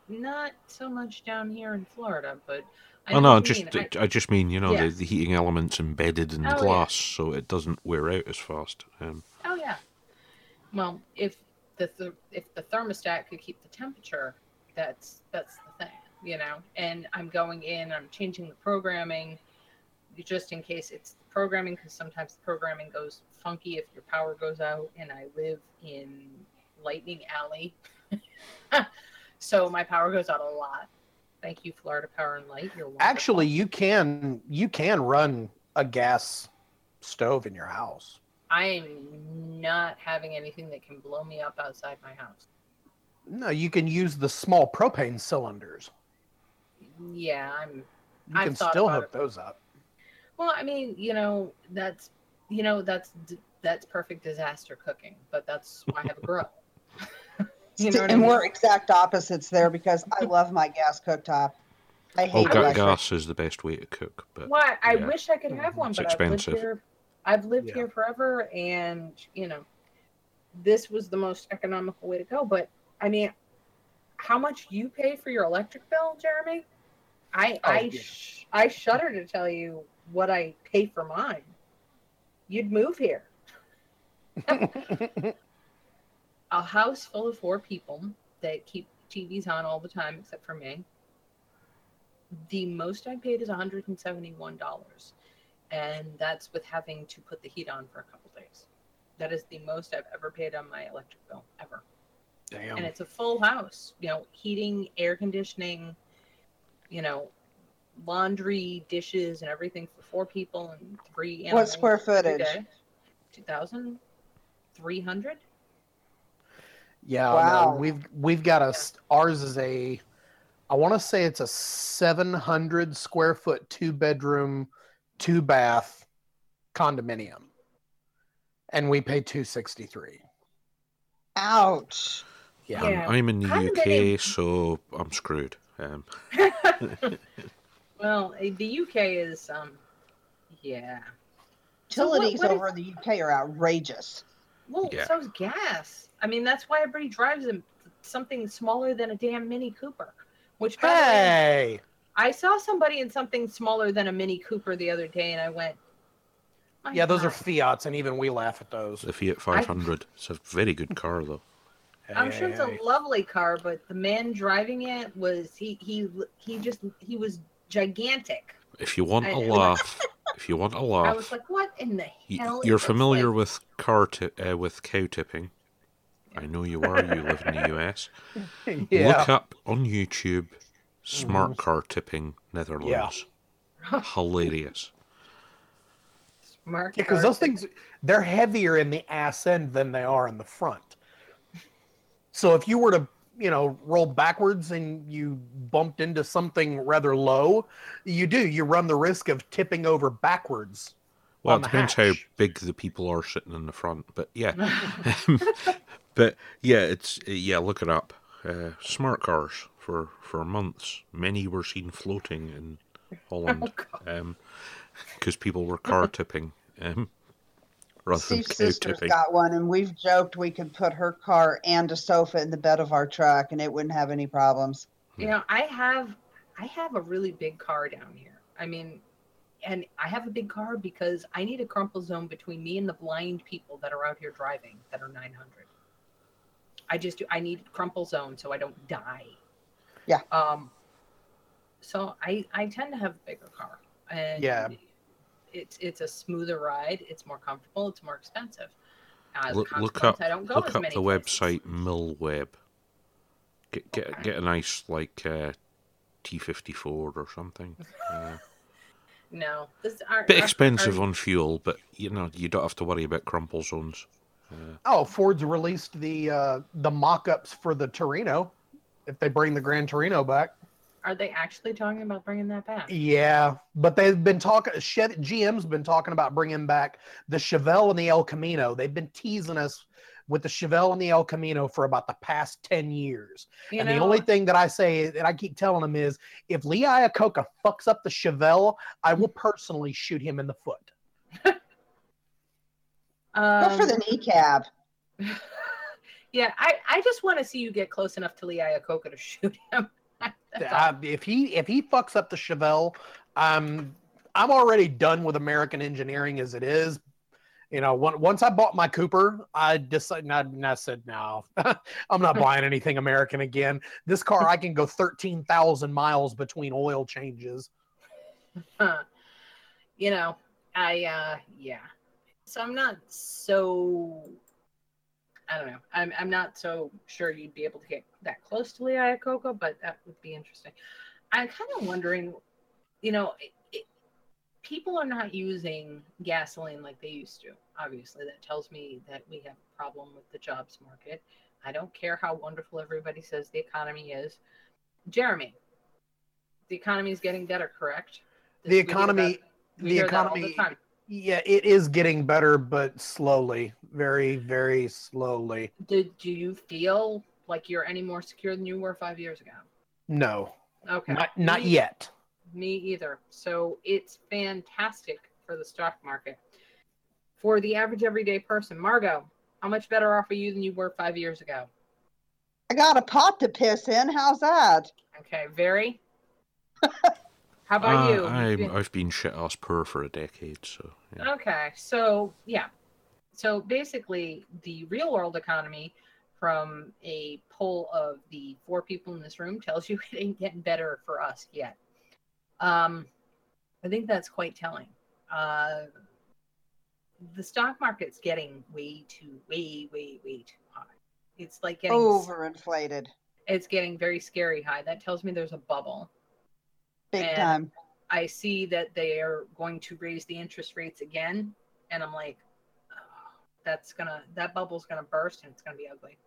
Not so much down here in Florida, but I Oh no, just. I- I, just mean you know Yeah. the, the heating elements embedded in the Oh, yeah. glass, so it doesn't wear out as fast. Um, Oh yeah. Well, if the th- if the thermostat could keep the temperature, that's that's the thing, you know. And I'm going in, I'm changing the programming, just in case it's programming, because sometimes the programming goes funky if your power goes out. And I live in Lightning Alley, so my power goes out a lot. Thank you, Florida Power and Light. You're wonderful. Actually, you can you can run a gas stove in your house. I am not having anything that can blow me up outside my house. No, you can use the small propane cylinders. Yeah, I'm You I've can still hook it. those up. Well, I mean, you know, that's you know, that's that's perfect disaster cooking, but that's why I have a grill. you know what I and mean? we're exact opposites there because I love my gas cooktop. I hate ga- electric. gas is the best way to cook, but Why I yeah. wish I could have one, It's but I've lived expensive. here. I've lived Yeah. here forever, and you know, this was the most economical way to go. But I mean, how much you pay for your electric bill, Jeremy? I Oh, I yeah. sh- I shudder to tell you what I pay for mine. You'd move here. a house full of four people that keep TVs on all the time, except for me. The most I paid is $171. And that's with having to put the heat on for a couple days. That is the most I've ever paid on my electric bill, ever. Damn. And it's a full house, you know, heating, air conditioning, you know, laundry, dishes, and everything for four people and three animals. What square footage? 2,300? Yeah, no, we've we've got a s- ours is a I want to say it's a 700 square foot two bedroom two bath condominium. And we pay 263. Ouch. Yeah. Yeah. I'm, I'm in the UK, so I'm screwed. Um, well, eh, the UK is um, yeah. So what- Utilities what is- over in the UK are outrageous. Well, Yeah. is gas. I mean, that's why everybody drives a, something smaller than a damn Mini Cooper. Which, by the way, Hey. I saw somebody in something smaller than a Mini Cooper the other day, and I went, "My Yeah, those are Fiats and even we laugh at those. the Fiat 500. It's a very good car, though. I'm Hey, sure hey, it's hey. a lovely car, but the man driving it was he he he just he was gigantic. If you want I- a laugh, if you want a laugh, I was like, what in the hell? you're familiar Like, with car ti- uh, with cow tipping. I know you are. You live in the US. Yeah. Look up on YouTube smart car tipping Netherlands. Yeah. Hilarious. smart Yeah, because car those things they're heavier in the ass end than they are in the front. So if you were to, you know, roll backwards and you bumped into something rather low, you do. You run the risk of tipping over backwards. Well, it the depends how big the people are sitting in the front, but yeah. but yeah, it's yeah. Look it up. Uh, smart cars for for months. Many were seen floating in Holland Oh, because people were car tipping um, rather Steve's cow sister's tipping. got one, and we've joked we could put her car and a sofa in the bed of our truck, and it wouldn't have any problems. You know, I have I have a really big car down here. I mean, and I have a big car because I need a crumple zone between me and the blind people that are out here driving that are 900. I just do I need crumple zone so I don't die. Yeah. Um so I I tend to have a bigger car. And Yeah. It's it's a smoother ride, it's more comfortable, it's more expensive. As Look, look up I don't go look as up many the places. website Millweb. Get get Okay. get a nice like uh, T fifty four or something. Uh, No, this are bit expensive on fuel, but you know you don't have to worry about crumple zones. Uh, Oh, Ford's released the uh, the mock-ups for the Torino. If they bring the Gran Torino back, Are they actually talking about bringing that back? yeah. But they've been talking. Chev- GM's been talking about bringing back the Chevelle and the El Camino. They've been teasing us with the Chevelle and the El Camino for about the past ten years. You and know, the only thing that I say, and I keep telling them, is if Lee Iacocca fucks up the Chevelle, I will personally shoot him in the foot. Go for um, the kneecap. yeah, I, I just want to see you get close enough to Lee Iacocca to shoot him. Uh, if he if he fucks up the Chevelle, um, I'm already done with American engineering as it is. You know, on- once I bought my Cooper, I decided. I, I said, no, I'm not buying anything American again. This car, I can go thirteen thousand miles between oil changes. You know, I uh yeah. So I'm not so I don't know. I'm I'm not so sure you'd be able to get that close to Lee Iacocca, but that would be interesting. I'm kind of wondering, you know, it, it, people are not using gasoline like they used to. Obviously, that tells me that we have a problem with the jobs market. I don't care how wonderful everybody says the economy is. Jeremy, the economy is getting better, correct? The economy, the hear that all the economy, time. Yeah, it is getting better, but slowly, very, very slowly. Do, do you feel like you're any more secure than you were five years ago? No, Okay. not not Me- yet. Me either. So it's fantastic for the stock market. For the average everyday person, Margot, how much better off are you than you were five years ago? I got a pot to piss in. How's that? Okay, very. How about uh, you? I'm, been- I've been shit ass poor for a decade, so yeah. Okay, so yeah. So basically, the real world economy from a poll of the four people in this room tells you it ain't getting better for us yet. Um, I think that's quite telling. Uh, the stock market's getting way too, way, way, way too high. It's like getting, Overinflated. it's getting very scary high. That tells me there's a bubble. Big And- time. I see that they are going to raise the interest rates again, and I'm like, oh, that's gonna that bubble's gonna burst and it's gonna be ugly.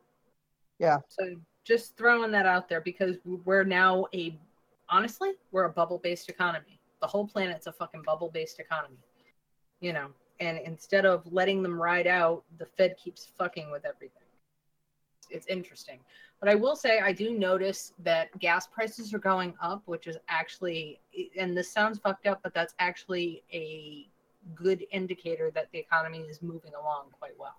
Yeah. So just throwing that out there because we're now a honestly, we're a bubble based economy. The whole planet's a fucking bubble based economy. You know, and instead of letting them ride out, the Fed keeps fucking with everything. It's interesting. But I will say I do notice that gas prices are going up, which is actually and this sounds fucked up, but that's actually a good indicator that the economy is moving along quite well.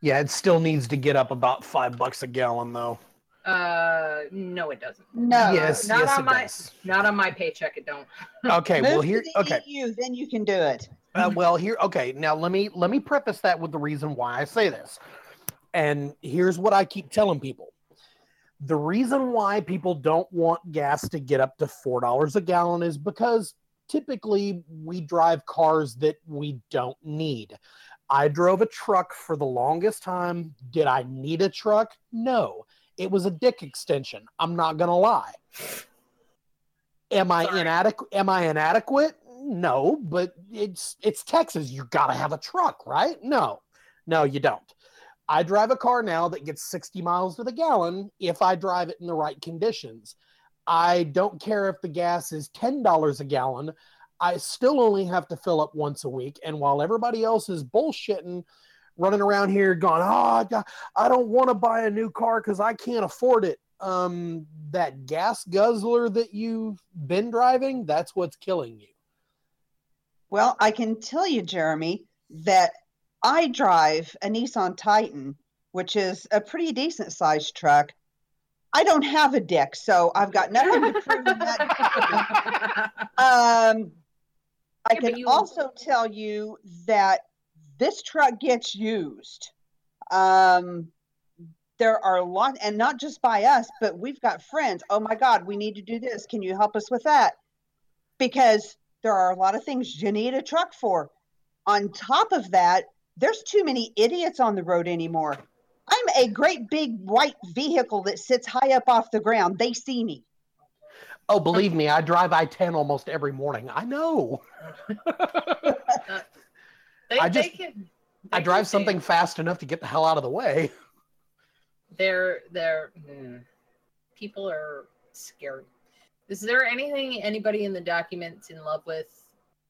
Yeah, it still needs to get up about five bucks a gallon, though. Uh, no, it doesn't. No. yes, not yes, on it my- does. Not on my paycheck. It don't. Okay, Move well to here. the Okay, EU, then you can do it. uh, well here. Okay, now let me let me preface that with the reason why I say this, and here's what I keep telling people: the reason why people don't want gas to get up to four dollars a gallon is because typically we drive cars that we don't need. I drove a truck for the longest time. Did I need a truck? No. It was a dick extension. I'm not gonna lie. Am I inadequate? Am I inadequate? No, but it's it's Texas. You gotta have a truck, right? No, no, you don't. I drive a car now that gets 60 miles to the gallon if I drive it in the right conditions. I don't care if the gas is $10 a gallon. I still only have to fill up once a week. And while everybody else is bullshitting, running around here going, oh, I don't want to buy a new car because I can't afford it. Um, that gas guzzler that you've been driving, that's what's killing you. Well, I can tell you, Jeremy, that I drive a Nissan Titan, which is a pretty decent sized truck. I don't have a dick, so I've got nothing to prove that. Um, I Yeah, can you- also tell you that this truck gets used. Um, there are a lot, and not just by us, but we've got friends. Oh my God, we need to do this. Can you help us with that? Because there are a lot of things you need a truck for. On top of that, there's too many idiots on the road anymore. I'm a great big white vehicle that sits high up off the ground. They see me. Oh, believe me, I drive I 10 almost every morning. I know. They, I they just- can. I drive can say something fast enough to get the hell out of the way. They're they're hmm, people are scared. Is there anything anybody in the documents in love with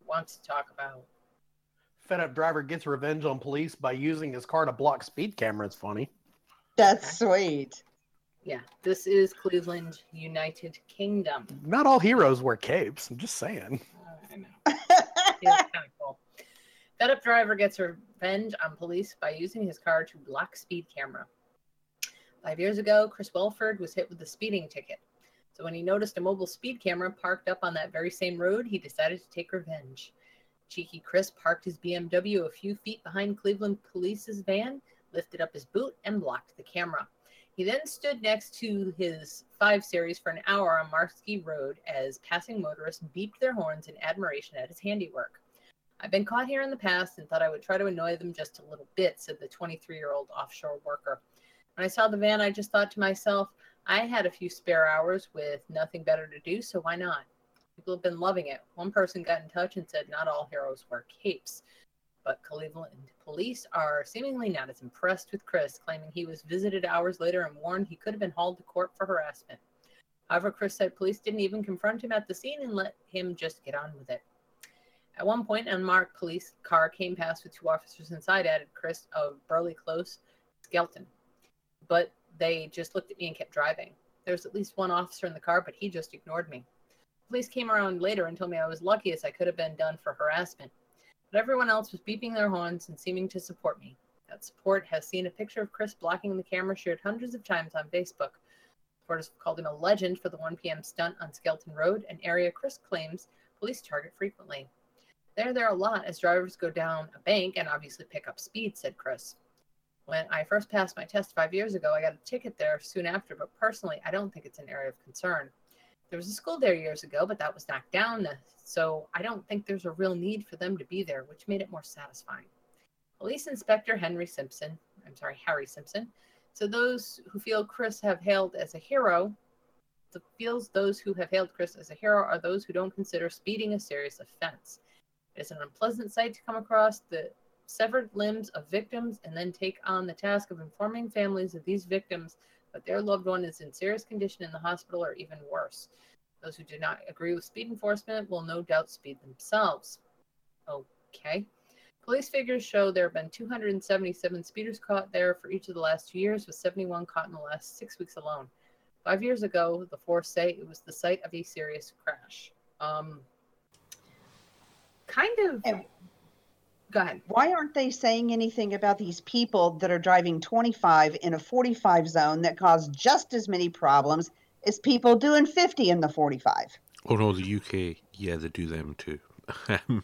wants to talk about? Fed up driver gets revenge on police by using his car to block speed cameras. Funny. That's sweet. Yeah, this is Cleveland, United Kingdom. Not all heroes wear capes. I'm just saying. Uh, I know. It's kind of cool. Fed up driver gets revenge on police by using his car to block speed camera. Five years ago, Chris Welford was hit with a speeding ticket. So when he noticed a mobile speed camera parked up on that very same road, he decided to take revenge. Cheeky Chris parked his BMW a few feet behind Cleveland police's van, lifted up his boot, and blocked the camera. He then stood next to his 5 Series for an hour on Marske Road as passing motorists beeped their horns in admiration at his handiwork. I've been caught here in the past and thought I would try to annoy them just a little bit, said the 23 year old offshore worker. When I saw the van, I just thought to myself, I had a few spare hours with nothing better to do, so why not? People have been loving it. One person got in touch and said not all heroes wear capes. But Cleveland police are seemingly not as impressed with Chris, claiming he was visited hours later and warned he could have been hauled to court for harassment. However, Chris said police didn't even confront him at the scene and let him just get on with it. At one point, an unmarked police car came past with two officers inside, added Chris of Burley Close, Skelton. But they just looked at me and kept driving. There was at least one officer in the car, but he just ignored me. Police came around later and told me I was lucky as I could have been done for harassment. But everyone else was beeping their horns and seeming to support me. That support has seen a picture of Chris blocking the camera shared hundreds of times on Facebook. Supporters have called him a legend for the 1 p.m. stunt on Skelton Road, an area Chris claims police target frequently. They're there a lot as drivers go down a bank and obviously pick up speed, said Chris. When I first passed my test five years ago, I got a ticket there soon after, but personally, I don't think it's an area of concern. There was a school there years ago, but that was knocked down, so I don't think there's a real need for them to be there, which made it more satisfying. Police Inspector Henry Simpson, I'm sorry, Harry Simpson, so those who feel Chris have hailed as a hero, the feels those who have hailed Chris as a hero are those who don't consider speeding a serious offense. It is an unpleasant sight to come across the severed limbs of victims and then take on the task of informing families of these victims that their loved one is in serious condition in the hospital or even worse. Those who do not agree with speed enforcement will no doubt speed themselves. Okay. Police figures show there have been 277 speeders caught there for each of the last two years, with 71 caught in the last six weeks alone. Five years ago, the force say it was the site of a serious crash. Um, kind of. And- Go ahead. Why aren't they saying anything about these people that are driving 25 in a 45 zone that cause just as many problems as people doing 50 in the 45? Oh no, the UK, yeah, they do them too.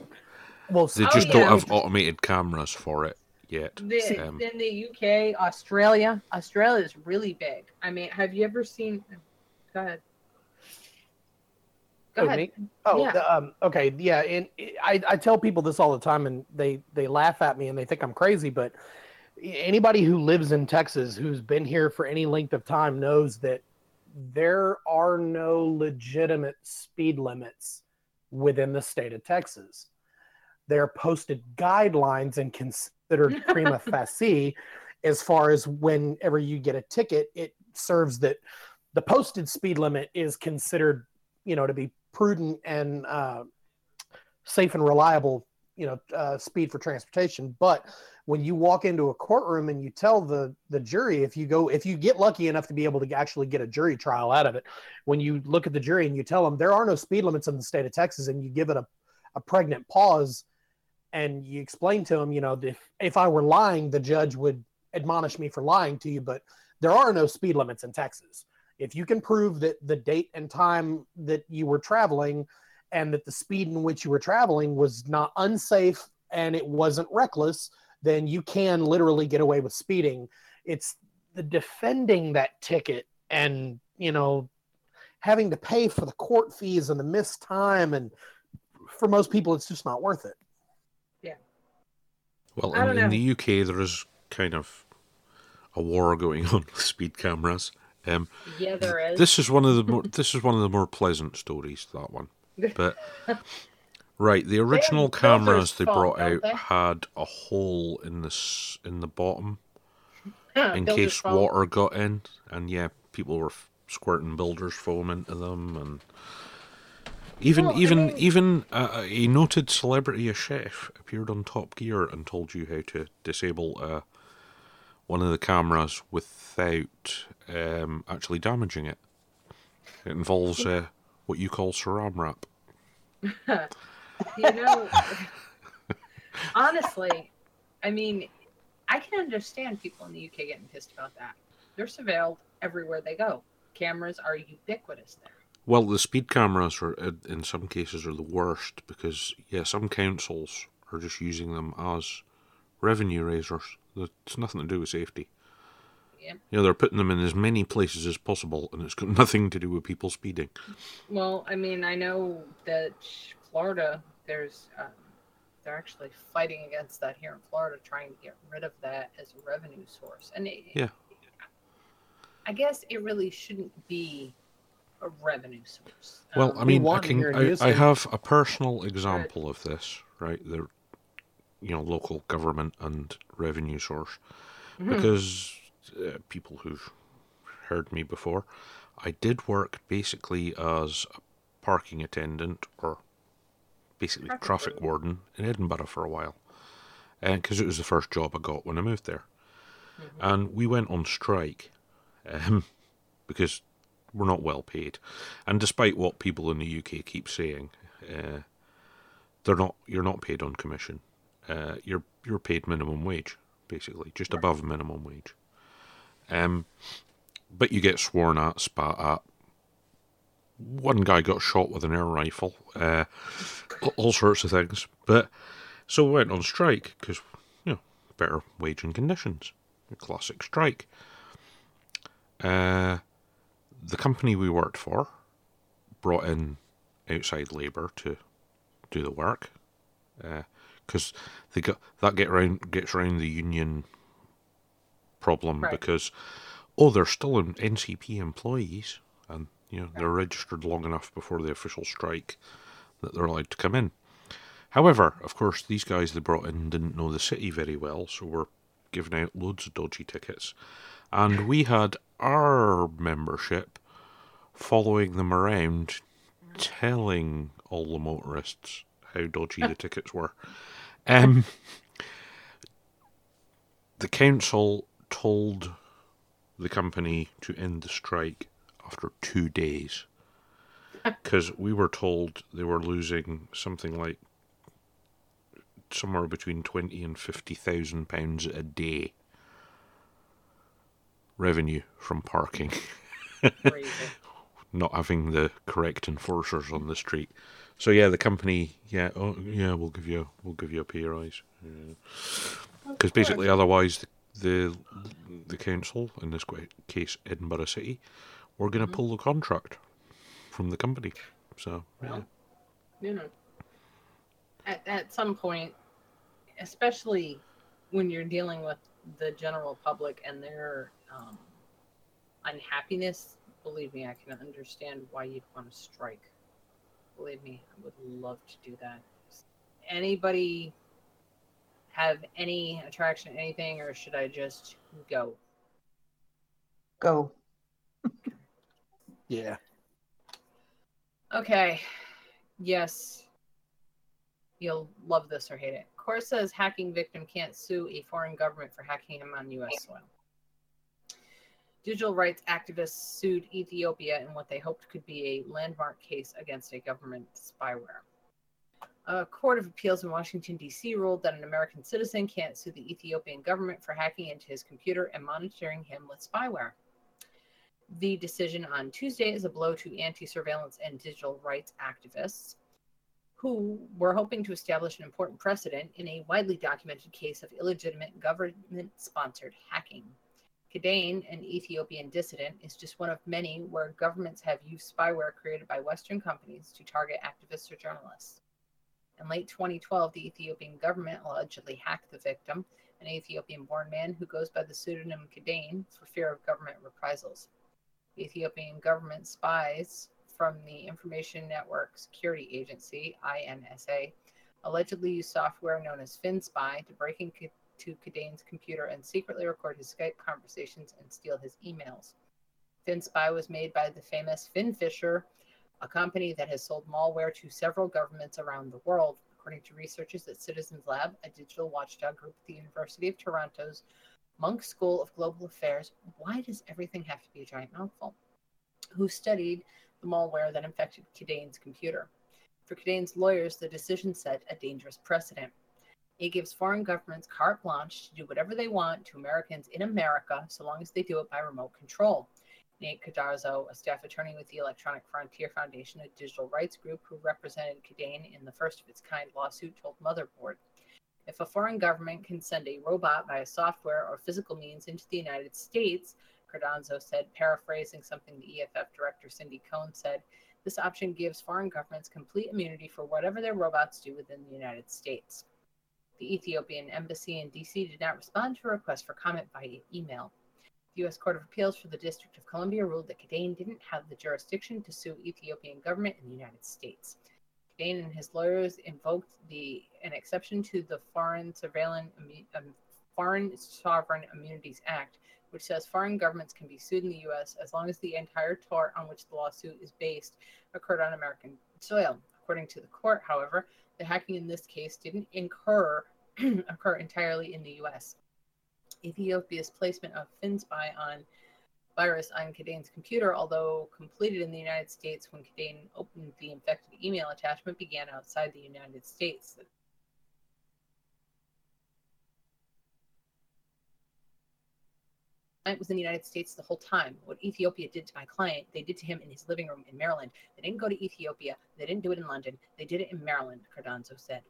Well, they Oh, just yeah. don't have automated cameras for it yet. The, Um, in the UK, Australia, Australia is really big. I mean, have you ever seen? Go ahead. Go Oh, ahead. Oh, Yeah. the, um, okay, yeah, and I, I tell people this all the time, and they they laugh at me and they think I'm crazy. But anybody who lives in Texas who's been here for any length of time knows that there are no legitimate speed limits within the state of Texas. They're posted guidelines and considered prima facie as far as whenever you get a ticket, it serves that the posted speed limit is considered, you know, to be prudent and uh, safe and reliable, you know, uh, speed for transportation. But when you walk into a courtroom and you tell the the jury, if you go, if you get lucky enough to be able to actually get a jury trial out of it, when you look at the jury and you tell them there are no speed limits in the state of Texas, and you give it a, a pregnant pause, and you explain to them, you know, if if I were lying, the judge would admonish me for lying to you, but there are no speed limits in Texas if you can prove that the date and time that you were traveling and that the speed in which you were traveling was not unsafe and it wasn't reckless, then you can literally get away with speeding. It's the defending that ticket and, you know, having to pay for the court fees and the missed time. And for most people, it's just not worth it. Yeah. Well, in, in the UK, there is kind of a war going on with speed cameras. Um, Yeah, there is. this is one of the more this is one of the more pleasant stories. That one, but right, the original filters cameras they brought out they? had a hole in this in the bottom in case water got in, and yeah, people were f- squirting builders foam into them, and even Well, I even mean- even uh, a noted celebrity, a chef, appeared on Top Gear and told you how to disable uh, one of the cameras without um, actually damaging it. It involves uh, what you call saran wrap. you know, honestly, I mean, I can understand people in the UK getting pissed about that. They're surveilled everywhere they go. Cameras are ubiquitous there. Well, the speed cameras are uh, in some cases are the worst because yeah, some councils are just using them as revenue raisers. It's nothing to do with safety. Yeah. You know, they're putting them in as many places as possible, and it's got nothing to do with people speeding. Well, I mean, I know that Florida, there's, um, they're actually fighting against that here in Florida, trying to get rid of that as a revenue source. And it, Yeah. I guess it really shouldn't be a revenue source. Well, Um, I mean, I can I, I have a personal example of this, right? The you know local government and revenue source mhm. because uh, people who've heard me before, I did work basically as a parking attendant or basically Traffic traffic warden in Edinburgh for a while, and because it was the first job I got when I moved there, Mhm. and we went on strike um, because we're not well paid, and despite what people in the UK keep saying, uh, they're not. You're not paid on commission. Uh, you're you're paid minimum wage, basically, just above minimum wage. Um, but you get sworn at, spat at. One guy got shot with an air rifle. Uh, all- sorts of things. But so we went on strike because you know better wage and conditions. A classic strike. Uh, the company we worked for brought in outside labour to do the work because they got that get round gets round the union problem Right. because oh they're still in NCP employees and you know they're registered long enough before the official strike that they're allowed to come in. However, of course, these guys they brought in didn't know the city very well, so we're giving out loads of dodgy tickets. And we had our membership following them around, telling all the motorists how dodgy the tickets were. Um, the council told the company to end the strike after two days. Because we were told they were losing something like somewhere between twenty and fifty thousand pounds a day revenue from parking, not having the correct enforcers on the street. So yeah, the company, yeah, oh yeah, we'll give you, we'll give you a pay rise, because basically, otherwise, the the council, in this case, Edinburgh City, were going to pull the contract from the company. So yeah. You know, at, at some point, especially when you're dealing with the general public and their um, unhappiness, believe me, I can understand why you'd want to strike. Believe me, I would love to do that. Anybody have any attraction, anything, or should I just go? Go. Yeah. Okay. Yes. You'll love this or hate it. Court says hacking victim can't sue a foreign government for hacking him on U.S. soil. Digital rights activists sued Ethiopia in what they hoped could be a landmark case against a government spyware. A court of appeals in Washington, D.C. ruled that an American citizen can't sue the Ethiopian government for hacking into his computer and monitoring him with spyware. The decision on Tuesday is a blow to anti surveillance and digital rights activists who were hoping to establish an important precedent in a widely documented case of illegitimate government sponsored hacking. Kidane, an Ethiopian dissident, is just one of many where governments have used spyware created by Western companies to target activists or journalists. In late 2012, the Ethiopian government allegedly hacked the victim, an Ethiopian born man who goes by the pseudonym Kidane, for fear of government reprisals. The Ethiopian government spies from the Information Network Security Agency, INSA, allegedly used software known as FinSpy to break into Kidane's computer and secretly record his Skype conversations and steal his emails. FinSpy was made by the famous FinFisher, a company that has sold malware to several governments around the world, according to researchers at Citizens Lab, a digital watchdog group at the University of Toronto's Munk School of Global Affairs. Why does everything have to be a giant mouthful? Who studied the malware that infected Kidane's computer. For Kidane's lawyers, the decision set a dangerous precedent. It gives foreign governments carte blanche to do whatever they want to Americans in America so long as they do it by remote control. Nate Cardozo, a staff attorney with the Electronic Frontier Foundation, a digital rights group who represented Kidane in the first of its kind lawsuit, told Motherboard if a foreign government can send a robot via software or physical means into the United States, Cardozo said, paraphrasing something the EFF director Cindy Cohn said, this option gives foreign governments complete immunity for whatever their robots do within the United States. The Ethiopian embassy in DC did not respond to a request for comment by email. The U.S. Court of Appeals for the District of Columbia ruled that Kidane didn't have the jurisdiction to sue Ethiopian government in the United States. Kidane and his lawyers invoked the an exception to the Foreign Surveillance um, Foreign Sovereign Immunities Act, which says foreign governments can be sued in the U.S. as long as the entire tort on which the lawsuit is based occurred on American soil. According to the court, however, the hacking in this case didn't incur occur entirely in the U.S. Ethiopia's placement of FinSpy on virus on Kidane's computer, although completed in the United States when Kidane opened the infected email attachment, began outside the United States. Client was in the United States the whole time. What Ethiopia did to my client, they did to him in his living room in Maryland. They didn't go to Ethiopia. They didn't do it in London. They did it in Maryland, Cardanzo said.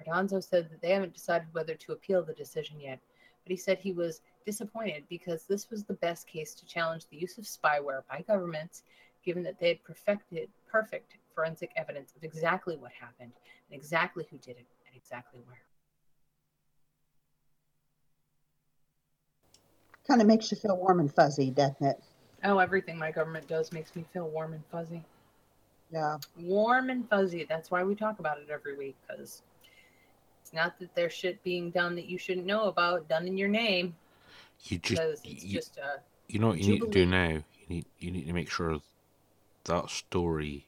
Cardanzo said that they haven't decided whether to appeal the decision yet, but he said he was disappointed because this was the best case to challenge the use of spyware by governments, given that they had perfected perfect forensic evidence of exactly what happened and exactly who did it and exactly where. Kind of makes you feel warm and fuzzy, doesn't it? Oh, everything my government does makes me feel warm and fuzzy. Yeah. Warm and fuzzy. That's why we talk about it every week because It's not that there's shit being done that you shouldn't know about, done in your name, You just it's you, just uh, you know what you need to do now. You need you need to make sure that story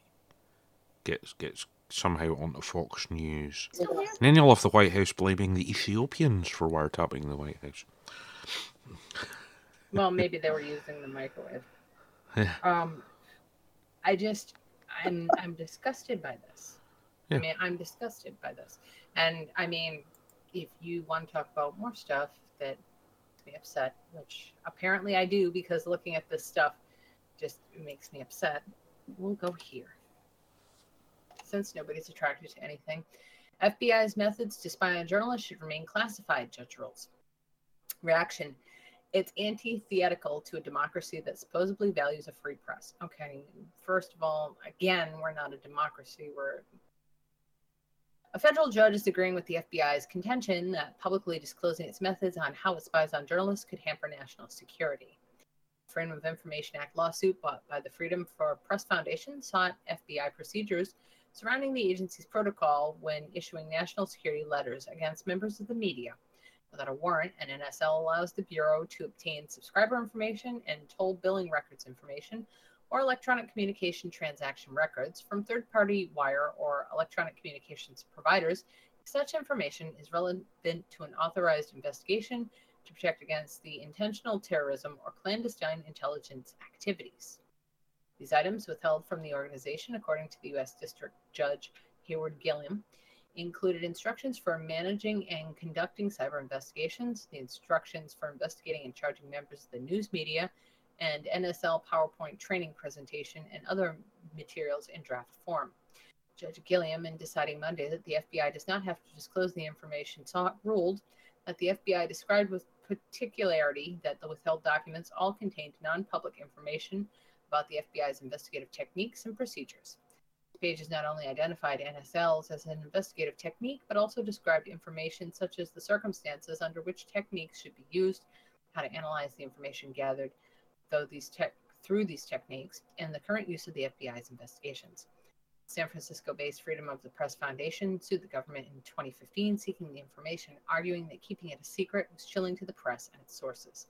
gets gets somehow onto Fox News. still there. And then you'll have the White House blaming the Ethiopians for wiretapping the White House. Well, maybe they were using the microwave. Yeah. Um, I just, I'm, I'm disgusted by this. Yeah. I mean, I'm disgusted by this, and I mean, if you want to talk about more stuff that makes me upset, which apparently I do, because looking at this stuff just makes me upset, we'll go here. Since nobody's attracted to anything, FBI's methods to spy on journalists should remain classified. Judge rules. Reaction it's antithetical to a democracy that supposedly values a free press. Okay, first of all, again, we're not a democracy. We're a federal judge is agreeing with the FBI's contention that publicly disclosing its methods on how it spies on journalists could hamper national security. Freedom of Information Act lawsuit brought by the Freedom for Press Foundation sought FBI procedures surrounding the agency's protocol when issuing national security letters against members of the media. Without a warrant, an NSL allows the Bureau to obtain subscriber information and toll billing records information or electronic communication transaction records from third party wire or electronic communications providers such information is relevant to an authorized investigation to protect against the intentional terrorism or clandestine intelligence activities. These items withheld from the organization, according to the U.S. District Judge Haywood Gilliam, included instructions for managing and conducting cyber investigations, the instructions for investigating and charging members of the news media, and NSL PowerPoint training presentation and other materials in draft form. Judge Gilliam, in deciding Monday that the FBI does not have to disclose the information sought, ruled that the FBI described with particularity that the withheld documents all contained non public information about the FBI's investigative techniques and procedures. Page has not only identified NSLs as an investigative technique, but also described information such as the circumstances under which techniques should be used, how to analyze the information gathered though these tech through these techniques, and the current use of the FBI's investigations. San Francisco based Freedom of the Press Foundation sued the government in 2015 seeking the information, arguing that keeping it a secret was chilling to the press and its sources.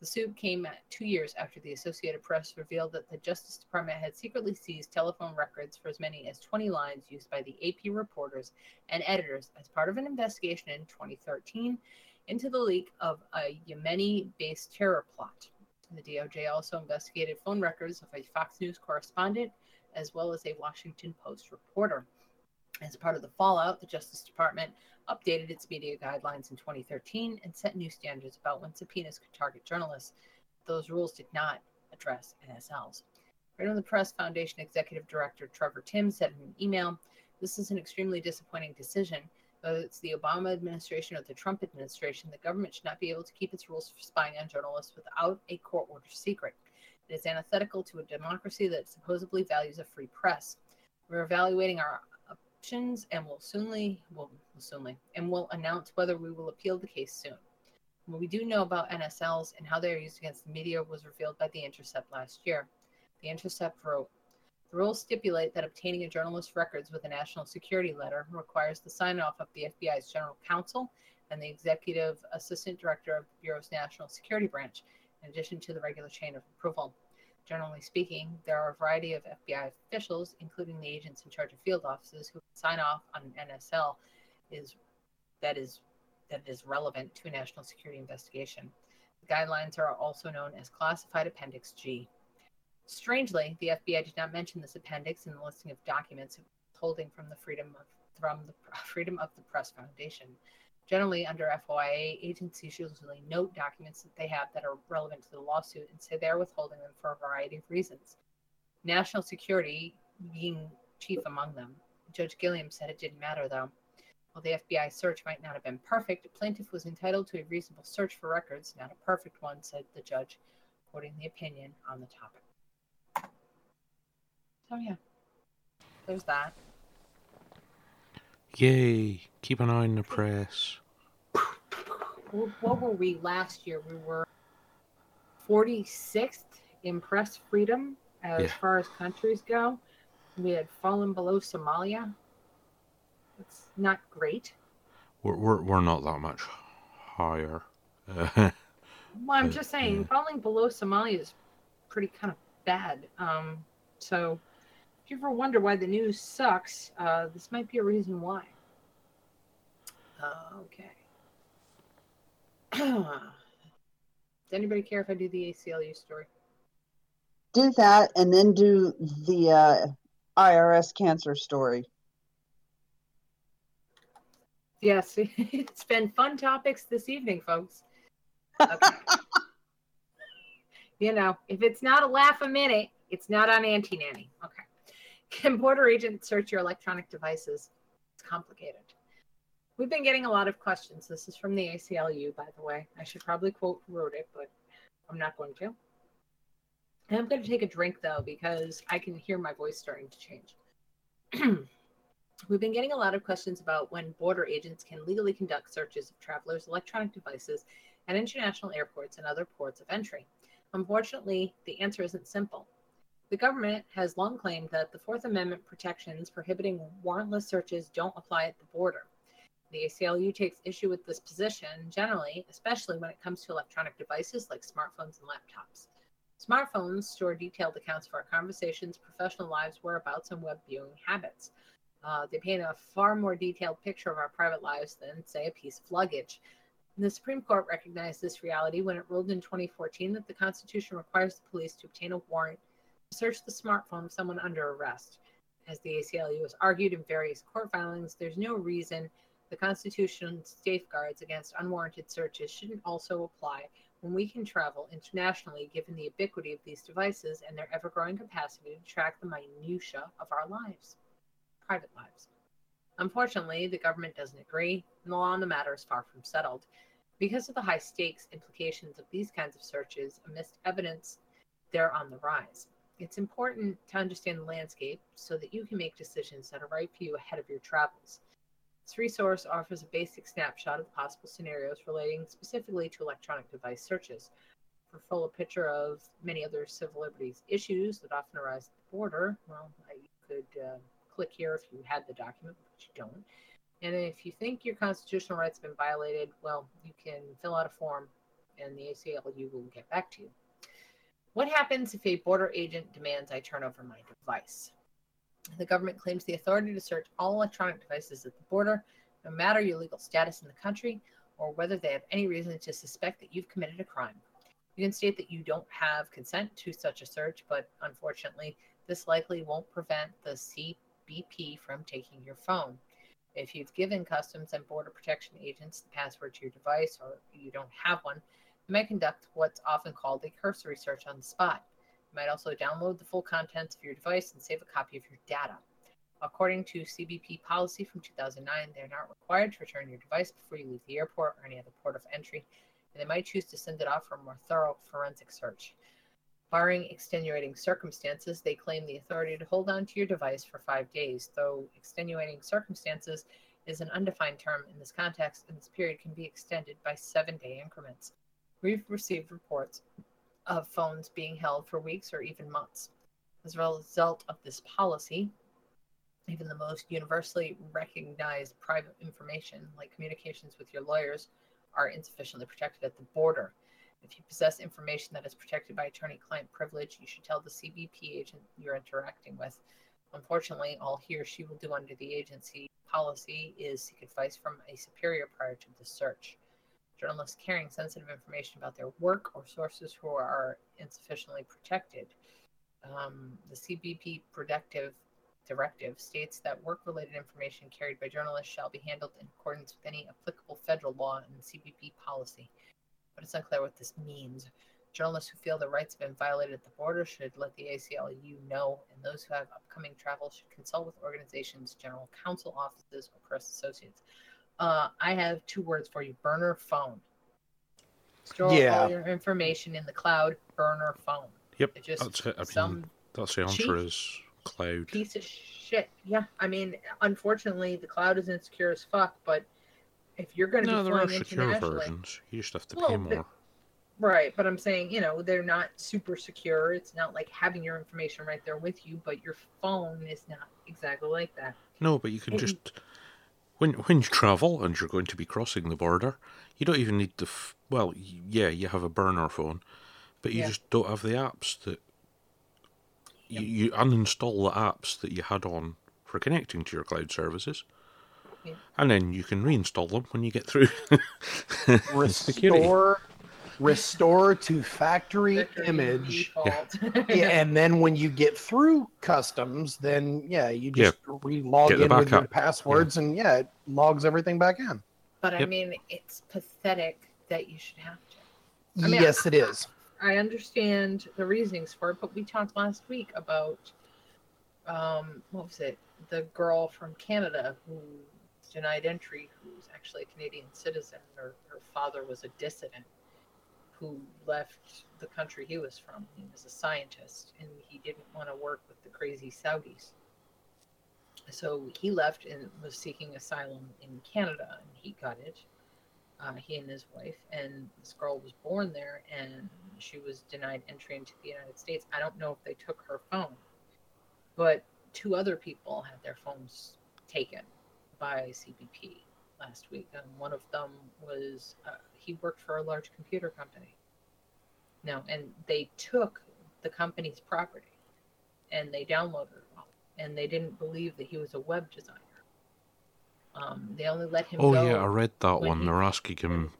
The suit came two years after the Associated Press revealed that the Justice Department had secretly seized telephone records for as many as 20 lines used by the AP reporters and editors as part of an investigation in 2013 into the leak of a Yemeni based terror plot. The DOJ also investigated phone records of a Fox News correspondent as well as a Washington Post reporter. As part of the fallout, the Justice Department updated its media guidelines in 2013 and set new standards about when subpoenas could target journalists. Those rules did not address NSLs. Freedom of the Press Foundation Executive Director Trevor Timm said in an email This is an extremely disappointing decision. Whether it's the Obama administration or the Trump administration, the government should not be able to keep its rules for spying on journalists without a court order secret. It is antithetical to a democracy that supposedly values a free press. We're evaluating our options and will soonly will, will soonly and will announce whether we will appeal the case soon. What we do know about NSLs and how they are used against the media was revealed by The Intercept last year. The Intercept wrote, the rules stipulate that obtaining a journalist's records with a national security letter requires the sign off of the FBI's general counsel and the executive assistant director of the Bureau's national security branch, in addition to the regular chain of approval. Generally speaking, there are a variety of FBI officials, including the agents in charge of field offices, who sign off on an NSL is that is that is relevant to a national security investigation. The guidelines are also known as Classified Appendix G. Strangely, the FBI did not mention this appendix in the listing of documents holding from the Freedom of from the Freedom of the Press Foundation. Generally, under FOIA, agencies usually note documents that they have that are relevant to the lawsuit and say they're withholding them for a variety of reasons. National security being chief among them. Judge Gilliam said it didn't matter, though. While the FBI search might not have been perfect, plaintiff was entitled to a reasonable search for records, not a perfect one, said the judge, quoting the opinion on the topic. So, yeah, there's that. Yay! Keep an eye on the press. What were we last year? We were 46th in press freedom as Yeah. far as countries go. We had fallen below Somalia. It's not great. We're we're, we're not that much higher. Uh, Well, I'm Yeah, just saying, yeah. falling below Somalia is pretty kind of bad. Um, so if you ever wonder why the news sucks, uh, this might be a reason why. Uh, okay. Does anybody care if I do the ACLU story? Do that and then do the uh, IRS cancer story. Yes, it's been fun topics this evening, folks. Okay. you know, if it's not a laugh a minute, it's not on Anti-Nanny. Okay. Can border agents search your electronic devices? It's complicated. We've been getting a lot of questions. This is from the ACLU, by the way. I should probably quote who wrote it, but I'm not going to. And I'm going to take a drink, though, because I can hear my voice starting to change. We've been getting a lot of questions about when border agents can legally conduct searches of travelers' electronic devices at international airports and other ports of entry. Unfortunately, the answer isn't simple. The government has long claimed that the Fourth Amendment protections prohibiting warrantless searches don't apply at the border. The ACLU takes issue with this position generally, especially when it comes to electronic devices like smartphones and laptops. Smartphones store detailed accounts of our conversations, professional lives, whereabouts, and web viewing habits. Uh, they paint a far more detailed picture of our private lives than, say, a piece of luggage. The Supreme Court recognized this reality when it ruled in 2014 that the Constitution requires the police to obtain a warrant search the smartphone of someone under arrest. As the ACLU has argued in various court filings, there's no reason the Constitution's safeguards against unwarranted searches shouldn't also apply when we can travel internationally given the ubiquity of these devices and their ever growing capacity to track the minutiae of our lives, private lives. Unfortunately, the government doesn't agree, and the law on the matter is far from settled. Because of the high stakes implications of these kinds of searches, amidst evidence they're on the rise. It's important to understand the landscape so that you can make decisions that are right for you ahead of your travels. This resource offers a basic snapshot of possible scenarios relating specifically to electronic device searches. For a full picture of many other civil liberties issues that often arise at the border, well, you could uh, click here if you had the document, but you don't. And if you think your constitutional rights have been violated, well, you can fill out a form and the ACLU will get back to you. What happens if a border agent demands I turn over my device? The government claims the authority to search all electronic devices at the border, no matter your legal status in the country or whether they have any reason to suspect that you've committed a crime. You can state that you don't have consent to such a search, but unfortunately, this likely won't prevent the CBP from taking your phone. If you've given Customs and Border Protection agents the password to your device or you don't have one, you might conduct what's often called a cursory search on the spot. You might also download the full contents of your device and save a copy of your data. According to CBP policy from 2009, they're not required to return your device before you leave the airport or any other port of entry, and they might choose to send it off for a more thorough forensic search. Barring extenuating circumstances, they claim the authority to hold on to your device for five days, though extenuating circumstances is an undefined term in this context, and this period can be extended by seven day increments. We've received reports of phones being held for weeks or even months. As a result of this policy, even the most universally recognized private information, like communications with your lawyers, are insufficiently protected at the border. If you possess information that is protected by attorney client privilege, you should tell the CBP agent you're interacting with. Unfortunately, all he or she will do under the agency policy is seek advice from a superior prior to the search. Journalists carrying sensitive information about their work or sources who are insufficiently protected. Um, the CBP protective directive states that work related information carried by journalists shall be handled in accordance with any applicable federal law and CBP policy. But it's unclear what this means. Journalists who feel their rights have been violated at the border should let the ACLU know, and those who have upcoming travel should consult with organizations, general counsel offices, or press associates. Uh, I have two words for you burner phone. Store Yeah. all your information in the cloud, burner phone. Yep, It just that's it. I mean, some that's the cheap answer is cloud. piece of shit. Yeah, I mean, unfortunately, the cloud is insecure as fuck. But if you're going to No, be there flying secure internationally, versions. You just have to Well, pay the- more. right? But I'm saying, you know, they're not super secure. It's not like having your information right there with you. But your phone is not exactly like that. No, but you can and- just when when you travel and you're going to be crossing the border, you don't even need the f- well, yeah, you have a burner phone, but you Yeah. just don't have the apps that you, you uninstall the apps that you had on for connecting to your cloud services. Yeah. And then you can reinstall them when you get through. security. Restore, restore to factory Factory image. Yeah, and then when you get through customs, then yeah, you Yeah. just re-log in with your backup. passwords, and yeah, it logs everything back in. But I mean, it's pathetic that you should have to. I mean, yes, it is. I understand the reasonings for it, but we talked last week about um, what was it? The girl from Canada who denied entry, who's actually a Canadian citizen. Her her father was a dissident who left the country he was from. He was a scientist, and he didn't want to work with the crazy Saudis. So he left and was seeking asylum in Canada, and he got it uh, he and his wife, and this girl was born there, and she was denied entry into the United States. I don't know if they took her phone, but two other people had their phones taken by CBP last week, and one of them was uh, he worked for a large computer company. No, and they took the company's property, and they downloaded it all, and they didn't believe that he was a web designer. Um, they only let him oh go. yeah, I read that one. he- They're asking him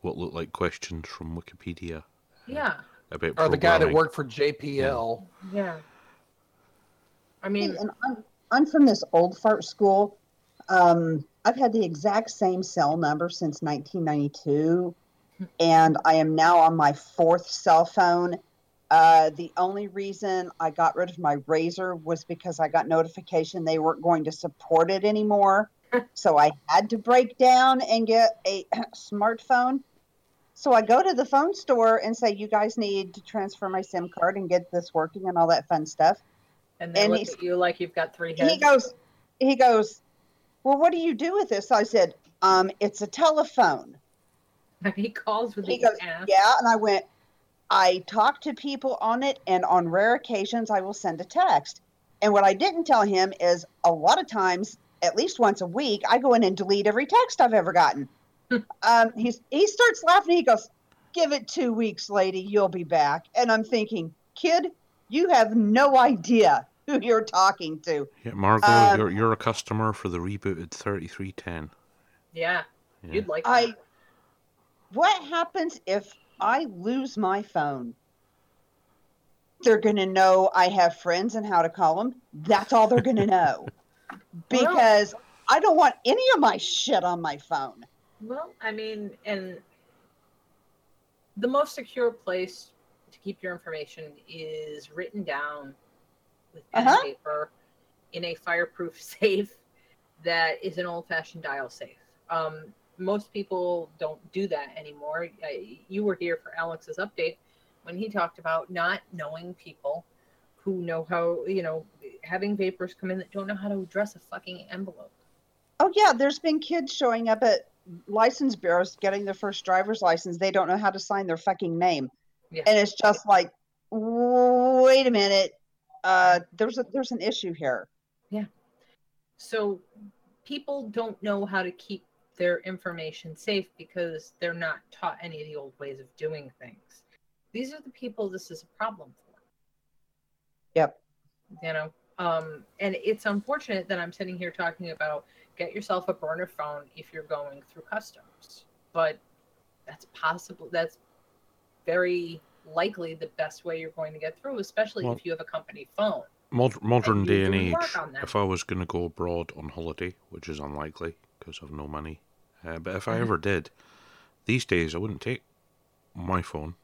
what looked like questions from Wikipedia Yeah, about Or the guy that worked for JPL. yeah. I mean, and I'm, I'm from this old fart school. Um, I've had the exact same cell number since 1992, and I am now on my fourth cell phone. Uh, the only reason I got rid of my RAZR was because I got notification they weren't going to support it anymore. so I had to break down and get a smartphone. So I go to the phone store and say, "You guys need to transfer my SIM card and get this working and all that fun stuff." and they and look at you like you've got three heads. he goes he goes well what do you do with this? I said um it's a telephone. And he calls with he the goes ass. yeah and i went i talk to people on it and on rare occasions i will send a text. And what i didn't tell him is a lot of times at least once a week i go in and delete every text i've ever gotten. Um he's he starts laughing. He goes give it two weeks lady you'll be back. And i'm thinking kid you have no idea who you're talking to Yeah, Margot, Um, you're you're a customer for the rebooted 3310. Yeah, Yeah. you'd like I what happens if I lose my phone? They're going to know I have friends and how to call them. That's all they're going to know. because I don't want any of my shit on my phone. Well, I mean, and the most secure place to keep your information is written down with pen Uh-huh. paper in a fireproof safe that is an old-fashioned dial safe. Um, most people don't do that anymore. I, you were here for Alex's update when he talked about not knowing people who know how, you know, having vapers come in that don't know how to address a fucking envelope. Oh yeah, there's been kids showing up at license bureaus getting their first driver's license. They don't know how to sign their fucking name. Yeah. And it's just like wait a minute. Uh there's a there's an issue here. Yeah. So people don't know how to keep their information safe because they're not taught any of the old ways of doing things. These are the people this is a problem for. Yep. You know, um, and it's unfortunate that I'm sitting here talking about get yourself a burner phone if you're going through customs, but that's possible. That's very likely the best way you're going to get through, especially Well- if you have a company phone. Modern day and age, work on them. if I was going to go abroad on holiday, which is unlikely because I've no money, uh, but if I Mhm. ever did, these days I wouldn't take my phone.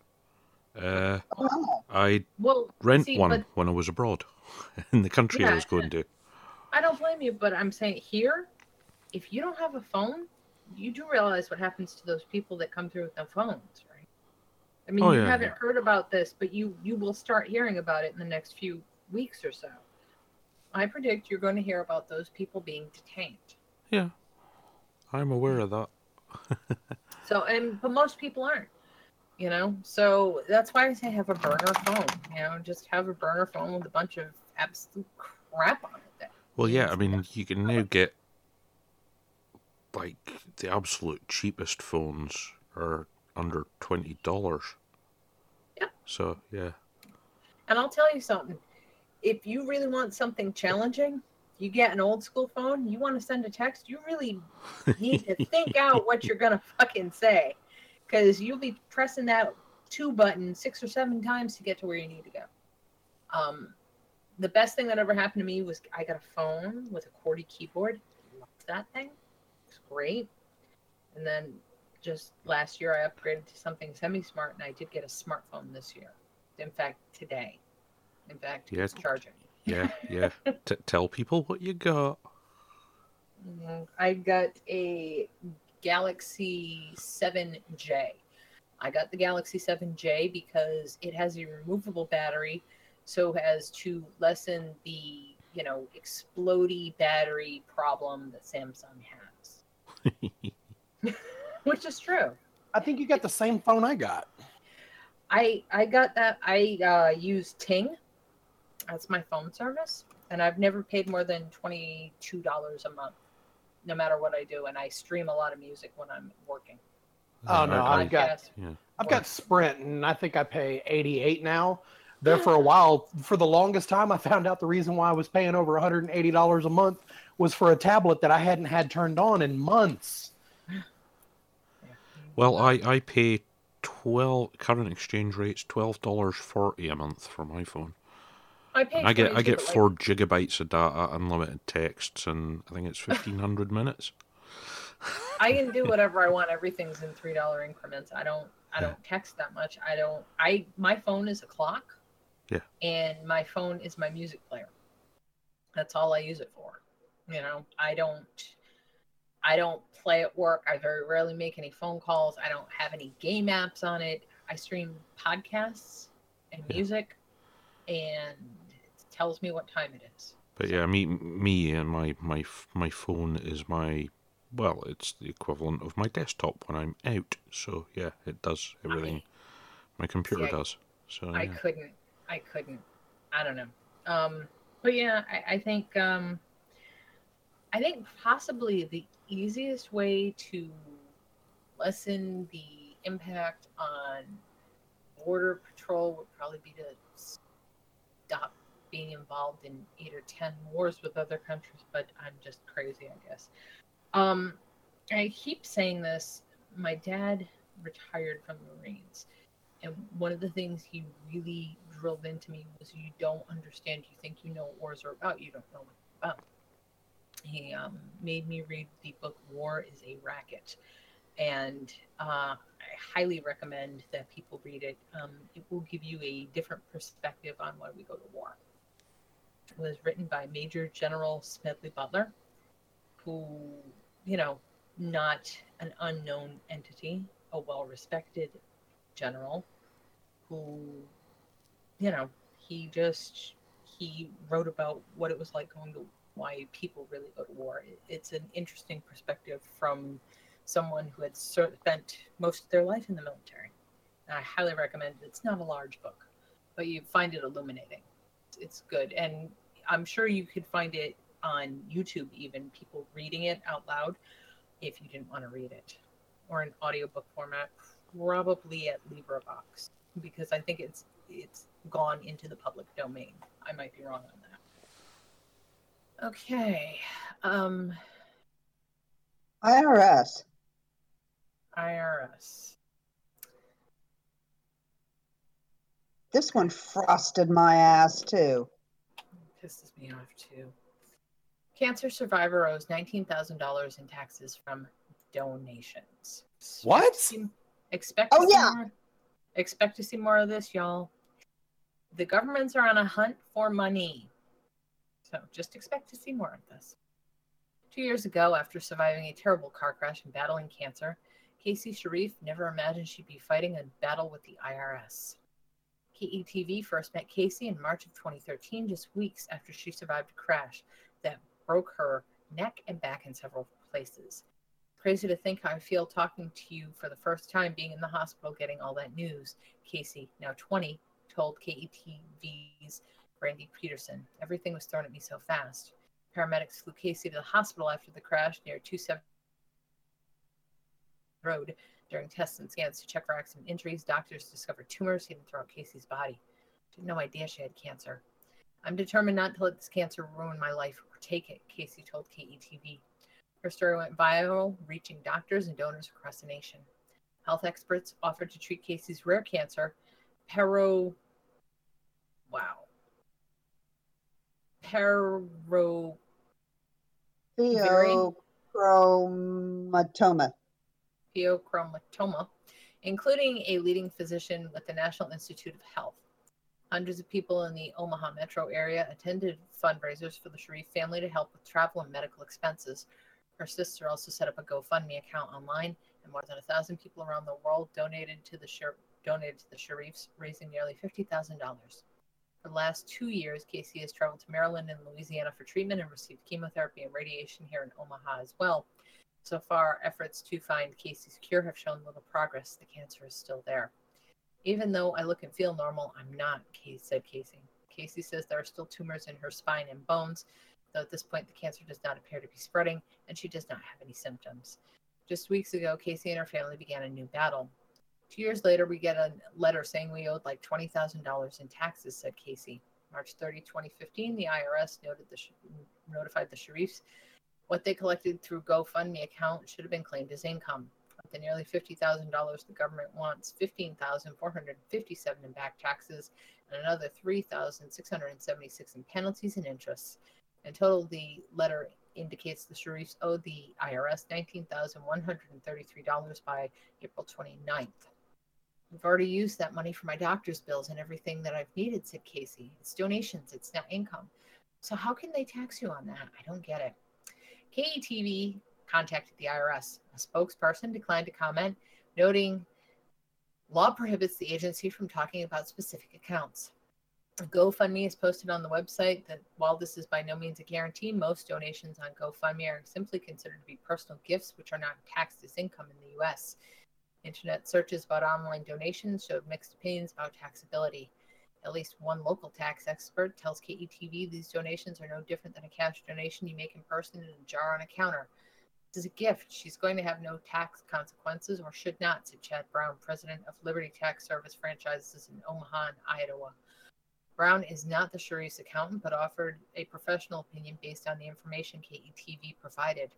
Uh, Oh, I'd Well, rent see, one but when I was abroad in the country I was going to. I don't blame you, but I'm saying here, if you don't have a phone, you do realize what happens to those people that come through with no phones? I mean, Oh, you yeah, haven't yeah. heard about this, but you you will start hearing about it in the next few weeks or so. I predict you're going to hear about those people being detained. Yeah, I'm aware of that. So, and but most people aren't, you know. So that's why I say have a burner phone. You know, just have a burner phone with a bunch of absolute crap on it. That Well, yeah, I mean, you can now get like the absolute cheapest phones are under twenty dollars. Yeah. So yeah. And I'll tell you something. If you really want something challenging, you get an old school phone, you want to send a text, you really need to think out what you're going to fucking say. Because you'll be pressing that two button six or seven times to get to where you need to go. Um, the best thing that ever happened to me was I got a phone with a QWERTY keyboard. Loved that thing. It's great. And then just last year I upgraded to something semi smart and I did get a smartphone this year. In fact, today. In fact, yes. charging. Yeah, yeah. T- tell people what you got. Mhm. I got a Galaxy 7J. I got the Galaxy 7J because it has a removable battery, so as to lessen the you know explody battery problem that Samsung has, which is true. I think you got the same phone I got. I I got that. I uh, use Ting. That's my phone service, and I've never paid more than twenty two dollars a month, no matter what I do. And I stream a lot of music when I'm working. Oh, no, I- I- I've got- yeah. I've got Sprint, and I think I pay 88 now. There for a while, for the longest time, I found out the reason why I was paying over 180 dollars a month was for a tablet that I hadn't had turned on in months. Well, I I pay twelve current exchange rates twelve dollars forty a month for my phone. I pay. I get I get four gigabytes of data, unlimited texts, and I think it's fifteen hundred minutes. I can do whatever I want. Everything's in three dollar increments. I don't. I don't text that much. I don't. I my phone is a clock. Yeah. And my phone is my music player. That's all I use it for. You know, I don't. I don't play at work. I very rarely make any phone calls. I don't have any game apps on it. I stream podcasts and Yeah. music, and it tells me what time it is. But yeah, me me and my my my phone is my well, it's the equivalent of my desktop when I'm out. So yeah, it does everything my computer I- does. So I yeah. couldn't. I couldn't. I don't know. Um, but yeah, I, I think um, I think possibly the easiest way to lessen the impact on border patrol would probably be to stop being involved in eight or ten wars with other countries. But I'm just crazy, I guess. Um, I keep saying this. My dad retired from the Marines. And one of the things he really drilled into me was you don't understand. You think you know what wars are about. You don't know what about. He um, made me read the book War is a Racket. And uh, I highly recommend that people read it. Um, it will give you a different perspective on why we go to war. It was written by Major General Smedley Butler, who, you know, not an unknown entity, a well respected general who you know he just he wrote about what it was like going to why people really go to war. It's an interesting perspective from someone who had spent most of their life in the military. And i highly recommend it. It's not a large book but you find it illuminating. It's good. And i'm sure you could find it on youtube even people reading it out loud if you didn't want to read it. Or in audiobook format probably at LibriVox because I think it's it's gone into the public domain. I might be wrong on. Okay. Um IRS. IRS. This one frosted my ass too. Pisses me off too. Cancer survivor owes nineteen thousand dollars in taxes from donations. What? See- Expect Oh, to yeah. more, expect to see more of this, y'all. The governments are on a hunt for money. So just expect to see more of this. Two years ago, after surviving a terrible car crash and battling cancer, Casey Sharif never imagined she'd be fighting a battle with the IRS. KETV first met Casey in March of 2013, just weeks after she survived a crash that broke her neck and back in several places. Crazy to think how I feel talking to you for the first time being in the hospital getting all that news. Casey, now 20, told KETV's Brandy Peterson. Everything was thrown at me so fast. Paramedics flew Casey to the hospital after the crash near 270 Road. During tests and scans to check for accident injuries, doctors discovered tumors hidden throughout Casey's body. Had no idea she had cancer. I'm determined not to let this cancer ruin my life or take it, Casey told KETV. Her story went viral, reaching doctors and donors across the nation. Health experts offered to treat Casey's rare cancer, pero. Wow. Pero. Very- Pheochromatoma. pheochromatoma, including a leading physician with the National Institute of Health. Hundreds of people in the Omaha metro area attended fundraisers for the Sharif family to help with travel and medical expenses. Her sister also set up a GoFundMe account online, and more than a thousand people around the world donated to the Shar- donated to the Sharifs, raising nearly fifty thousand dollars. For the last two years, Casey has traveled to Maryland and Louisiana for treatment and received chemotherapy and radiation here in Omaha as well. So far, efforts to find Casey's cure have shown little progress. The cancer is still there. Even though I look and feel normal, I'm not, Casey said Casey. Casey says there are still tumors in her spine and bones, though at this point the cancer does not appear to be spreading and she does not have any symptoms. Just weeks ago, Casey and her family began a new battle. Two years later, we get a letter saying we owed like $20,000 in taxes, said Casey. March 30, 2015, the IRS noted the, notified the Sharifs what they collected through GoFundMe account should have been claimed as income. The nearly $50,000 the government wants, 15457 in back taxes and another 3676 in penalties and interests. In total, the letter indicates the Sharifs owed the IRS $19,133 by April 29th. We've already used that money for my doctor's bills and everything that I've needed, said Casey. It's donations, it's not income. So how can they tax you on that? I don't get it. KETV contacted the IRS. A spokesperson declined to comment, noting law prohibits the agency from talking about specific accounts. GoFundMe is posted on the website that while this is by no means a guarantee, most donations on GoFundMe are simply considered to be personal gifts which are not taxed as income in the US. Internet searches about online donations showed mixed opinions about taxability. At least one local tax expert tells KETV these donations are no different than a cash donation you make in person in a jar on a counter. This is a gift. She's going to have no tax consequences or should not, said Chad Brown, president of Liberty Tax Service franchises in Omaha and Iowa. Brown is not the Sharif's accountant, but offered a professional opinion based on the information KETV provided.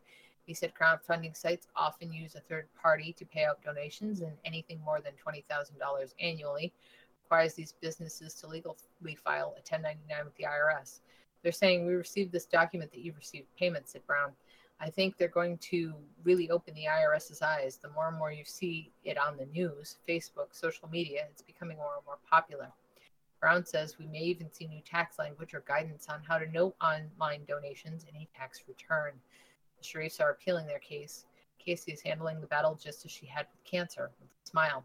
He said crowdfunding sites often use a third party to pay out donations, and anything more than $20,000 annually requires these businesses to legally file a 1099 with the IRS. They're saying, We received this document that you've received payment, said Brown. I think they're going to really open the IRS's eyes. The more and more you see it on the news, Facebook, social media, it's becoming more and more popular. Brown says we may even see new tax language or guidance on how to note online donations in a tax return. The Sharifs are appealing their case. Casey is handling the battle just as she had with cancer, with a smile.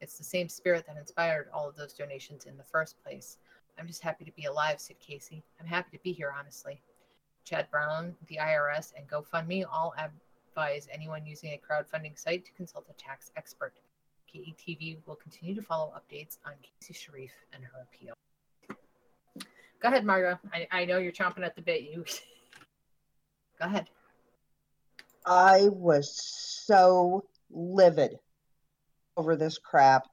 It's the same spirit that inspired all of those donations in the first place. I'm just happy to be alive, said Casey. I'm happy to be here, honestly. Chad Brown, the IRS, and GoFundMe all advise anyone using a crowdfunding site to consult a tax expert. KETV will continue to follow updates on Casey Sharif and her appeal. Go ahead, Margot. I, I know you're chomping at the bit. You go ahead. I was so livid over this crap.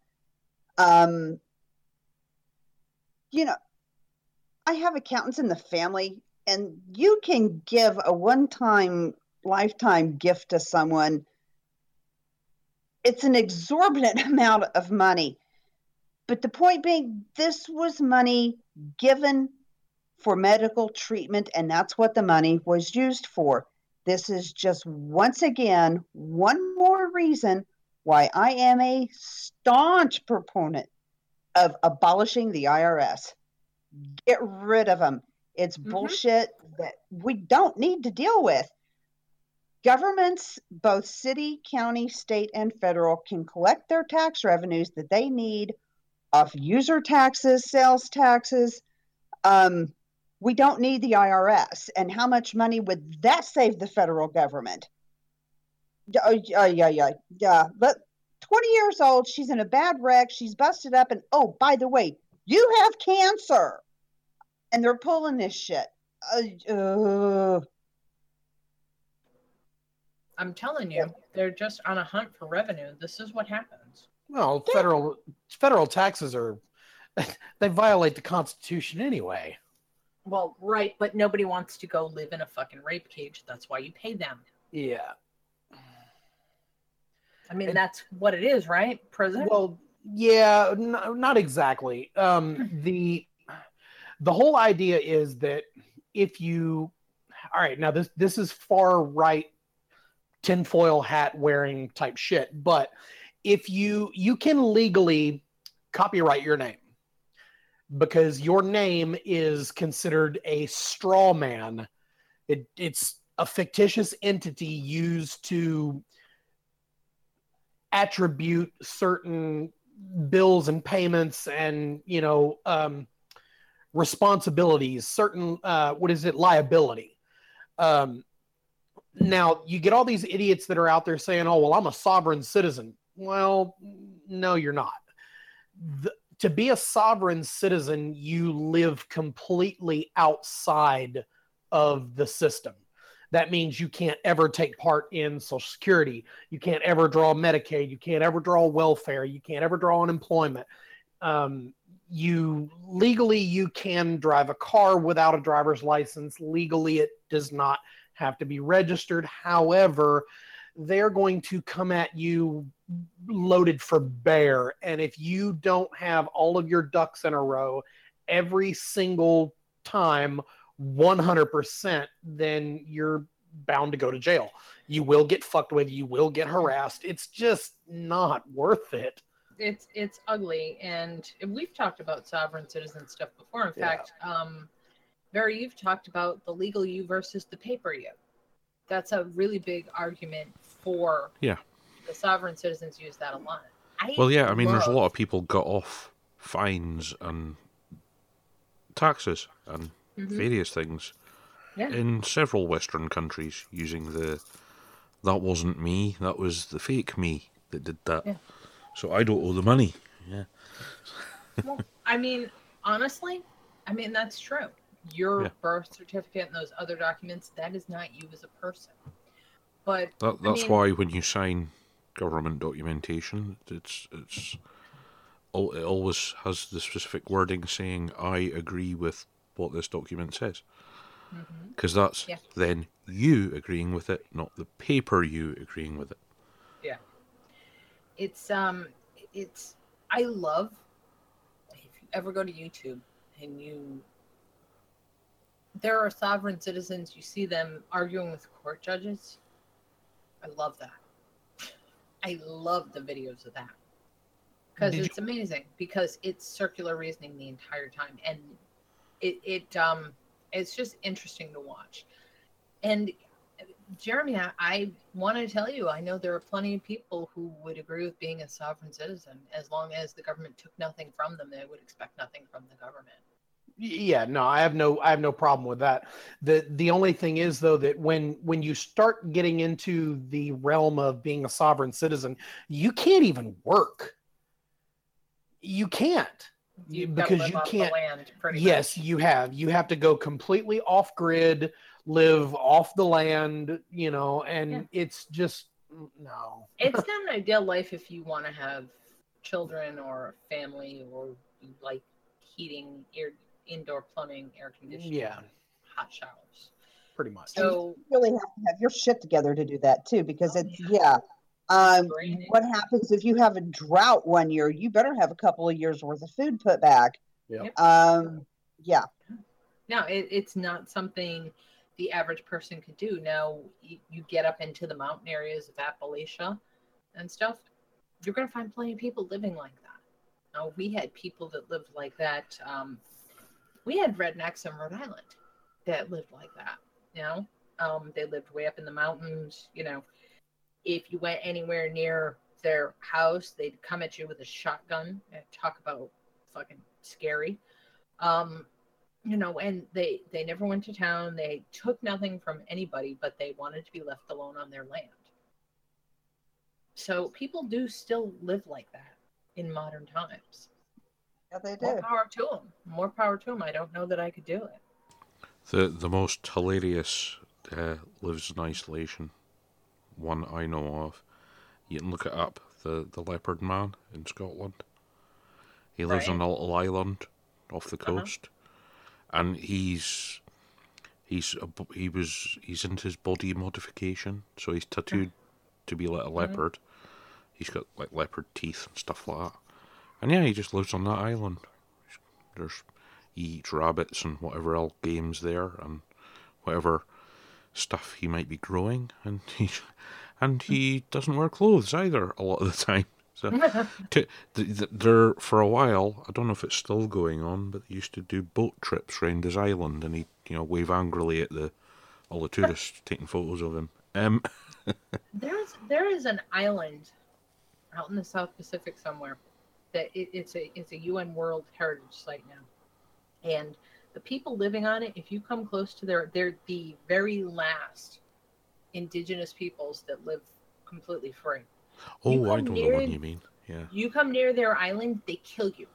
Um, you know, I have accountants in the family, and you can give a one time lifetime gift to someone. It's an exorbitant amount of money. But the point being, this was money given for medical treatment, and that's what the money was used for. This is just once again one more reason why I am a staunch proponent of abolishing the IRS. Get rid of them. It's Mhm. bullshit that we don't need to deal with. Governments, both city, county, state, and federal, can collect their tax revenues that they need off user taxes, sales taxes. Um, we don't need the IRS. And how much money would that save the federal government? Yeah, oh, yeah, yeah, yeah, yeah. But 20 years old, she's in a bad wreck. She's busted up, and oh, by the way, you have cancer, and they're pulling this shit. Uh, uh, I'm telling you, they're just on a hunt for revenue. This is what happens. Well, federal federal taxes are they violate the Constitution anyway. Well, right, but nobody wants to go live in a fucking rape cage. That's why you pay them. Yeah. I mean, And- that's what it is, right? Prison. Well, yeah, n- not exactly. Um, the the whole idea is that if you, all right, now this this is far right tinfoil hat wearing type shit, but if you you can legally copyright your name because your name is considered a straw man. It, it's a fictitious entity used to attribute certain bills and payments and you know um, responsibilities certain uh, what is it liability. Um, now you get all these idiots that are out there saying oh well i'm a sovereign citizen. Well no you're not. The, to be a sovereign citizen you live completely outside of the system. That means you can't ever take part in social security. You can't ever draw medicaid. You can't ever draw welfare. You can't ever draw unemployment. Um, you legally you can drive a car without a driver's license. Legally it does not have to be registered. However they're going to come at you loaded for bear. And if you don't have all of your ducks in a row every single time 100% then you're bound to go to jail. You will get fucked with you will get harassed. It's just not worth it. It's it's ugly. And we've talked about sovereign citizen stuff before. In Yeah. fact um Barry, you've talked about the legal you versus the paper you. That's a really big argument for Yeah. the sovereign citizens use that a lot I Well, yeah, I mean, there's a lot of people got off fines and taxes and Mhm. various things Yeah. in several Western countries using the that wasn't me, that was the fake me that did that. Yeah. So I don't owe the money. Yeah. Well, I mean, honestly, I mean that's true. Your Yeah. birth certificate and those other documents, that is not you as a person. But That, I that's mean- why when you sign government documentation, it's it's it always has the specific wording saying I agree with what this document says. Because that's Yeah. then you agreeing with it, not the paper you agreeing with it. Yeah, it's um it's I love if you ever go to YouTube and you there are sovereign citizens, you see them arguing with court judges. I love that. I love the videos of that. Because Did you- it's amazing because it's circular reasoning the entire time and it it um it's just interesting to watch. And Jeremy, I, I want to tell you, I know there are plenty of people who would agree with being a sovereign citizen. As long as the government took nothing from them, they would expect nothing from the government. Yeah no i have no i have no problem with that the the only thing is though that when when you start getting into the realm of being a sovereign citizen you can't even work you can't You've because you can't land, pretty yes much. you have you have to go completely off grid live off the land you know and Yeah. it's just no It's not an ideal life if you want to have children or family or like heating, air, indoor plumbing, air conditioning, yeah hot showers. pretty much So you really have to have your shit together to do that too because Oh, it's yeah um, what happens if you have a drought one year you better have a couple of years worth of food put back Yeah. um, yeah No, it, it's not something the average person could do. Now, you, you get up into the mountain areas of Appalachia and stuff, you're going to find plenty of people living like that. Now, we had people that lived like that. Um, we had rednecks in Rhode Island that lived like that. You know, um, they lived way up in the mountains. You know, if you went anywhere near their house, they'd come at you with a shotgun. and Talk about fucking scary. Um, you know and they they never went to town they took nothing from anybody but they wanted to be left alone on their land so people do still live like that in modern times yeah they more power to them more power to them i don't know that i could do it The the most hilarious uh, lives in isolation. one I know of. You can look it up. The the Leopard Man in Scotland. He lives Right. on a little island off the Uh-huh. coast, and he's he's a, he was he's into his body modification, so he's tattooed to be like a leopard. He's got like leopard teeth and stuff like that. And yeah, he just lives on that island. There's he eats rabbits and whatever else games there and whatever stuff he might be growing, and he and he doesn't wear clothes either a lot of the time. So to, th th there for a while, I don't know if it's still going on, but they used to do boat trips round his island, and he you know wave angrily at the all the tourists taking photos of him. Um, There's there is an island out in the South Pacific somewhere that it, it's a it's a UN World Heritage Site now, and the people living on it, if you come close to their, they're the very last indigenous peoples that live completely free. oh, I know the near one it- you mean. Yeah, You come near their island, they kill you.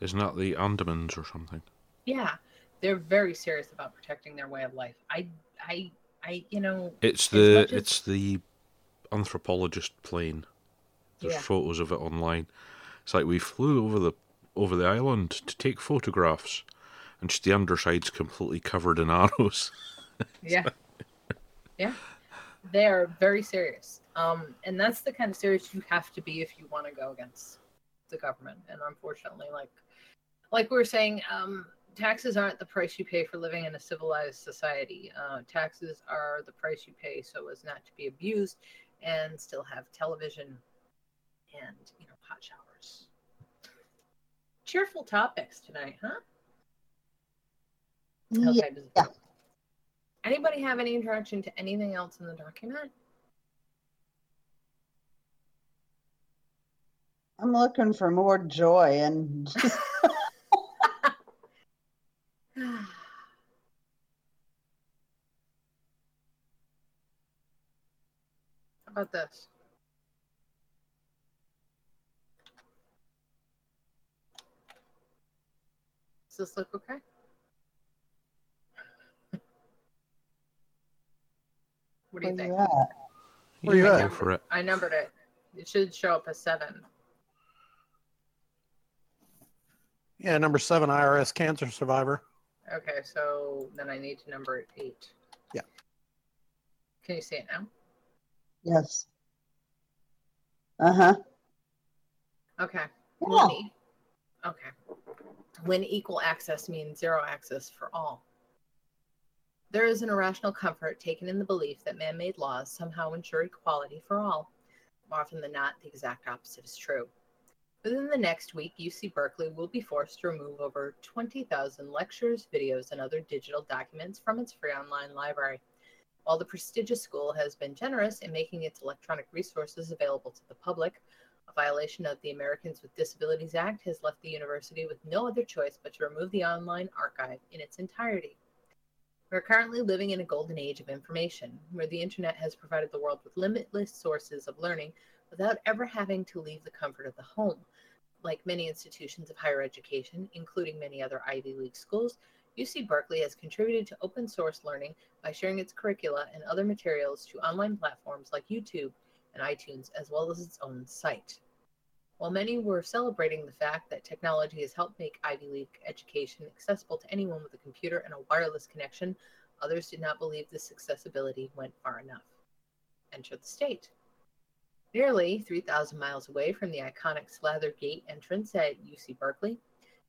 isn't that the Andamans or something? Yeah, they're very serious about protecting their way of life. I I I you know It's the as- it's the anthropologist plane. There's Yeah. photos of it online. It's like we flew over the over the island to take photographs, and just the underside's completely covered in arrows. Yeah. yeah. They are very serious. Um, and that's the kind of serious you have to be if you want to go against the government. And unfortunately, like like we were saying, um, taxes aren't the price you pay for living in a civilized society. Uh, taxes are the price you pay so as not to be abused and still have television and you know hot showers. Cheerful topics tonight, huh? Yeah. yeah. Anybody have any interaction to anything else in the document? I'm looking for more joy and How about this? Does this look okay? What do you think? Where you Yeah, at? Go for it. I numbered it. It should show up as seven. Yeah, number seven, IRS cancer survivor. Okay, so then I need to number it eight. Yeah. Can you see it now? Yes. Uh huh. Okay. Yeah. When okay. When equal access means zero access for all. There is an irrational comfort taken in the belief that man made laws somehow ensure equality for all. More often than not, the exact opposite is true. Within the next week, UC Berkeley will be forced to remove over 20,000 lectures, videos, and other digital documents from its free online library. While the prestigious school has been generous in making its electronic resources available to the public, a violation of the Americans with Disabilities Act has left the university with no other choice but to remove the online archive in its entirety. We're currently living in a golden age of information, where the internet has provided the world with limitless sources of learning without ever having to leave the comfort of the home. Like many institutions of higher education, including many other Ivy League schools, UC Berkeley has contributed to open source learning by sharing its curricula and other materials to online platforms like YouTube and iTunes, as well as its own site. While many were celebrating the fact that technology has helped make Ivy League education accessible to anyone with a computer and a wireless connection, others did not believe this accessibility went far enough. Enter the state. Nearly 3,000 miles away from the iconic Sather Gate entrance at UC Berkeley,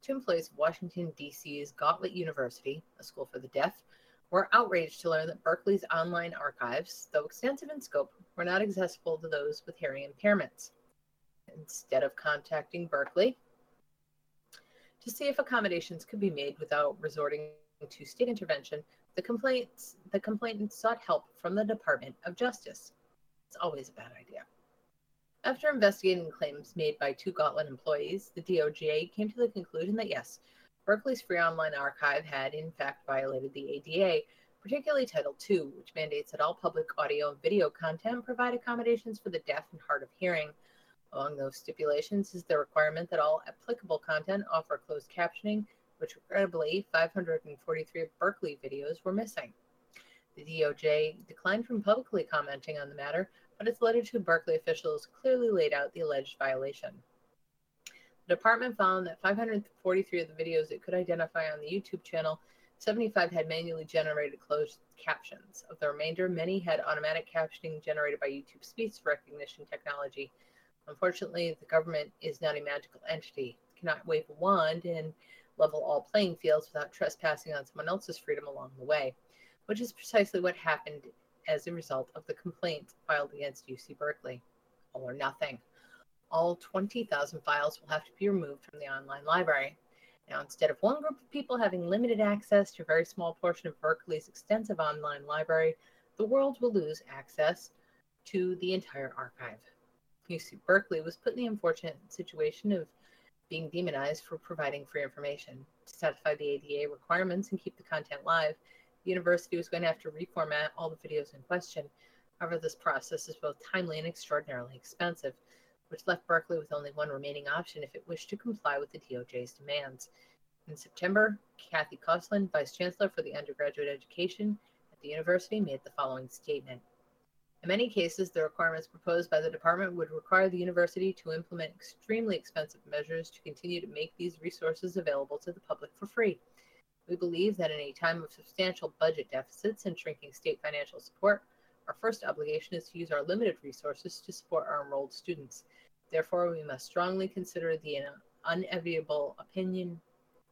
two employees of Washington, D.C.'s Gallaudet University, a school for the deaf, were outraged to learn that Berkeley's online archives, though extensive in scope, were not accessible to those with hearing impairments. Instead of contacting Berkeley to see if accommodations could be made without resorting to state intervention, the complaints the complainant sought help from the Department of Justice. It's always a bad idea. After investigating claims made by two Gallaudet employees, the DOJ came to the conclusion that yes, Berkeley's free online archive had in fact violated the ADA, particularly Title II, which mandates that all public audio and video content provide accommodations for the deaf and hard of hearing. Among those stipulations is the requirement that all applicable content offer closed captioning, which regrettably 543 Berkeley videos were missing. The DOJ declined from publicly commenting on the matter, but its letter to Berkeley officials clearly laid out the alleged violation. The department found that 543 of the videos it could identify on the YouTube channel, 75 had manually generated closed captions. Of the remainder, many had automatic captioning generated by YouTube speech recognition technology. Unfortunately, the government is not a magical entity, it cannot wave a wand and level all playing fields without trespassing on someone else's freedom along the way, which is precisely what happened as a result of the complaint filed against UC Berkeley. All or nothing. All 20,000 files will have to be removed from the online library. Now, instead of one group of people having limited access to a very small portion of Berkeley's extensive online library, the world will lose access to the entire archive. UC Berkeley was put in the unfortunate situation of being demonized for providing free information. To satisfy the ADA requirements and keep the content live, the university was going to have to reformat all the videos in question. However, this process is both timely and extraordinarily expensive, which left Berkeley with only one remaining option if it wished to comply with the DOJ's demands. In September, Kathy Koshland, Vice Chancellor for the undergraduate education at the university, made the following statement. In many cases, the requirements proposed by the department would require the university to implement extremely expensive measures to continue to make these resources available to the public for free. We believe that in a time of substantial budget deficits and shrinking state financial support, our first obligation is to use our limited resources to support our enrolled students. Therefore, we must strongly consider the unenviable opinion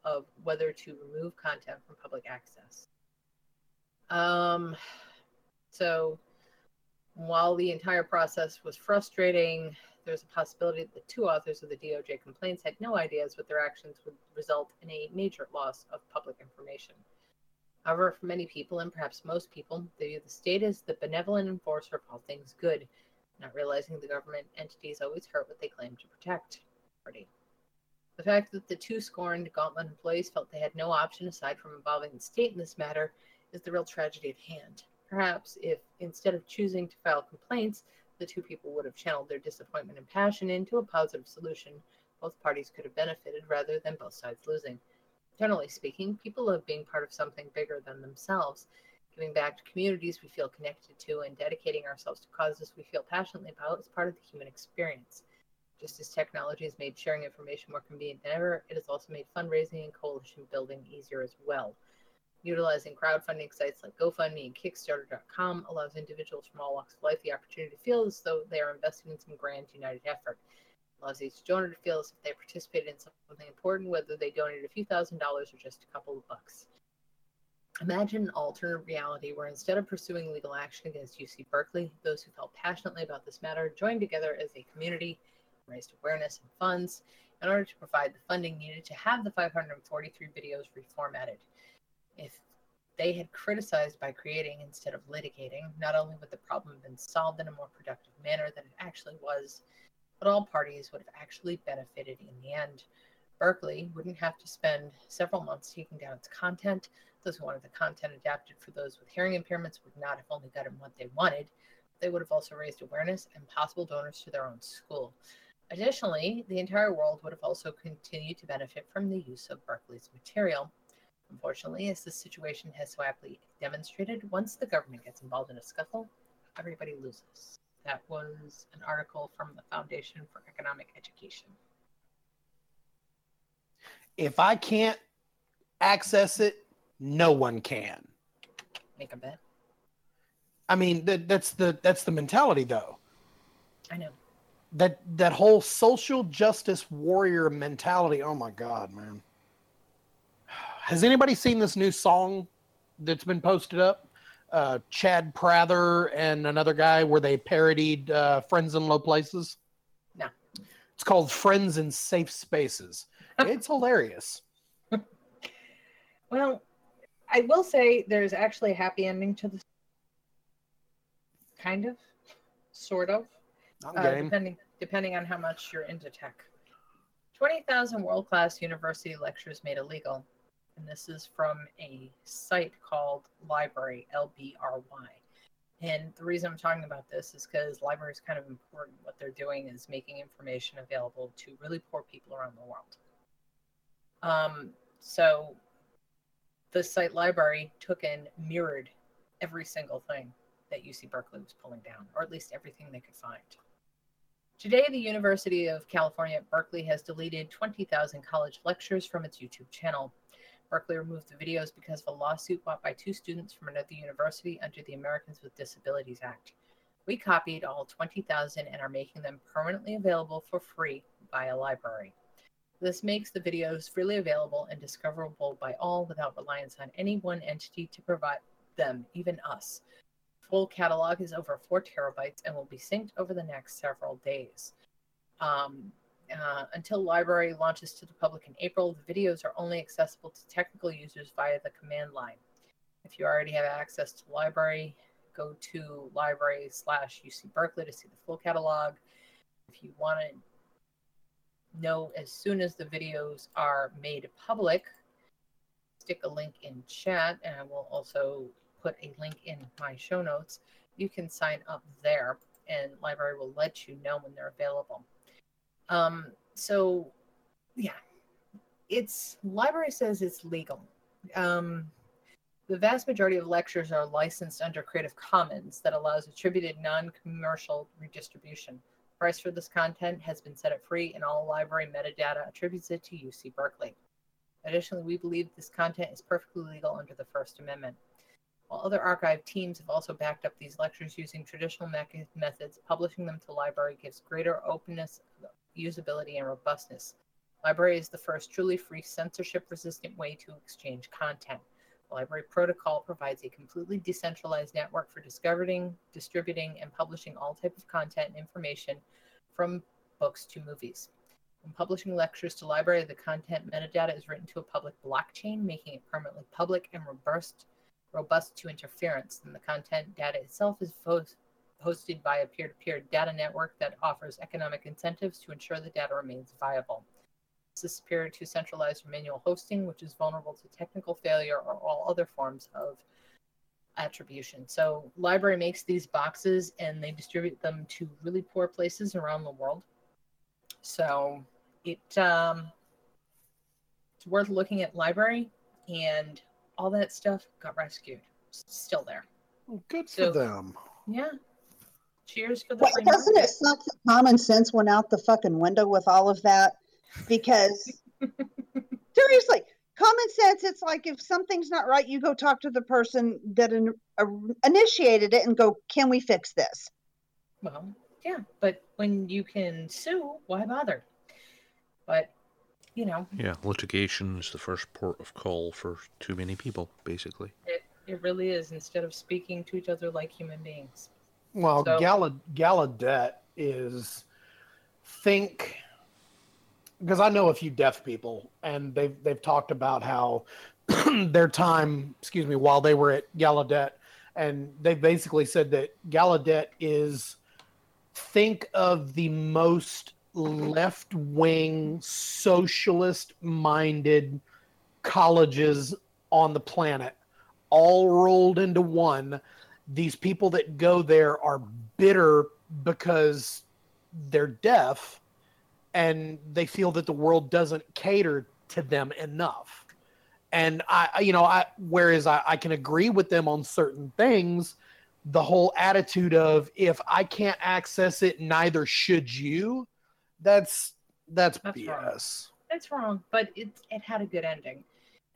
of whether to remove content from public access. Um, so, while the entire process was frustrating, there's a possibility that the two authors of the DOJ complaints had no ideas what their actions would result in a major loss of public information. However, for many people, and perhaps most people, they view the state as the benevolent enforcer of all things good, not realizing the government entities always hurt what they claim to protect. The fact that the two scorned Gallaudet employees felt they had no option aside from involving the state in this matter is the real tragedy at hand. Perhaps if, instead of choosing to file complaints, the two people would have channeled their disappointment and passion into a positive solution, both parties could have benefited rather than both sides losing. Generally speaking, people love being part of something bigger than themselves, giving back to communities we feel connected to, and dedicating ourselves to causes we feel passionately about is part of the human experience. Just as technology has made sharing information more convenient than ever, it has also made fundraising and coalition building easier as well. Utilizing crowdfunding sites like GoFundMe and Kickstarter.com allows individuals from all walks of life the opportunity to feel as though they are investing in some grand united effort. Allows each donor to feel as if they participated in something important, whether they donated a few thousand dollars or just a couple of bucks. Imagine an alternate reality where instead of pursuing legal action against UC Berkeley, those who felt passionately about this matter joined together as a community, raised awareness and funds in order to provide the funding needed to have the 543 videos reformatted. If they had criticized by creating instead of litigating, not only would the problem have been solved in a more productive manner than it actually was, but all parties would have actually benefited in the end. Berkeley wouldn't have to spend several months taking down its content. Those who wanted the content adapted for those with hearing impairments would not have only gotten what they wanted, they would have also raised awareness and possible donors to their own school. Additionally, the entire world would have also continued to benefit from the use of Berkeley's material. Unfortunately, as this situation has so aptly demonstrated, once the government gets involved in a scuffle, everybody loses. That was an article from the Foundation for Economic Education. If I can't access it, no one can. Make a bet. I mean, that, that's the that's the mentality, though. I know. That that whole social justice warrior mentality. Oh my god, man! Has anybody seen this new song that's been posted up? Uh, Chad Prather and another guy where they parodied uh, "Friends in Low Places." No. It's called "Friends in Safe Spaces." it's hilarious. Well, I will say there's actually a happy ending to this. Kind of, sort of, uh, depending depending on how much you're into tech. Twenty thousand world-class university lectures made illegal, and this is from a site called Library LBRY. And the reason I'm talking about this is because LBRY is kind of important. What they're doing is making information available to really poor people around the world. Um, so the site LBRY took and mirrored every single thing that UC Berkeley was pulling down, or at least everything they could find. Today, the University of California at Berkeley has deleted 20,000 college lectures from its YouTube channel. Berkeley removed the videos because of a lawsuit brought by two students from another university under the Americans with Disabilities Act. We copied all 20,000 and are making them permanently available for free via LBRY. This makes the videos freely available and discoverable by all without reliance on any one entity to provide them, even us. Full catalog is over four terabytes and will be synced over the next several days. Um, uh, until LBRY launches to the public in April, the videos are only accessible to technical users via the command line. If you already have access to LBRY, go to LBRY slash UC Berkeley to see the full catalog. If you want to know as soon as the videos are made public, stick a link in chat, and I will also put a link in my show notes. You can sign up there, and LBRY will let you know when they're available. Um, so, yeah, it's LBRY says it's legal. Um, the vast majority of lectures are licensed under Creative Commons that allows attributed non-commercial redistribution. Price for this content has been set at free, and all LBRY metadata attributes it to UC Berkeley. Additionally, we believe this content is perfectly legal under the First Amendment. While other archive teams have also backed up these lectures using traditional me- methods, publishing them to LBRY gives greater openness, usability, and robustness. LBRY is the first truly free, censorship resistant way to exchange content. The LBRY protocol provides a completely decentralized network for discovering, distributing, and publishing all type of content and information from books to movies. When publishing lectures to LBRY, the content metadata is written to a public blockchain, making it permanently public and robust, robust to interference. And the content data itself is hosted by a peer-to-peer data network that offers economic incentives to ensure the data remains viable. This is superior to centralized manual hosting, which is vulnerable to technical failure or all other forms of attribution. So, LBRY makes these boxes and they distribute them to really poor places around the world. So, it um, it's worth looking at LBRY, and all that stuff got rescued. It's still there. Good So- for them. Yeah. Cheers for the Well, doesn't it suck that common sense went out the fucking window with all of that? Because seriously, common sense, it's like if something's not right, you go talk to the person that in, uh, initiated it and go, can we fix this? Well, yeah, but when you can sue, why bother? But you know, Yeah, litigation is the first port of call for too many people, basically. it, it really is. Instead of speaking to each other like human beings. Well, So- Gallaudet is think because I know a few deaf people, and they've they've talked about how their time, excuse me, while they were at Gallaudet, and they basically said that Gallaudet is think of the most left wing socialist minded colleges on the planet all rolled into one these people that go there are bitter because they're deaf and they feel that the world doesn't cater to them enough and i you know i whereas i, I can agree with them on certain things the whole attitude of if i can't access it neither should you that's that's, That's bs wrong. That's wrong, but it it had a good ending.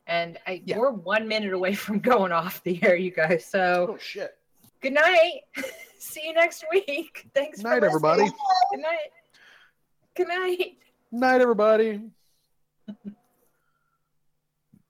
And I, Yeah. we're one minute away from going off the air, you guys. So oh shit good night. See you next week. Thanks for night everybody Good night. Good night. night everybody